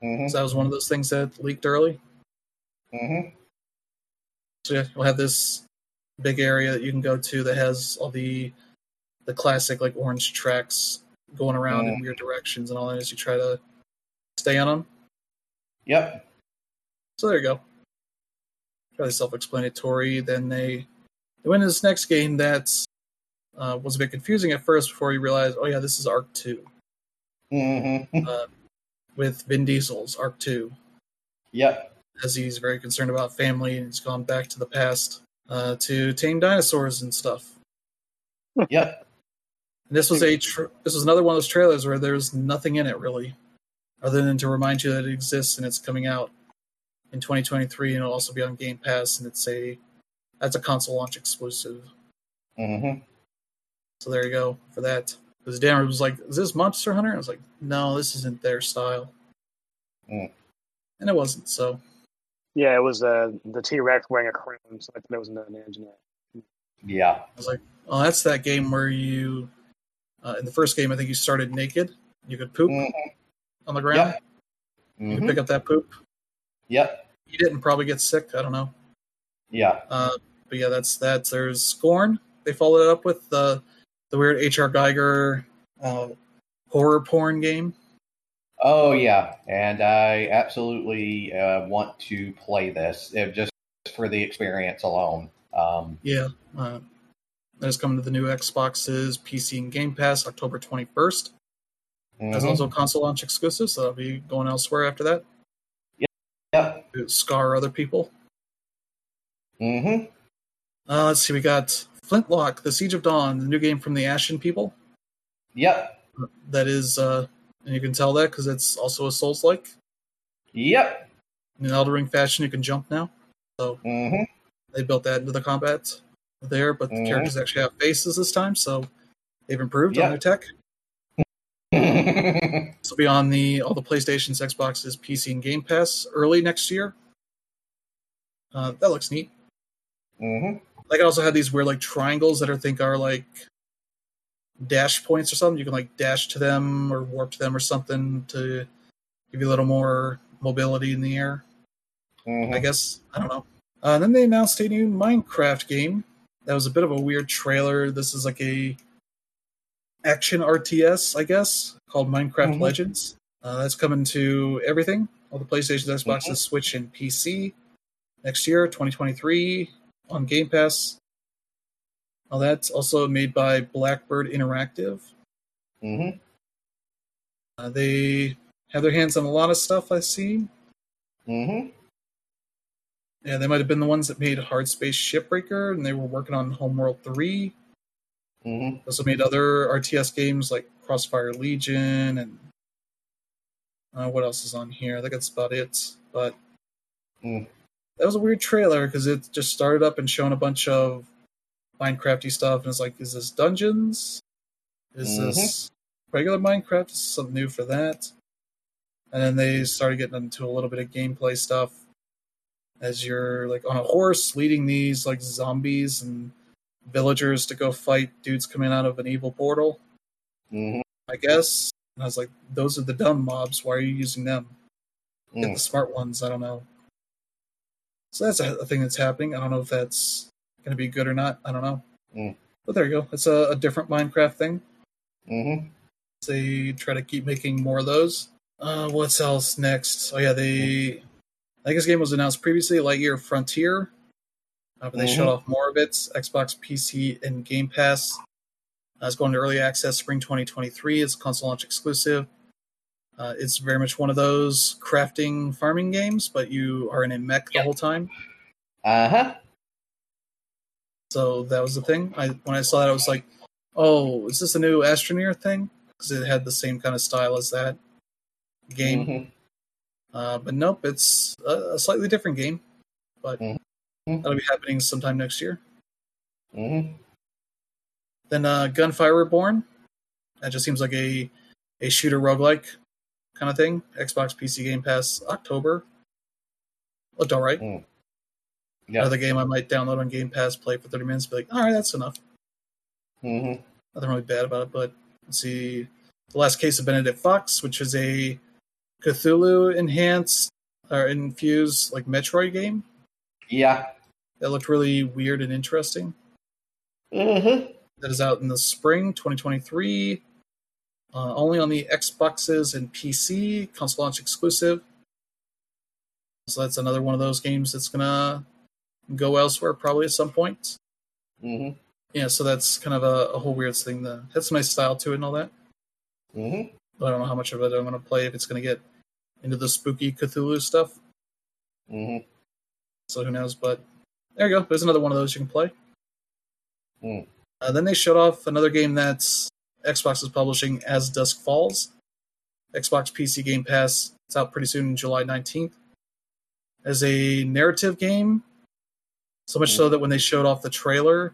Mhm. so that was one of those things that leaked early. Mhm. So yeah, you'll have this big area that you can go to that has all the the classic like orange tracks going around in Mm. weird directions and all that as you try to stay on them. Yep. So there you go. Fairly self-explanatory. Then they they went into this next game that uh, was a bit confusing at first before you realize, oh yeah, this is ARK Two Mhm. (laughs) uh, with Vin Diesel's ARK Two, Yep. As he's very concerned about family and he's gone back to the past uh, to tame dinosaurs and stuff. (laughs) Yep. And this was a tr- this was another one of those trailers where there's nothing in it really, other than to remind you that it exists and it's coming out in 2023 and it'll also be on Game Pass and it's a that's a console launch exclusive. Mhm. So there you go for that. Because Dan was like, "Is this Monster Hunter?" I was like, "No, this isn't their style," Mm. and it wasn't. So Yeah, it was uh, the T Rex wearing a crown, so I thought it was an engine. Yeah. I was like, "Oh, that's that game where you." Uh, in the first game, I think you started naked. You could poop Mhm. on the ground. Yep. You could Mhm. pick up that poop. Yep. You didn't probably get sick. I don't know. Yeah. Uh, but yeah, that's that. There's Scorn. They followed it up with the the weird H.R. Giger uh, horror porn game. Oh yeah, and I absolutely uh, want to play this uh, just for the experience alone. Um, Yeah, uh, that is coming to the new Xboxes, PC, and Game Pass October 21st. That's mhm. also console launch exclusive, so that'll be going elsewhere after that Yep. to scar other people. hmm Uh, let's see, we got Flintlock: The Siege of Dawn, the new game from the Ashen people. Yep. That is, uh, and you can tell that because it's also a Souls-like. Yep. In an Elden Ring fashion, you can jump now. So hmm they built that into the combat there, but the Mhm. characters actually have faces this time, so they've improved Yeah. on their tech. (laughs) This will be on the all the PlayStations, Xboxes, PC, and Game Pass early next year. Uh, that looks neat. hmm Like, I also have these weird like triangles that I think are like dash points or something. You can like dash to them or warp to them or something to give you a little more mobility in the air. hmm I guess I don't know. Uh, and then they announced a new Minecraft game. That was a bit of a weird trailer. This is like a action RTS, I guess, called Minecraft Mhm. Legends. Uh, that's coming to everything, all the PlayStation, Xboxes, Mhm. Switch, and PC next year, 2023, on Game Pass. All that's also made by Blackbird Interactive. hmm Uh, they have their hands on a lot of stuff I see. hmm Yeah, they might have been the ones that made Hard Space Shipbreaker, and they were working on Homeworld 3. hmm also made other RTS games like Crossfire Legion, and uh, what else is on here? I think that's about it. But Mm. that was a weird trailer because it just started up and shown a bunch of Minecrafty stuff, and it's like, is this dungeons? Is Mhm. this regular Minecraft. This is something new for that. And then they started getting into a little bit of gameplay stuff as you're like on a horse leading these like zombies and villagers to go fight dudes coming out of an evil portal. Mm-hmm. I guess. And I was like, those are the dumb mobs. Why are you using them? Get Mm. the smart ones. I don't know. So that's a, a thing that's happening. I don't know if that's going to be good or not. I don't know. Mm. But there you go. It's a, a different Minecraft thing. Mm-hmm. They try to keep making more of those. Uh, what's else next? Oh yeah, they. I think this game was announced previously, Lightyear Frontier, uh, but they Mhm. showed off more of it. Xbox, PC, and Game Pass. Uh, it's going to early access spring 2023. It's console launch exclusive. Uh, it's very much one of those crafting farming games, but you are in a mech the whole time. Uh huh. So that was the thing. I when I saw that, I was like, "Oh, is this a new Astroneer thing?" Because it had the same kind of style as that game. Mhm. Uh, but nope, it's a, a slightly different game. But Mhm. that'll be happening sometime next year. Mm-hmm. Then uh, Gunfire Reborn. That just seems like a a shooter roguelike kind of thing. Xbox, PC, Game Pass, October. Looked all right. Yeah. Another game I might download on Game Pass, play for 30 minutes, be like, all right, that's enough. Mm-hmm. Nothing really bad about it, but let's see. The Last Case of Benedict Fox, which is a Cthulhu enhanced or infused like Metroid game. Yeah. That looked really weird and interesting. Mm-hmm. That is out in the spring 2023. Uh, only on the Xboxes and PC, console launch exclusive. So that's another one of those games that's gonna go elsewhere probably at some point. Mm-hmm. Yeah, so that's kind of a, a whole weird thing. That has some nice style to it and all that. Mm-hmm. But I don't know how much of it I'm gonna play if it's gonna get into the spooky Cthulhu stuff. Mm-hmm. So who knows? But there you go. There's another one of those you can play. Mm. Uh, then they showed off another game that's Xbox is publishing as Dusk Falls. Xbox PC Game Pass. It's out pretty soon, July 19th. As a narrative game, so much so that when they showed off the trailer,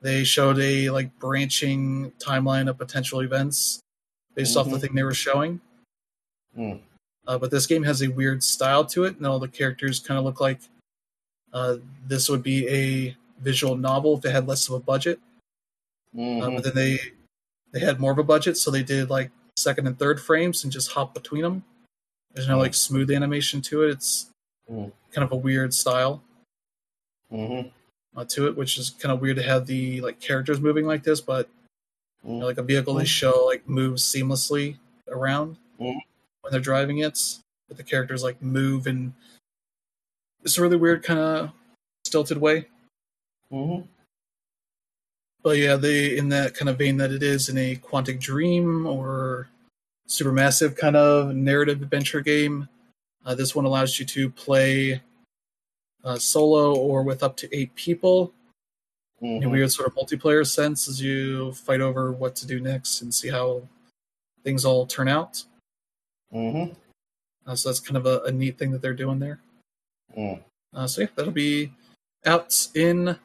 they showed a like branching timeline of potential events based off the Mhm. thing they were showing. Mm. Uh, but this game has a weird style to it, and all the characters kind of look like uh, this would be a visual novel if it had less of a budget. Uh, Mm-hmm. but then they they had more of a budget, so they did like second and third frames and just hop between them. There's no like smooth animation to it. It's Mm. kind of a weird style Mm-hmm. uh, to it, which is kind of weird to have the like characters moving like this, but you know, like a vehicle they show like moves seamlessly around Mm. when they're driving it, but the characters like move in this really weird kind of stilted way. Mm-hmm. But yeah, they in that kind of vein that it is in a Quantic Dream or supermassive kind of narrative adventure game. Uh, this one allows you to play uh, solo or with up to eight people in a Mm-hmm. weird sort of multiplayer sense as you fight over what to do next and see how things all turn out. Mm-hmm. Uh, so that's kind of a, a neat thing that they're doing there. Mm. Uh, so yeah, that'll be out in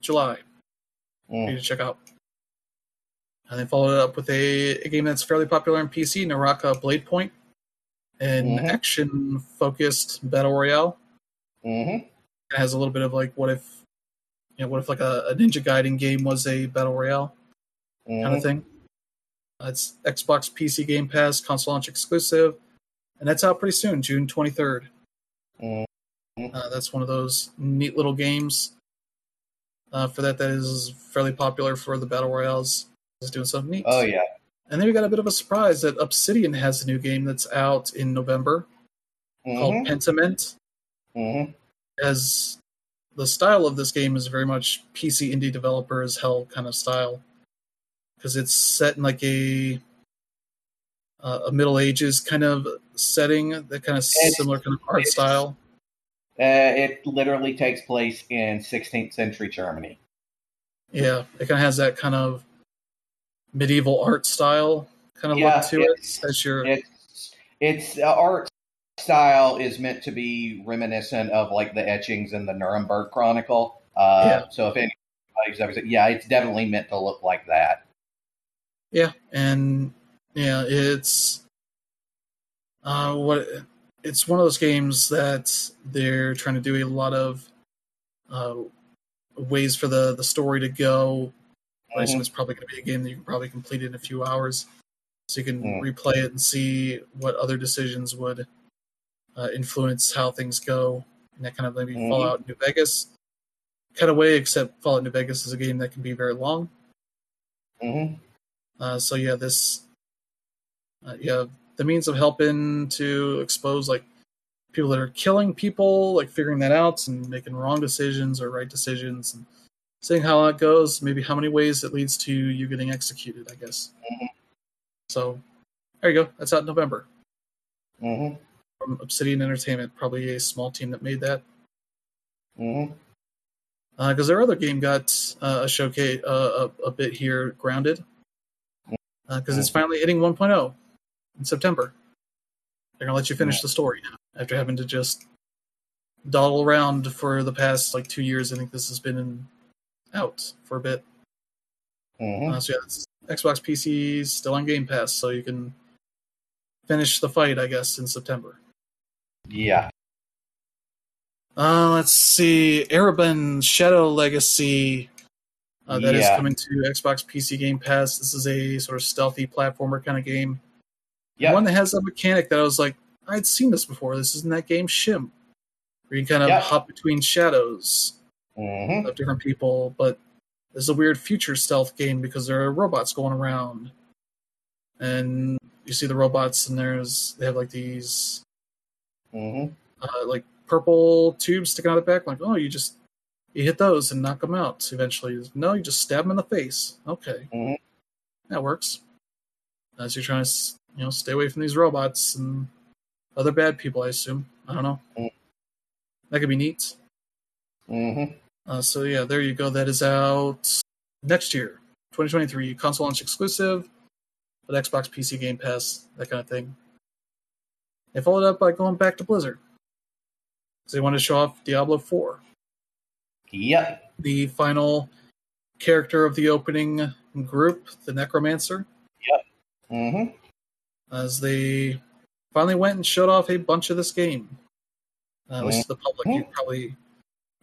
July. for you Mm. to check out. And they followed it up with a, a game that's fairly popular on PC, Naraka Blade Point, an Mhm. action focused battle royale. Mm-hmm. It has a little bit of like what if you know, what if like a, a Ninja Gaiden game was a battle royale kind Mm-hmm. of thing. Uh, it's Xbox PC Game Pass, console launch exclusive, and that's out pretty soon, June twenty third. Mhm. Uh, that's one of those neat little games. Uh, for that, that is fairly popular for the battle royales. Is doing something neat. Oh yeah. And then we got a bit of a surprise that Obsidian has a new game that's out in November called Mm-hmm. Pentiment. Mm-hmm. As the style of this game is very much PC indie developer as hell kind of style, because it's set in like a uh, a Middle Ages kind of setting, that kind of similar kind of art style. Uh, it literally takes place in 16th century Germany. Yeah, it kind of has that kind of medieval art style kind of Yeah, look to it. As your It's its uh, art style is meant to be reminiscent of like the etchings in the Nuremberg Chronicle. Uh, Yeah. So if anybody's ever said, yeah, it's definitely meant to look like that. Yeah, and Yeah, it's uh, what it's one of those games that they're trying to do a lot of uh, ways for the the story to go. I assume it's probably going to be a game that you can probably complete in a few hours, so you can Mm. replay it and see what other decisions would uh, influence how things go. And that kind of maybe Mhm. Fallout New Vegas kind of way, except Fallout New Vegas is a game that can be very long. hmm Uh, so yeah, this uh, yeah the means of helping to expose like people that are killing people, like figuring that out and making wrong decisions or right decisions, and seeing how that goes. Maybe how many ways it leads to you getting executed. I guess. Mhm. So there you go. That's out in November hmm from Obsidian Entertainment, probably a small team that made that. Because their other game got uh, a showcase uh, a, a bit here, grounded, because it's finally hitting 1.0 in September. They're gonna let you finish the story now after having to just dawdle around for the past like two years. I think this has been in, out for a bit. hmm Uh, so yeah, it's Xbox PC still on Game Pass, so you can finish the fight, I guess, in September. Yeah. Uh, let's see, Ereban Shadow Legacy. Uh, that is Yeah. coming to Xbox PC Game Pass. This is a sort of stealthy platformer kind of game. Yeah. One that has a mechanic that I was like, I'd seen this before. This is in that game Schim, where you kind of Yeah. hop between shadows hmm of different people. But this is a weird future stealth game because there are robots going around, and you see the robots, and there's they have like these hmm uh, like purple tubes sticking out of the back. Like, oh, you just you hit those and knock them out. Eventually, no, you just stab them in the face. Okay, Mhm. that works. As you're trying to, you know, stay away from these robots and other bad people. I assume. I don't know. Mm. Mm-hmm. That could be neat. hmm Uh, so yeah, there you go. That is out next year, 2023, console launch exclusive, with Xbox, PC, Game Pass, that kind of thing. They followed up by going back to Blizzard. 'Cause they wanted to show off Diablo 4, Yep. the final character of the opening group, the Necromancer, hmm as they finally went and showed off a bunch of this game. Uh, at least to the public, you probably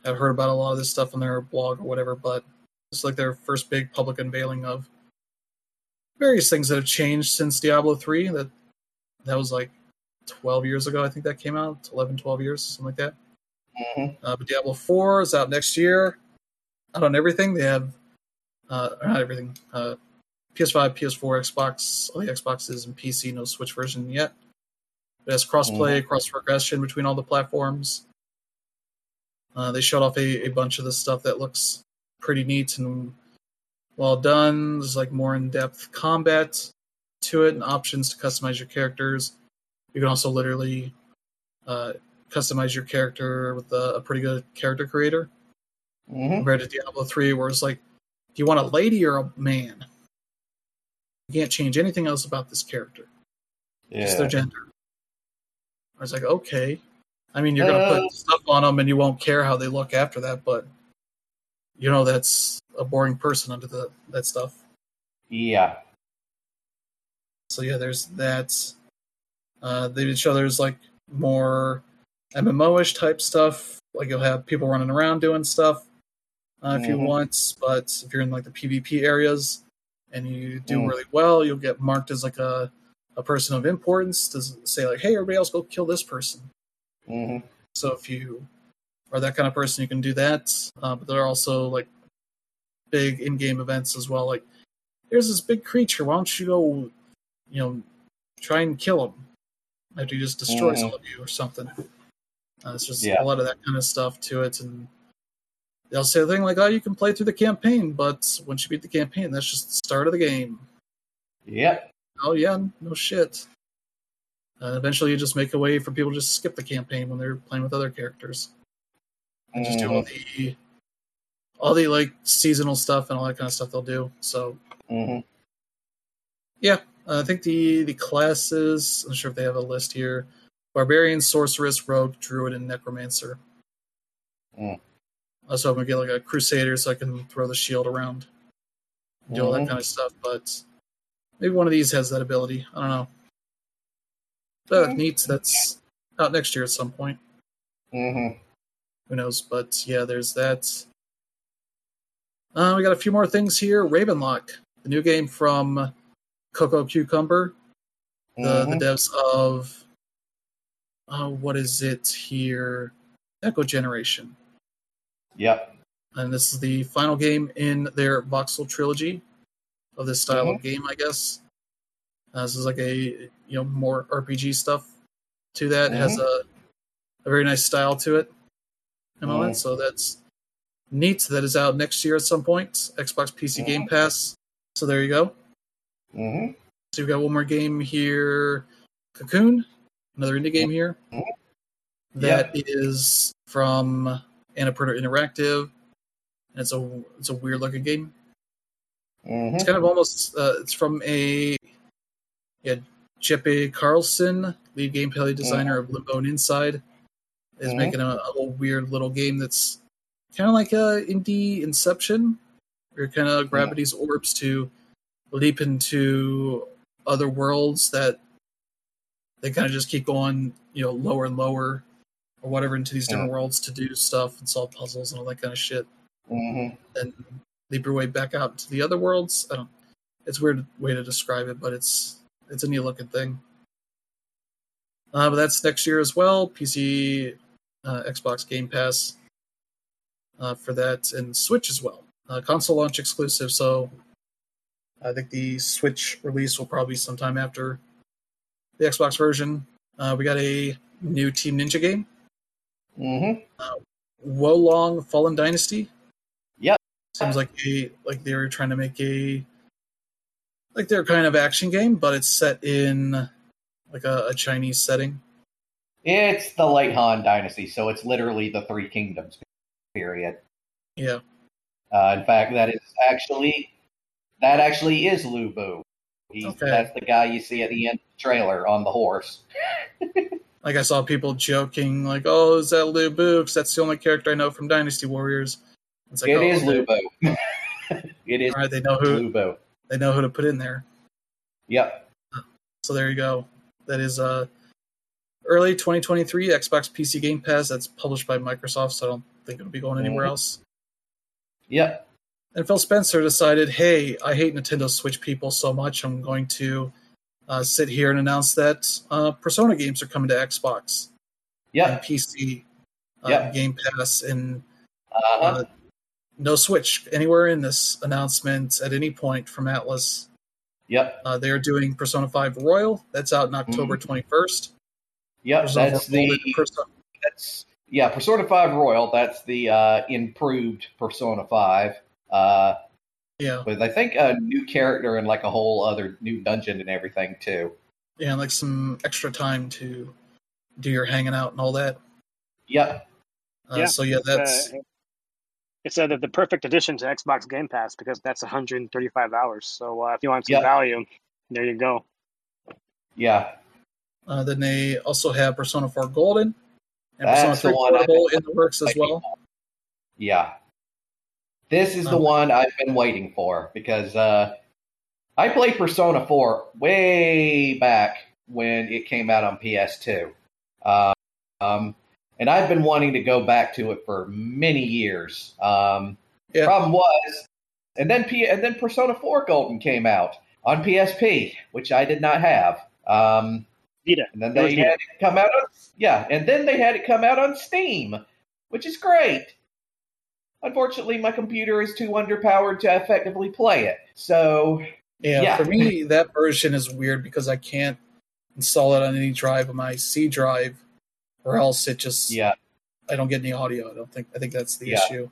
have heard about a lot of this stuff on their blog or whatever, but it's like their first big public unveiling of various things that have changed since Diablo 3. That that was like 12 years ago, I think that came out, 11, 12 years, something like that. hmm Uh, but Diablo 4 is out next year. Out on everything. They have, uh, not everything, uh, PS5, PS4, Xbox, all the Xboxes, and PC, no Switch version yet. It has crossplay, cross progression between all the platforms. Uh, they showed off a, a bunch of the stuff that looks pretty neat and well done. There's like more in depth combat to it and options to customize your characters. You can also literally uh, customize your character with a, a pretty good character creator hmm compared to Diablo 3, where it's like, do you want a lady or a man? You can't change anything else about this character, just their gender. I was like, okay. I mean, you're going to Uh. put stuff on them and you won't care how they look after that, but you know that's a boring person under the that stuff. Yeah. So yeah, there's that. Uh, they did show there's like more MMO-ish type stuff. Like you'll have people running around doing stuff uh, if you Mhm. want, but if you're in like the PvP areas and you do Mm. really well, you'll get marked as like a a person of importance to say like, hey, everybody else go kill this person. hmm So if you are that kind of person, you can do that. Uh, but there are also like big in-game events as well. Like, here's this big creature. Why don't you go, you know, try and kill him after he just destroys Mhm. all of you or something. Uh, it's just Yeah. a lot of that kind of stuff to it, and they'll say a thing like, "Oh, you can play through the campaign, but once you beat the campaign, that's just the start of the game." Yep. Oh yeah, no shit. Uh, eventually, you just make a way for people to just skip the campaign when they're playing with other characters and just do all the all the like seasonal stuff and all that kind of stuff they'll do. So hmm yeah, uh, I think the the classes. I'm not sure if they have a list here: barbarian, sorceress, rogue, druid, and necromancer. Mm. Also, I'm gonna get like a crusader so I can throw the shield around, do all that Mhm. kind of stuff. But maybe one of these has that ability. I don't know. But neat. That's out next year at some point. Mm-hmm. Who knows? But yeah, there's that. Uh, we got a few more things here. Ravenlock, the new game from Cococucumber, the, Mhm. the devs of uh, what is it here? Echo Generation. Yep. and this is the final game in their voxel trilogy of this style of game, I guess. Uh, this is like a you know more RPG stuff to that. It has a a very nice style to it and all Mhm. that. So that's neat. That is out next year at some point. Xbox PC Game Pass. So there you go. Mm-hmm. So we've got one more game here, Cocoon, another indie game here. Mhm. That is from Annapurna Interactive. And it's a it's a weird looking game. Mm-hmm. It's kind of almost uh, it's from a yeah Jeppe Carlsen, lead gameplay designer of Limbo and Inside, is Mhm. making a, a little weird little game that's kind of like a indie Inception, where you kind of grab these orbs to leap into other worlds that they kind of just keep going, you know, lower and lower or whatever into these different worlds to do stuff and solve puzzles and all that kind of shit Mm-hmm. then leap your way back out into the other worlds. I don't. It's a weird way to describe it, but it's it's a neat looking thing. Uh, but that's next year as well. PC, uh, Xbox Game Pass uh, for that, and Switch as well. Uh, console launch exclusive, so I think the Switch release will probably be sometime after the Xbox version. Uh, we got a new Team Ninja game, Mm-hmm. Wo Long Fallen Dynasty. Yep. Seems like a like they were trying to make a like their kind of action game, but it's set in like a, a Chinese setting. It's the late Han Dynasty, so it's literally the Three Kingdoms period. Yeah. Uh, in fact, that is actually that actually is Lu Bu. He's, Okay. That's the guy you see at the end of the trailer on the horse. (laughs) Like I saw people joking, like, "Oh, is that Liu Bu? 'Cause that's the only character I know from Dynasty Warriors." It's like, It oh, is okay. Lu Bu. (laughs) it is All right, they know who Lu Bu. they know who to put in there. Yep. So there you go. That is uh early 2023 Xbox PC Game Pass. That's published by Microsoft, so I don't think it'll be going anywhere Mhm. else. Yep. And Phil Spencer decided, hey, I hate Nintendo Switch people so much. I'm going to uh, sit here and announce that uh, Persona games are coming to Xbox Yep. and PC, uh, Yep. Game Pass, and Uh-huh. uh, no Switch anywhere in this announcement at any point from Atlus. Yep. Uh, they are doing Persona 5 Royal. That's out in October 21st. Yep. Persona That's the Persona- that's yeah, Persona Five Royal. That's the uh, improved Persona Five. Uh, yeah, with I think a new character and like a whole other new dungeon and everything too. yeah, and like some extra time to do your hanging out and all that. Yep. Uh, Yeah, so yeah, that's Uh, it's uh, the, the perfect addition to Xbox Game Pass because that's 135 hours. So uh, if you want some Yep. value, there you go. Yeah. Uh, then they also have Persona 4 Golden and That's Persona the 3 one Portable in the works as well. Yeah. This is the Um, one I've been waiting for because uh, I played Persona 4 way back when it came out on PS2. Uh, um, and I've been wanting to go back to it for many years. Um, Yeah. Problem was, and then P- and then Persona 4 Golden came out on PSP, which I did not have. Um, Vita. and then It they Vita. had it come out on yeah, and then they had it come out on Steam, which is great. Unfortunately, my computer is too underpowered to effectively play it. So Yeah, Yeah. for me, (laughs) that version is weird because I can't install it on any drive on my C drive, or else it just yeah, I don't get any audio. I don't think I think that's the Yeah. issue.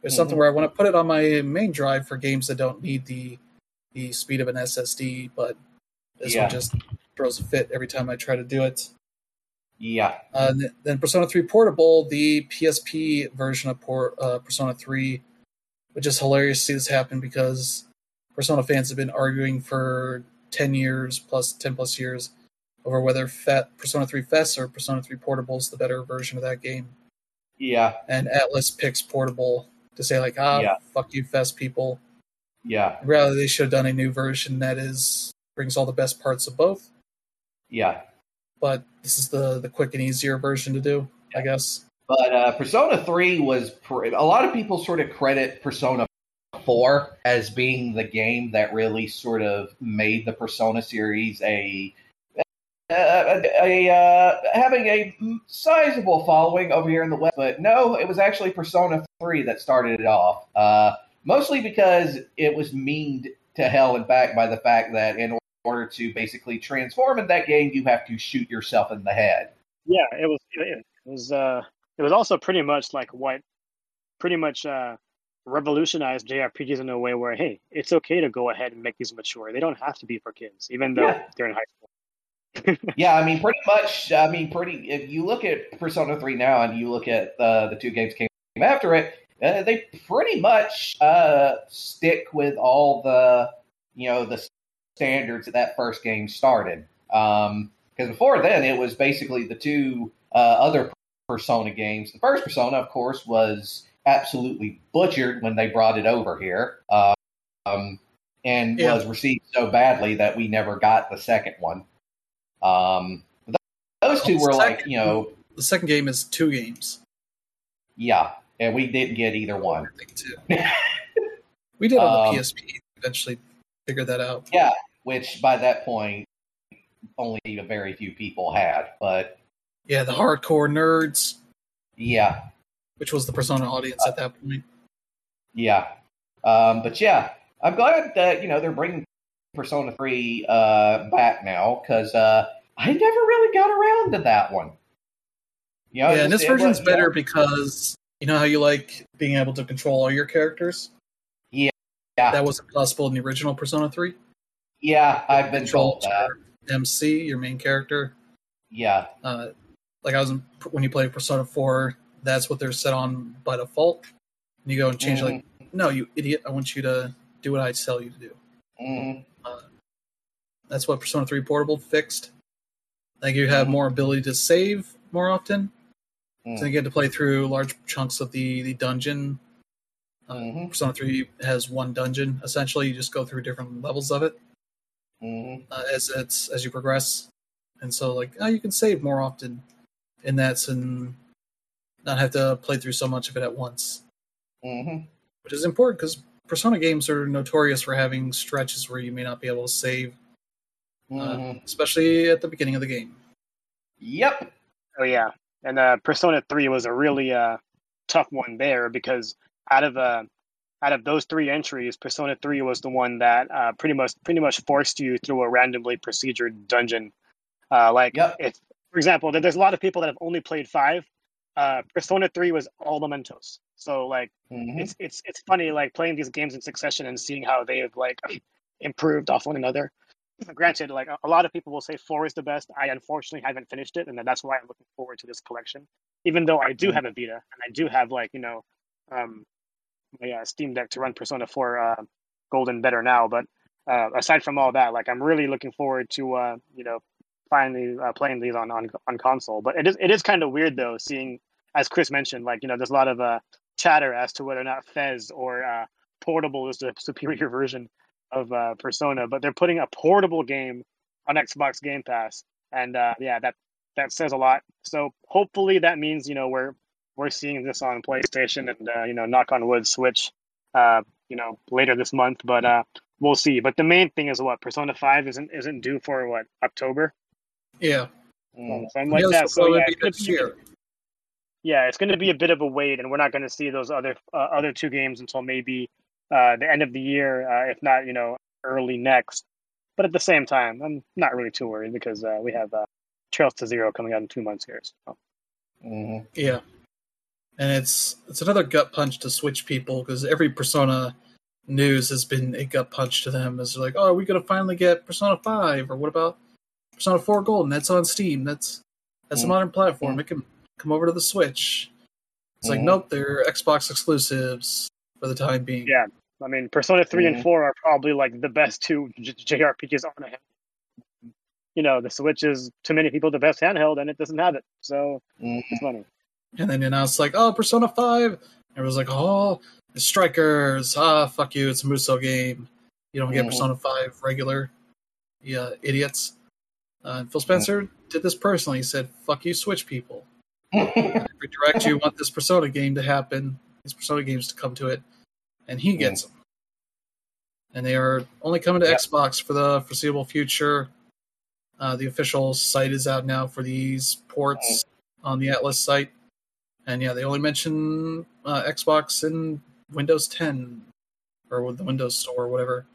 There's Mhm. something where I want to put it on my main drive for games that don't need the the speed of an SSD, but this Yeah. one just throws a fit every time I try to do it. Yeah, Uh, and then Persona 3 Portable, the PSP version of uh, Persona 3, which is hilarious to see this happen because Persona fans have been arguing for 10 years plus 10 plus years over whether Fat Persona 3 FES or Persona 3 Portable is the better version of that game. yeah, And Atlus picks Portable to say like, ah, Yeah. fuck you, FES people. Yeah. Rather, they should have done a new version that is brings all the best parts of both. Yeah. But this is the the quick and easier version to do, I guess. But uh, Persona 3 was pr- a lot of people sort of credit Persona 4 as being the game that really sort of made the Persona series a a, a uh, having a sizable following over here in the West. But no, it was actually Persona 3 that started it off. Uh, mostly because it was meaned to hell and back by the fact that in order to basically transform in that game, you have to shoot yourself in the head. Yeah, it was. It was. Uh, it was also pretty much like what, pretty much uh, revolutionized JRPGs in a way where hey, it's okay to go ahead and make these mature. They don't have to be for kids, even though Yeah. they're in high school. (laughs) yeah, I mean, pretty much. I mean, pretty. If you look at Persona Three now, and you look at uh, the two games came after it, uh, they pretty much uh, stick with all the you know the standards that that first game started. Because before then, it was basically the two uh, other Persona games. The first Persona, of course, was absolutely butchered when they brought it over here, um, and Yeah. was received so badly that we never got the second one. Um, th- those two were like, you know, The second game is two games, yeah, and we didn't get either one. I think too. (laughs) we did on Um, the PSP. Eventually, figured that out. Yeah, which by that point, only a very few people had. But Yeah, the hardcore nerds, yeah, which was the Persona audience at that point. yeah. Um, but yeah, I'm glad that you know they're bringing Persona Three uh, back now because uh, I never really got around to that one. You know, yeah, and this was- version's know, better because you know how you like being able to control all your characters. Yeah, Yeah. that wasn't possible in the original Persona Three. Yeah, I've been told that. MC, your main character. Yeah, Uh, like I was in, when you play Persona Four, that's what they're set on by default. And you go and change like, no, you idiot! I want you to do what I tell you to do. Mhm. That's what Persona 3 Portable fixed. Like you have more ability to save more often. So you get to play through large chunks of the, the dungeon. Uh, Mhm. Persona 3 has one dungeon. Essentially, you just go through different levels of it Mhm. uh, as it's as you progress. And so, like, oh, you can save more often in that and not have to play through so much of it at once, Mhm. which is important because Persona games are notorious for having stretches where you may not be able to save, uh, Mhm. especially at the beginning of the game. Yep. Oh yeah, and uh, Persona Three was a really uh, tough one there because out of uh, out of those three entries, Persona Three was the one that uh, pretty much pretty much forced you through a randomly procedured dungeon. Uh, like Yep. if, for example, there's a lot of people that have only played five. Uh, Persona Three was all mementos. So like Mhm. it's it's it's funny like playing these games in succession and seeing how they've like (clears throat) improved off one another. Granted, like a- a lot of people will say four is the best. I unfortunately haven't finished it, and that's why I'm looking forward to this collection. Even though I do have a Vita and I do have like you know, um, my uh, Steam Deck to run Persona Four uh, Golden better now. But uh, aside from all that, like I'm really looking forward to uh, you know finally uh, playing these on, on on console. But it is it is kind of weird though, seeing as Chris mentioned, like you know, there's a lot of uh, chatter as to whether or not FES or uh, Portable is the (laughs) superior version of uh, Persona, but they're putting a portable game on Xbox Game Pass, and uh, yeah, that that says a lot. So hopefully that means you know we're we're seeing this on PlayStation and uh, you know, knock on wood, Switch, uh, you know, later this month. But uh, we'll see. But the main thing is what Persona Five isn't isn't due for what October, Yeah. Mhm. something like that. so yeah, it's gonna be- yeah, it's going to be a bit of a wait, and we're not going to see those other uh, other two games until maybe uh, the end of the year, uh, if not, you know, early next. But at the same time, I'm not really too worried because uh, we have uh, Trails to Zero coming out in two months here. So. Mhm. Yeah, and it's it's another gut punch to Switch people because every Persona news has been a gut punch to them. As they're like, oh, are we gonna finally get Persona Five, or what about Persona Four Golden? That's on Steam. That's that's a Mm. modern platform. It can come over to the Switch. It's like, Mhm. nope, they're Xbox exclusives for the time being. Yeah. I mean, Persona 3 Mhm. and 4 are probably like the best two JRPGs on a You know, the Switch is to many people the best handheld, and it doesn't have it. So Mhm. it's funny. And then you announced like, oh, Persona Five. Everyone's like, oh, strikers. Ah, fuck you. It's a Musou game. You don't get Mhm. Persona Five regular. Yeah, idiots. Uh, Phil Spencer did this personally. He said, "Fuck you, Switch people. (laughs) Every direct you want this Persona game to happen, these Persona games to come to it, and he gets them. And they are only coming to Yep. Xbox for the foreseeable future. Uh, the official site is out now for these ports on the Atlus site, and yeah, they only mention uh, Xbox and Windows 10 or with the Windows Store or whatever.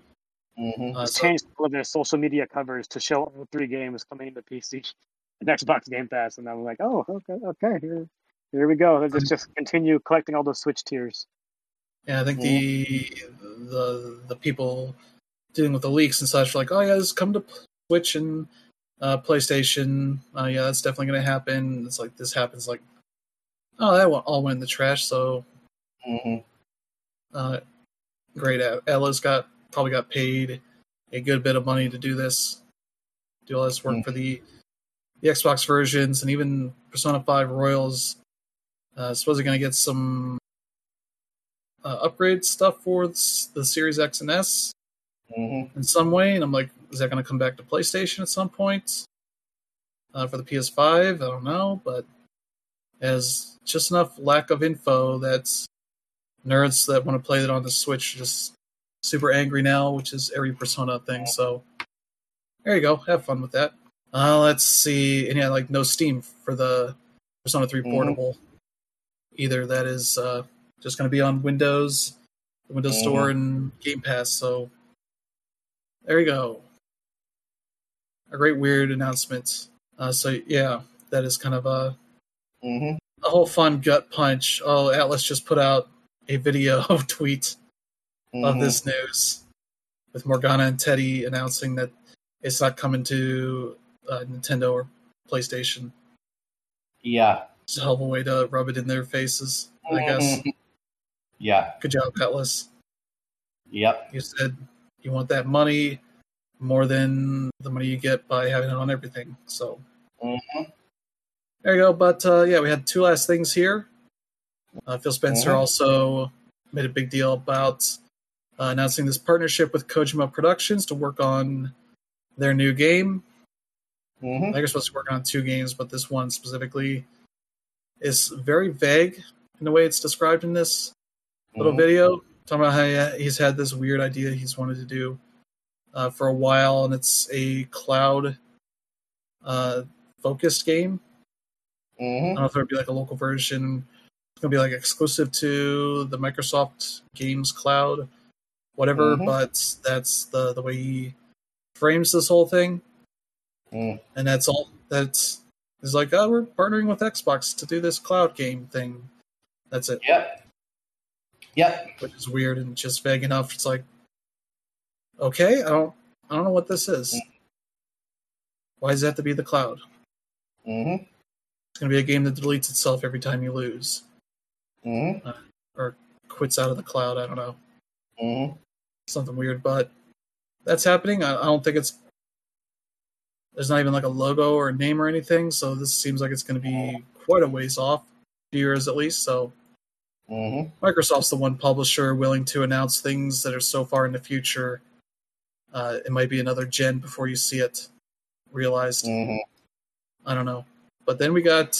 Mhm. Uh, so- changed all of their social media covers to show all three games coming to PC and Xbox Game Pass, and I'm like, oh, okay, okay, here, here we go. Let's just continue collecting all those Switch tiers. Yeah, I think the the the people dealing with the leaks and such are like, oh yeah, this come to Switch and uh, PlayStation. Uh, yeah, that's definitely going to happen. It's like this happens like, oh, that all went in the trash. So Mhm. uh, great, Ella's got probably got paid a good bit of money to do this, do all this work Mm. for the the Xbox versions and even Persona Five Royals. Uh, supposedly going to get some uh, upgrade stuff for the, the Series X and S Mhm. in some way, and I'm like, is that going to come back to PlayStation at some point uh, for the PS5? I don't know, but as just enough lack of info that's nerds that want to play it on the Switch are just super angry now, which is every Persona thing. So there you go, have fun with that. Uh, let's see, and yeah, like no Steam for the Persona 3 Mhm. Portable either. That is uh, just going to be on Windows, the Windows Mhm. Store, and Game Pass. So there you go. A great weird announcement. Uh, so yeah, that is kind of a Mhm. a whole fun gut punch. Oh, Atlus just put out a video (laughs) tweet of Mhm. this news with Morgana and Teddy announcing that it's not coming to uh, Nintendo or PlayStation. Yeah. It's a hell of a way to rub it in their faces, I guess. Mhm. Yeah. Good job, Atlus. Yep. You said you want that money more than the money you get by having it on everything. So Mhm. There you go. But uh, yeah, we had two last things here. Uh, Phil Spencer Mhm. also made a big deal about uh, announcing this partnership with Kojima Productions to work on their new game. I Mhm. they're supposed to work on two games, but this one specifically is very vague in the way it's described in this little Mhm. video talking about how he's had this weird idea he's wanted to do uh, for a while, and it's a cloud uh, focused game. I Mhm. don't know if it'll be like a local version. It's gonna be like exclusive to the Microsoft Games Cloud, whatever. Mhm. But that's the the way he frames this whole thing, Mm. and that's all. That's is like, oh, we're partnering with Xbox to do this cloud game thing. That's it, Yep. Yep. which is weird and just vague enough. It's like, okay, I don't, I don't know what this is. Why does it have to be the cloud? Mhm. It's gonna be a game that deletes itself every time you lose. Mhm. or quits out of the cloud. I don't know, Mhm. something weird, but that's happening. I, I don't think it's there's not even like a logo or a name or anything. So this seems like it's going to be quite a ways off, years at least. So Mhm. Microsoft's the one publisher willing to announce things that are so far in the future. Uh, it might be another gen before you see it realized. Mhm. I don't know. But then we got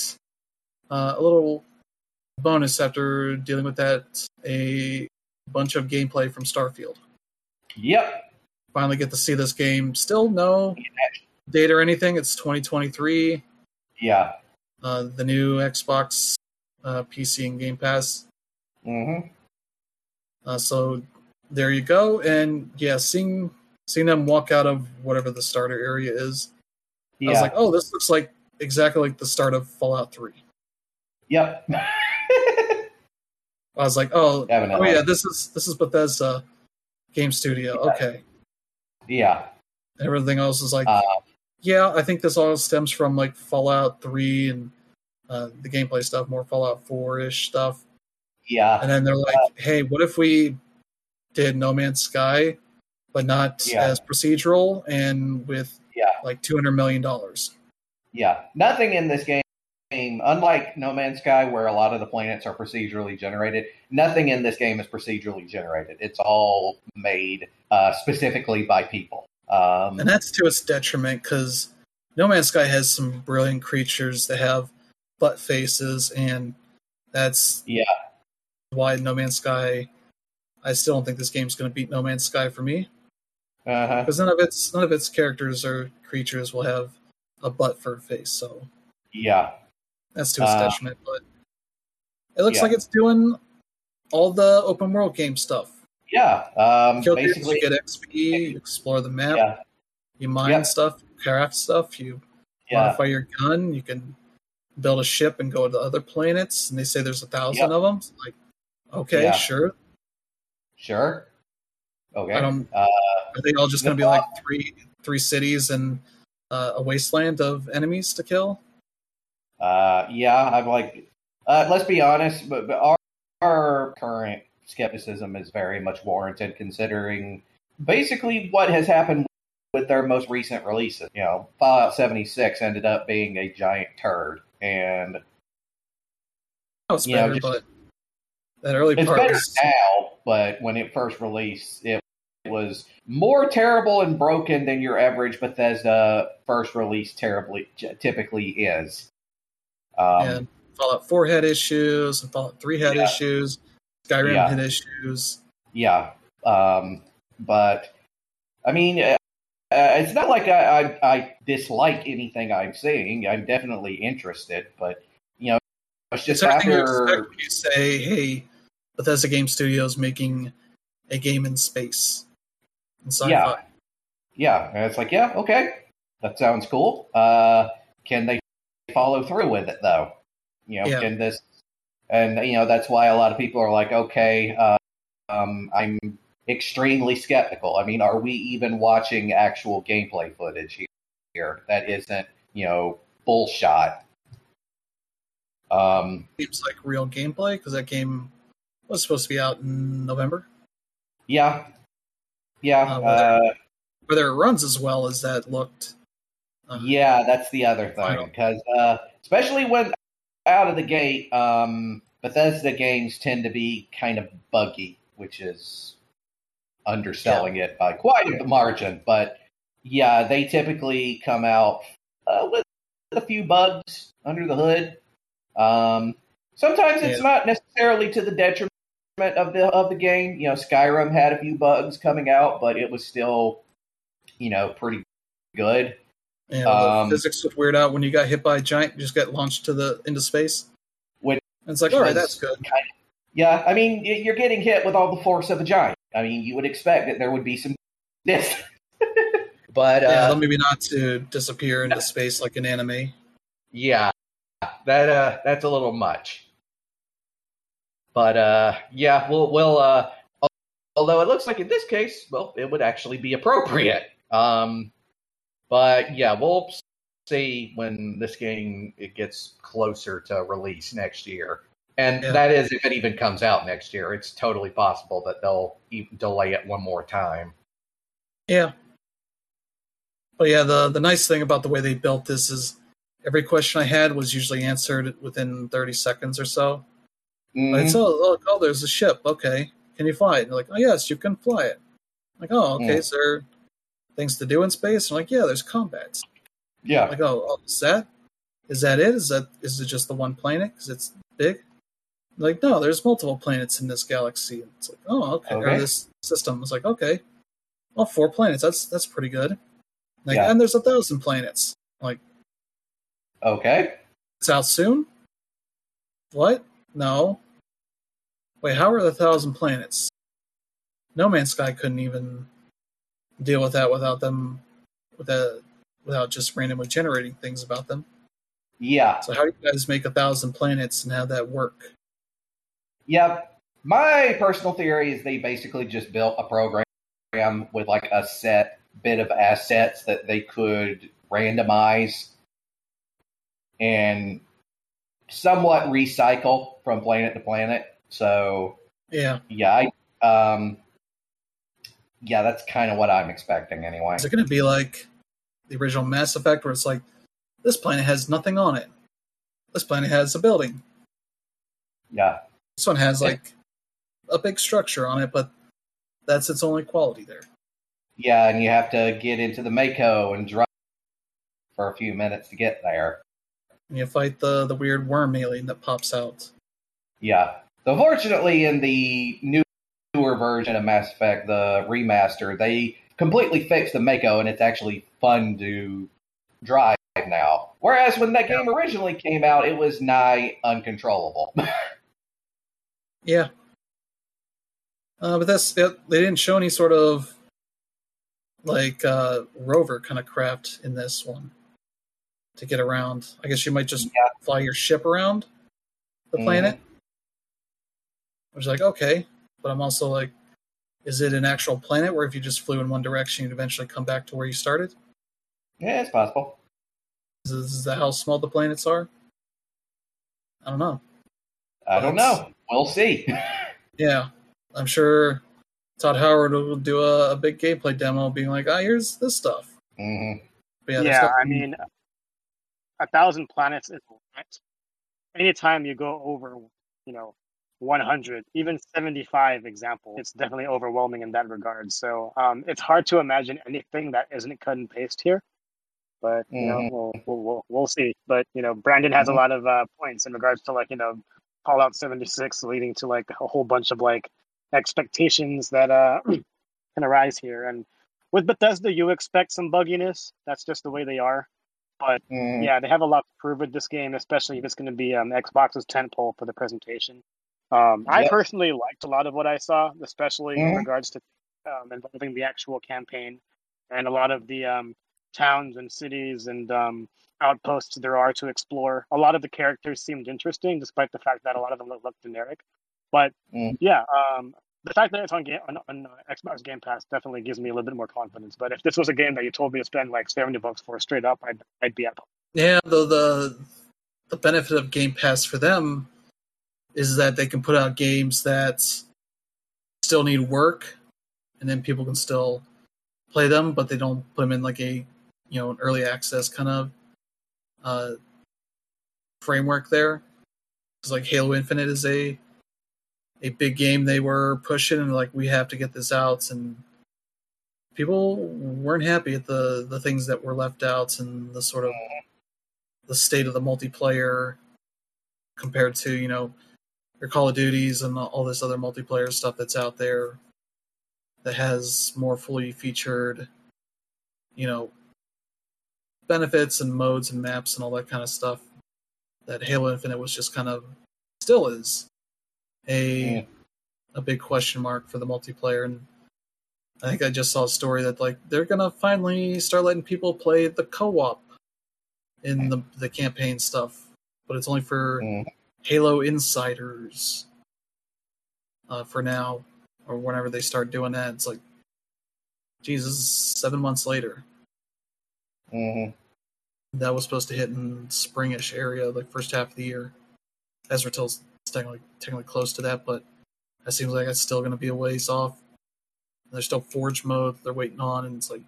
uh, a little bonus after dealing with that a bunch of gameplay from Starfield. Yep. Finally get to see this game. Still no date or anything. It's 2023. Yeah. Uh, the new Xbox, uh, PC, and Game Pass. Mhm. Uh, so there you go. And yeah, seeing seeing them walk out of whatever the starter area is, Yeah. I was like, oh, this looks like exactly like the start of Fallout 3. Yep. (laughs) I was like, oh, Definitely. oh yeah, this is this is Bethesda game studio. Okay, yeah. everything else is like, Uh, yeah, I think this all stems from like Fallout Three and uh, the gameplay stuff, more Fallout Four ish stuff. Yeah. And then they're like, hey, what if we did No Man's Sky, but not Yeah. as procedural and with Yeah. like two hundred million dollars? Yeah. Nothing in this game unlike No Man's Sky, where a lot of the planets are procedurally generated, nothing in this game is procedurally generated. It's all made uh, specifically by people. Um, and that's to its detriment because No Man's Sky has some brilliant creatures that have butt faces, and that's yeah why No Man's Sky. I still don't think this game's going to beat No Man's Sky for me because uh-huh. none of its none of its characters or creatures will have a butt for a face. So yeah, that's to its Uh. But it looks yeah. like it's doing all the open world game stuff. yeah. Um, Kill basically, you get XP, you explore the map, yeah, you mine Yeah. stuff, craft stuff, you modify your gun, you can build a ship and go to other planets. And they say there's a thousand of them. Like, okay, sure. sure. Okay. Uh, Are they all just going to be like three three cities and uh, a wasteland of enemies to kill? Uh, yeah, I'm like, uh, let's be honest, but, but our, our current skepticism is very much warranted considering basically what has happened with their most recent releases. You know, Fallout 76 ended up being a giant turd, and Oh, it's Yeah, better, just- but that early it's part better was now, but when it first released, it was more terrible and broken than your average Bethesda first release terribly typically is. Um, and Fallout Four had issues, and Fallout Three had Yeah. issues. Skyrim Yeah. had issues. Yeah, um, but I mean, uh, uh, it's not like I, I, I dislike anything I'm seeing. I'm definitely interested, but you know, it's It's just you after. you say, "Hey, Bethesda Game Studios making a game in space." Yeah. Yeah, and it's like, yeah, okay, that sounds cool. Uh, can they follow through with it though? You know, Yeah. can this? And you know, that's why a lot of people are like, okay, uh, um, I'm extremely skeptical. I mean, are we even watching actual gameplay footage here? That isn't, you know, bullshot. Um, Seems like real gameplay because that game was supposed to be out in November. yeah, yeah, whether- uh, runs as well as that looked. uh, Yeah, that's the other thing because uh, especially when out of the gate, um, Bethesda games tend to be kind of buggy, which is underselling it by quite a margin. But yeah, they typically come out uh, with a few bugs under the hood. Um, sometimes it's Yeah. not necessarily to the detriment of the of the game. You know, Skyrim had a few bugs coming out, but it was still, you know, pretty good. And the Um, physics would weird out when you got hit by a giant, you just get launched to the into space. Which And it's like, all right, that's good. Yeah, I mean, you're getting hit with all the force of a giant. I mean, you would expect that there would be some (laughs) this, but yeah, uh, maybe not to disappear into space like an anime. yeah, that uh, that's a little much. But uh, yeah, we'll we'll uh, although it looks like in this case, well, it would actually be appropriate. Um, but yeah, we'll see when this game it gets closer to release next year. And Yeah. that is if it even comes out next year. It's totally possible that they'll delay it one more time. Yeah. But yeah, the the nice thing about the way they built this is every question I had was usually answered within 30 seconds or so. Like, Mhm. so, oh, oh, there's a ship. Okay. Can you fly it? And they're like, oh, yes, you can fly it. like, oh, okay. Mm. Is there things to do in space? I'm like, yeah, there's combats. Yeah. Like, oh, oh, is that is that it? Is that is it just the one planet? Because it's big. Like, no, there's multiple planets in this galaxy. It's like, oh, okay. Or this system. It's like, okay, well, four planets. That's that's pretty good. Like, Yeah. and there's a thousand planets. Like, Okay. it's out soon. What? No. Wait, how are the thousand planets? No Man's Sky couldn't even deal with that without them, with that, without just randomly generating things about them. Yeah. So how do you guys make a thousand planets and have that work? Yep. My personal theory is they basically just built a program with like a set bit of assets that they could randomize and somewhat recycle from planet to planet. So Yeah, yeah, I um yeah, that's kind of what I'm expecting anyway. is it going to be like the original Mass Effect, where it's like this planet has nothing on it, this planet has a building. Yeah. This one has like a big structure on it, but that's its only quality there. Yeah, and you have to get into the Mako and drive for a few minutes to get there. And you fight the the weird worm alien that pops out. Yeah. So fortunately, in the newer version of Mass Effect, the remaster, they completely fixed the Mako, and it's actually fun to drive now. Whereas when that game originally came out, it was nigh uncontrollable. (laughs) yeah. Uh, but that's it. They didn't show any sort of like uh, rover kind of craft in this one to get around. I guess you might just yeah. fly your ship around the mm-hmm. planet. I was like, okay, but I'm also like, is it an actual planet where if you just flew in one direction, you'd eventually come back to where you started? Yeah, it's possible. Is, is that how small the planets are? I don't know. I don't know. We'll see. (laughs) yeah, I'm sure Todd Howard will do a, a, big gameplay demo, being like, "Ah, here's this stuff." Mm-hmm. yeah, yeah I mean, a thousand planets is anytime you go over, you know, 100, even 75 example, it's definitely overwhelming in that regard. So um, it's hard to imagine anything that isn't cut and paste here. But you mm-hmm. know, we'll, we'll, we'll we'll see. But you know, Brandon has mm-hmm. a lot of uh, points in regards to like you know, Fallout 76, leading to like a whole bunch of like expectations that uh (clears throat) can arise here. And with Bethesda, you expect some bugginess. That's just the way they are. But mm. yeah, they have a lot to prove with this game, especially if it's going to be um, Xbox's tentpole for the presentation. Um, I personally liked a lot of what I saw, especially mm. in mm-hmm. regards to um, involving the actual campaign and a lot of the um, towns and cities and um, outposts there are to explore. A lot of the characters seemed interesting, despite the fact that a lot of them look, look generic. But mm. yeah, um, the fact that it's on, game, on, on uh, Xbox Game Pass definitely gives me a little bit more confidence. But if this was a game that you told me to spend like seventy bucks for straight up, I'd I'd be up. Yeah, though the the benefit of Game Pass for them is that they can put out games that still need work, and then people can still play them, but they don't put them in like a you know an early access kind of uh, framework there. Because like Halo Infinite is a a big game they were pushing and like we have to get this out and people weren't happy at the the things that were left out and the sort of the state of the multiplayer compared to you know your call of duties and all this other multiplayer stuff that's out there that has more fully featured you know benefits and modes and maps and all that kind of stuff that halo infinite was just kind of still is a a big question mark for the multiplayer. And I think I just saw a story that like they're gonna finally start letting people play the co-op in the the campaign stuff, but it's only for mm. Halo insiders uh, for now, or whenever they start doing that. It's like, Jesus, seven months later. Mm-hmm. That was supposed to hit in springish area, like first half of the year. Ezra tells technically technically close to that, but it seems like it's still going to be a ways off. There's still Forge mode they're waiting on, and it's like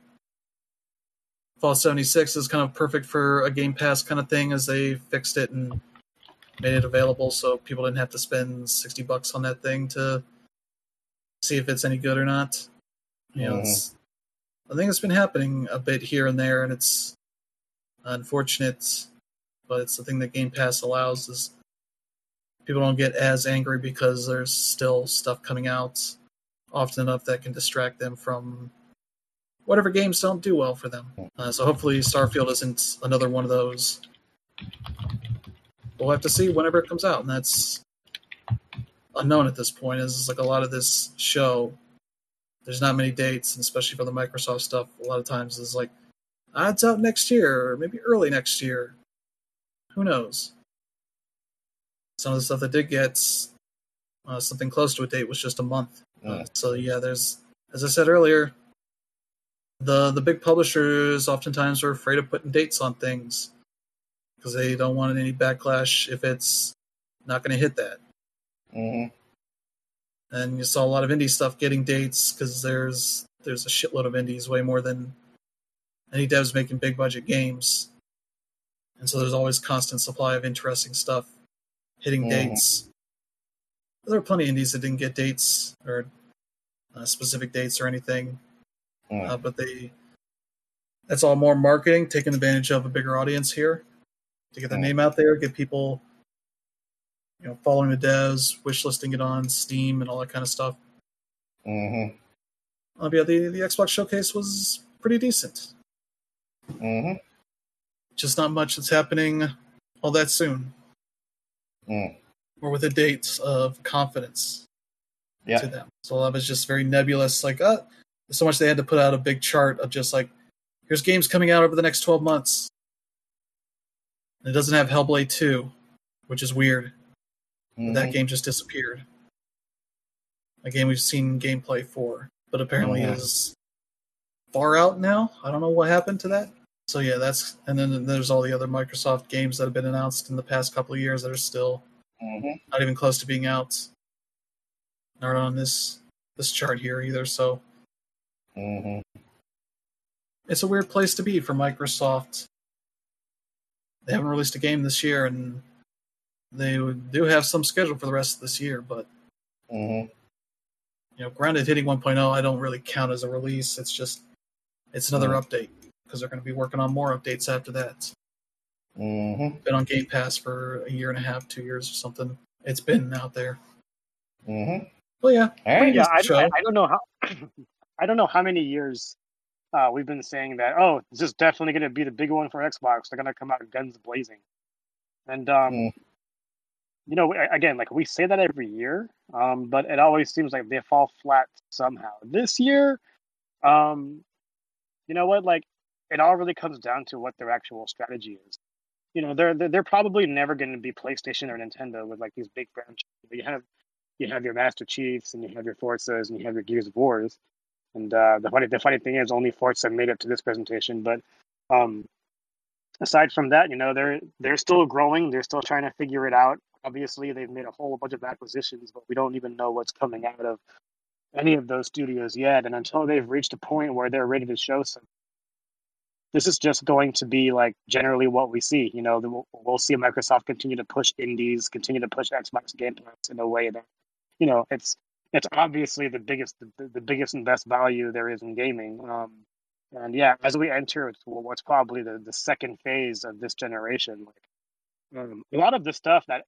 Fall 76 is kind of perfect for a Game Pass kind of thing, as they fixed it and made it available, so people didn't have to spend 60 bucks on that thing to see if it's any good or not. You know, mm-hmm. I think it's been happening a bit here and there, and it's unfortunate, but it's the thing that Game Pass allows is people don't get as angry because there's still stuff coming out often enough that can distract them from whatever games don't do well for them. Uh, so hopefully Starfield isn't another one of those. We'll have to see whenever it comes out, and that's unknown at this point. Is like a lot of this show. There's not many dates, and especially for the Microsoft stuff, a lot of times is like, ah, it's out next year, or maybe early next year. Who knows? some of the stuff that did get uh, something close to a date was just a month. Uh, so yeah, there's as I said earlier, the the big publishers oftentimes are afraid of putting dates on things because they don't want any backlash if it's not going to hit that. Mm-hmm. And you saw a lot of indie stuff getting dates because there's there's a shitload of indies, way more than any devs making big budget games. and so there's always constant supply of interesting stuff hitting mm. dates. There are plenty of indies that didn't get dates or uh, specific dates or anything, mm. uh, but they that's all more marketing, taking advantage of a bigger audience here to get the mm. name out there, get people you know following the devs, wish listing it on Steam and all that kind of stuff. Mm-hmm. Uh, yeah, the the Xbox showcase was pretty decent. Mm-hmm. Just not much that's happening all that soon. Mm. Or with a date of confidence yeah. to them. So that was just very nebulous. Like, uh, so much they had to put out a big chart of just like, here's games coming out over the next 12 months. And it doesn't have Hellblade 2, which is weird. Mm-hmm. That game just disappeared. A game we've seen gameplay for, but apparently mm-hmm. is far out now. I don't know what happened to that. So yeah, that's and then there's all the other Microsoft games that have been announced in the past couple of years that are still mm-hmm. not even close to being out. Not on this this chart here either. So mm-hmm. it's a weird place to be for Microsoft. They haven't released a game this year, and they do have some scheduled for the rest of this year. But mm-hmm. you know, Grounded hitting 1.0, I don't really count as a release. It's just it's another mm-hmm. update because they're going to be working on more updates after that. Mm-hmm. Been on Game Pass for a year and a half, two years or something. It's been out there. Mm-hmm. Well, yeah, yeah. I, I, I, don't know how. (clears throat) I don't know how many years uh, we've been saying that. Oh, this is definitely going to be the big one for Xbox. They're going to come out guns blazing, and um, mm. you know, again, like we say that every year, um, but it always seems like they fall flat somehow. This year, um, you know what? Like it all really comes down to what their actual strategy is. You know, they're they're, they're probably never going to be PlayStation or Nintendo with like these big branches. You have you have your Master Chiefs and you have your Forzas and you have your Gears of Wars. And uh, the funny the funny thing is, only Forza made it to this presentation. But um, aside from that, you know, they're they're still growing. They're still trying to figure it out. Obviously, they've made a whole bunch of acquisitions, but we don't even know what's coming out of any of those studios yet. And until they've reached a point where they're ready to show some this is just going to be like generally what we see. You know, we'll, we'll see Microsoft continue to push indies, continue to push Xbox Game Pass in a way that, you know, it's it's obviously the biggest the, the biggest and best value there is in gaming. Um, and yeah, as we enter what's probably the, the second phase of this generation, like um, a lot of the stuff that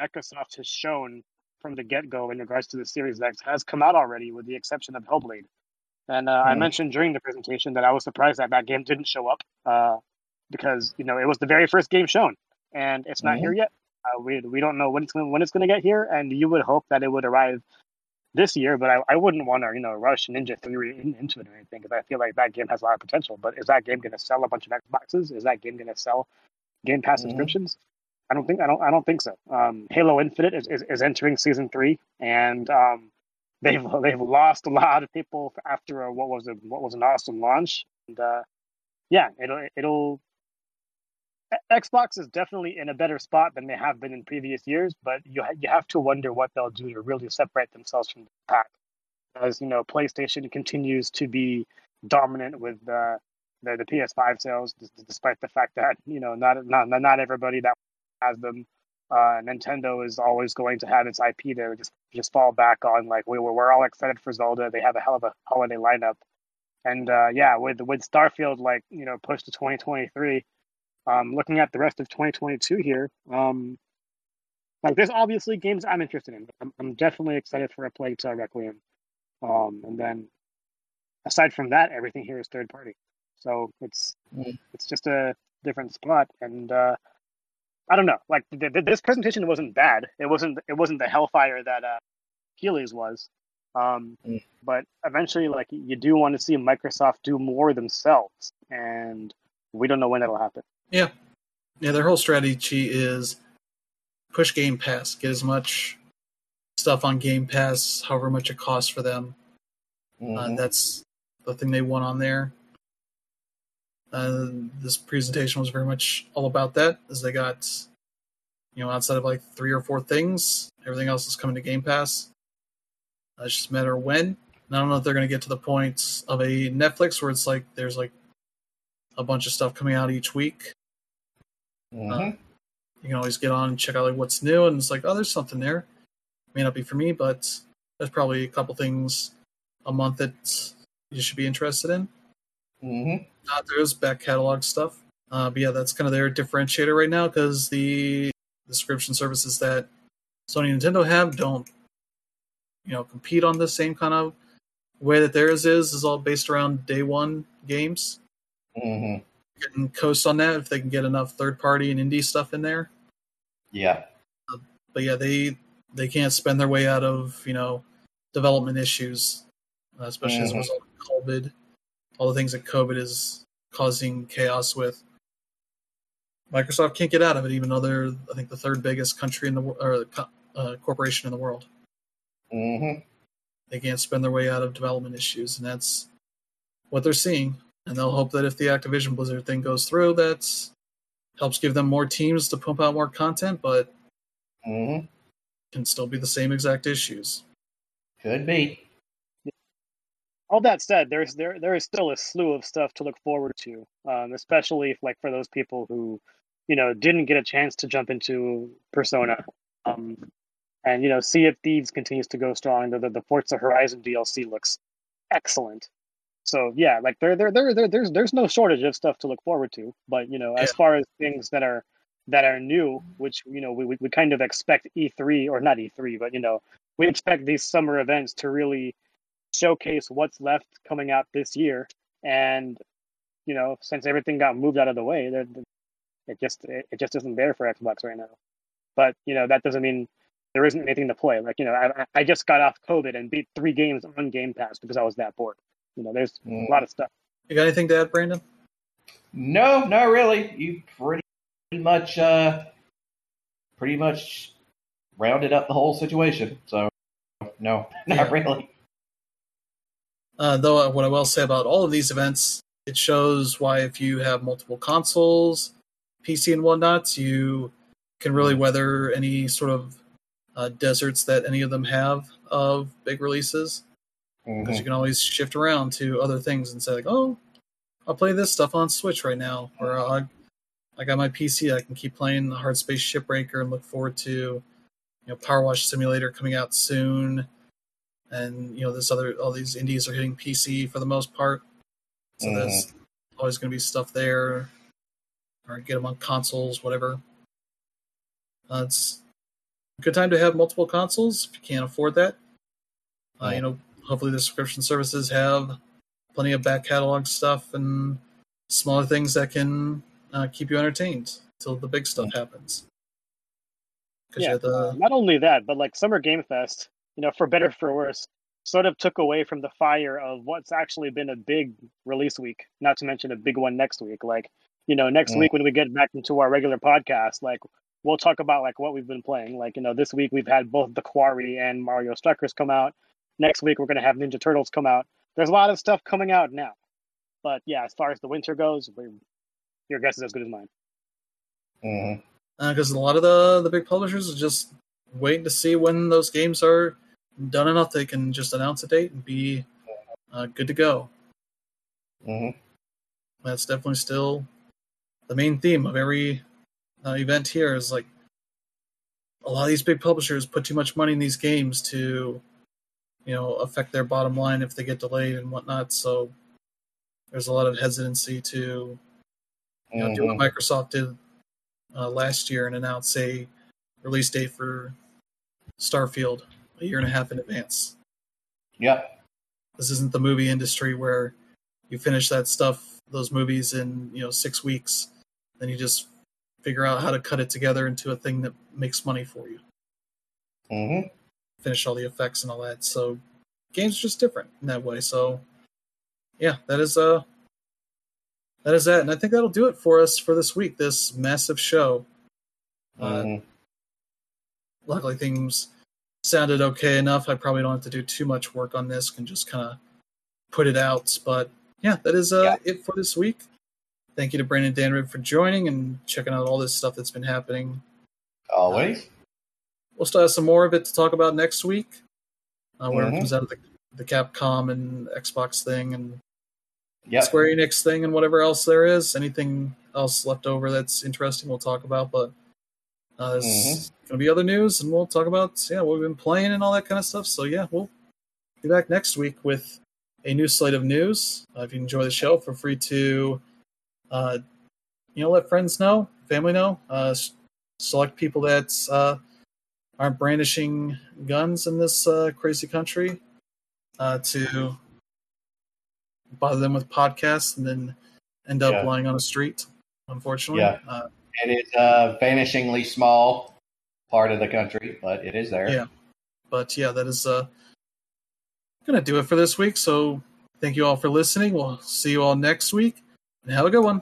Microsoft has shown from the get go in regards to the Series X has come out already, with the exception of Hellblade. And uh, mm. I mentioned during the presentation that I was surprised that that game didn't show up uh, because you know it was the very first game shown, and it's not mm. here yet. Uh, we we don't know when it's when it's going to get here, and you would hope that it would arrive this year. But I, I wouldn't want to you know rush Ninja Theory in, into it or anything because I feel like that game has a lot of potential. But is that game going to sell a bunch of Xboxes? Is that game going to sell Game Pass mm. subscriptions? I don't think I don't I don't think so. Um, Halo Infinite is, is, is entering season three, and um, they've (laughs) they've lost a lot of people after a, what was a what was an awesome launch. And uh, yeah, it'll it'll Xbox is definitely in a better spot than they have been in previous years, but you ha- you have to wonder what they'll do to really separate themselves from the pack. As you know, PlayStation continues to be dominant with uh, the the PS5 sales, despite the fact that you know not not not everybody that has them uh, Nintendo is always going to have its IP to just just fall back on. Like we were, we're all excited for Zelda. They have a hell of a holiday lineup, and uh, yeah, with with Starfield like you know pushed to 2023. Um, looking at the rest of 2022 here, um, like there's obviously games I'm interested in. I'm, I'm definitely excited for a Plague Tale Requiem, um, and then aside from that, everything here is third party. So it's mm. it's just a different spot, and uh, I don't know. Like th- th- this presentation wasn't bad. It wasn't. It wasn't the hellfire that uh, Keighley's was. Um, mm. But eventually, like you do want to see Microsoft do more themselves, and we don't know when that'll happen. Yeah, yeah. Their whole strategy is push Game Pass, get as much stuff on Game Pass, however much it costs for them. Uh, mm-hmm. Uh, that's the thing they want on there. Uh, this presentation was very much all about that, as they got, you know, outside of like three or four things, everything else is coming to Game Pass. Uh, it's just a matter of when. And I don't know if they're going to get to the point of a Netflix where it's like there's like a bunch of stuff coming out each week. Mm-hmm. Uh, you can always get on and check out like what's new, and it's like, oh, there's something there. May not be for me, but there's probably a couple things a month that you should be interested in. mm-hmm. Uh, there's back catalog stuff. Uh, but yeah, that's kind of their differentiator right now because the the subscription services that Sony and Nintendo have don't, you know, compete on the same kind of way that theirs is. Is all based around day one games. Mm-hmm. Can coast on that if they can get enough third party and indie stuff in there. Yeah. But yeah, they they can't spend their way out of you know development issues, uh, especially as a Mhm. result of COVID. All the things that COVID is causing chaos with. Microsoft can't get out of it, even though they're I think the third biggest country in the world or uh, corporation in the world. Mm-hmm. They can't spend their way out of development issues, and that's what they're seeing. And they'll hope that if the Activision Blizzard thing goes through, that helps give them more teams to pump out more content, but Mm-hmm. can still be the same exact issues. Could be. all that said, there's there there is still a slew of stuff to look forward to, um, especially if, like for those people who, you know, didn't get a chance to jump into Persona, um, and you know, Sea of Thieves continues to go strong. The the, the Forza Horizon DLC looks excellent. So yeah, like there there there there there's there's no shortage of stuff to look forward to. But you know, as far as things that are that are new, which you know we, we we kind of expect E3 or not E3, but you know we expect these summer events to really showcase what's left coming out this year. And you know, since everything got moved out of the way, there- it just it it just isn't there for Xbox right now. But you know that doesn't mean there isn't anything to play. Like you know, I I just got off COVID and beat three games on Game Pass because I was that bored. You know, there's Mm. a lot of stuff. You got anything to add, Brandon? No, not really. You pretty much, uh, pretty much rounded up the whole situation. So, no, (laughs) not Yeah. really. Uh, though, uh, what I will say about all of these events, it shows why if you have multiple consoles, PC and whatnot, you can really weather any sort of uh, deserts that any of them have of big releases. Because Mhm. you can always shift around to other things and say like, oh, I'll play this stuff on Switch right now, or I, I got my PC, I can keep playing the Hardspace Shipbreaker and look forward to, you know, PowerWash Simulator coming out soon, and you know this other all these indies are hitting PC for the most part, so there's always going to be stuff there, or get them on consoles, whatever. Uh, it's a good time to have multiple consoles if you can't afford that. Uh, You know, hopefully the subscription services have plenty of back catalog stuff and smaller things that can uh, keep you entertained until the big stuff happens. Yeah, the Not only that, but like Summer Game Fest, you know, for better or for worse, sort of took away from the fire of what's actually been a big release week. Not to mention a big one next week. Like, you know, next Mm. week when we get back into our regular podcast, like we'll talk about like what we've been playing. Like, you know, this week we've had both The Quarry and Mario Strikers come out. Next week we're gonna have Ninja Turtles come out. There's a lot of stuff coming out now. But yeah, as far as the winter goes, we, your guess is as good as mine. Mhm. because uh, a lot of the the big publishers are just waiting to see when those games are done enough they can just announce a date and be uh, good to go. Mhm. That's definitely still the main theme of every uh, event here is like a lot of these big publishers put too much money in these games to you know affect their bottom line if they get delayed and whatnot so there's a lot of hesitancy to you know, do what Mhm. Microsoft did uh, last year and announce a release date for Starfield a year and a half in advance. Yeah. This isn't the movie industry where you finish that stuff, those movies in you know six weeks, then you just figure out how to cut it together into a thing that makes money for you. Mhm. Finish all the effects and all that. So games are just different in that way. So yeah, that is uh that is that, and I think that'll do it for us for this week. This massive show. Uh, Mhm. luckily things sounded okay enough. I probably don't have to do too much work on this. Can just kind of put it out. But yeah, that is uh, it for this week. Thank you to Brandon Danrid for joining and checking out all this stuff that's been happening. Always. We'll still have some more of it to talk about next week. Uh, Mhm. it comes out of the, the Capcom and Xbox thing and Yep. Square Enix thing and whatever else there is. Anything else left over that's interesting, we'll talk about. But uh, there's mm-hmm. going to be other news, and we'll talk about yeah what we've been playing and all that kind of stuff. So yeah, we'll be back next week with a new slate of news. Uh, if you enjoy the show, feel free to uh, you know let friends know, family know, uh, select people that uh, aren't brandishing guns in this uh, crazy country uh, to bother them with podcasts and then end up yeah. lying on a street. Unfortunately, yeah, uh, it is a vanishingly small part of the country, but it is there. Yeah, but yeah, that is uh, gonna do it for this week. So thank you all for listening. We'll see you all next week, and have a good one.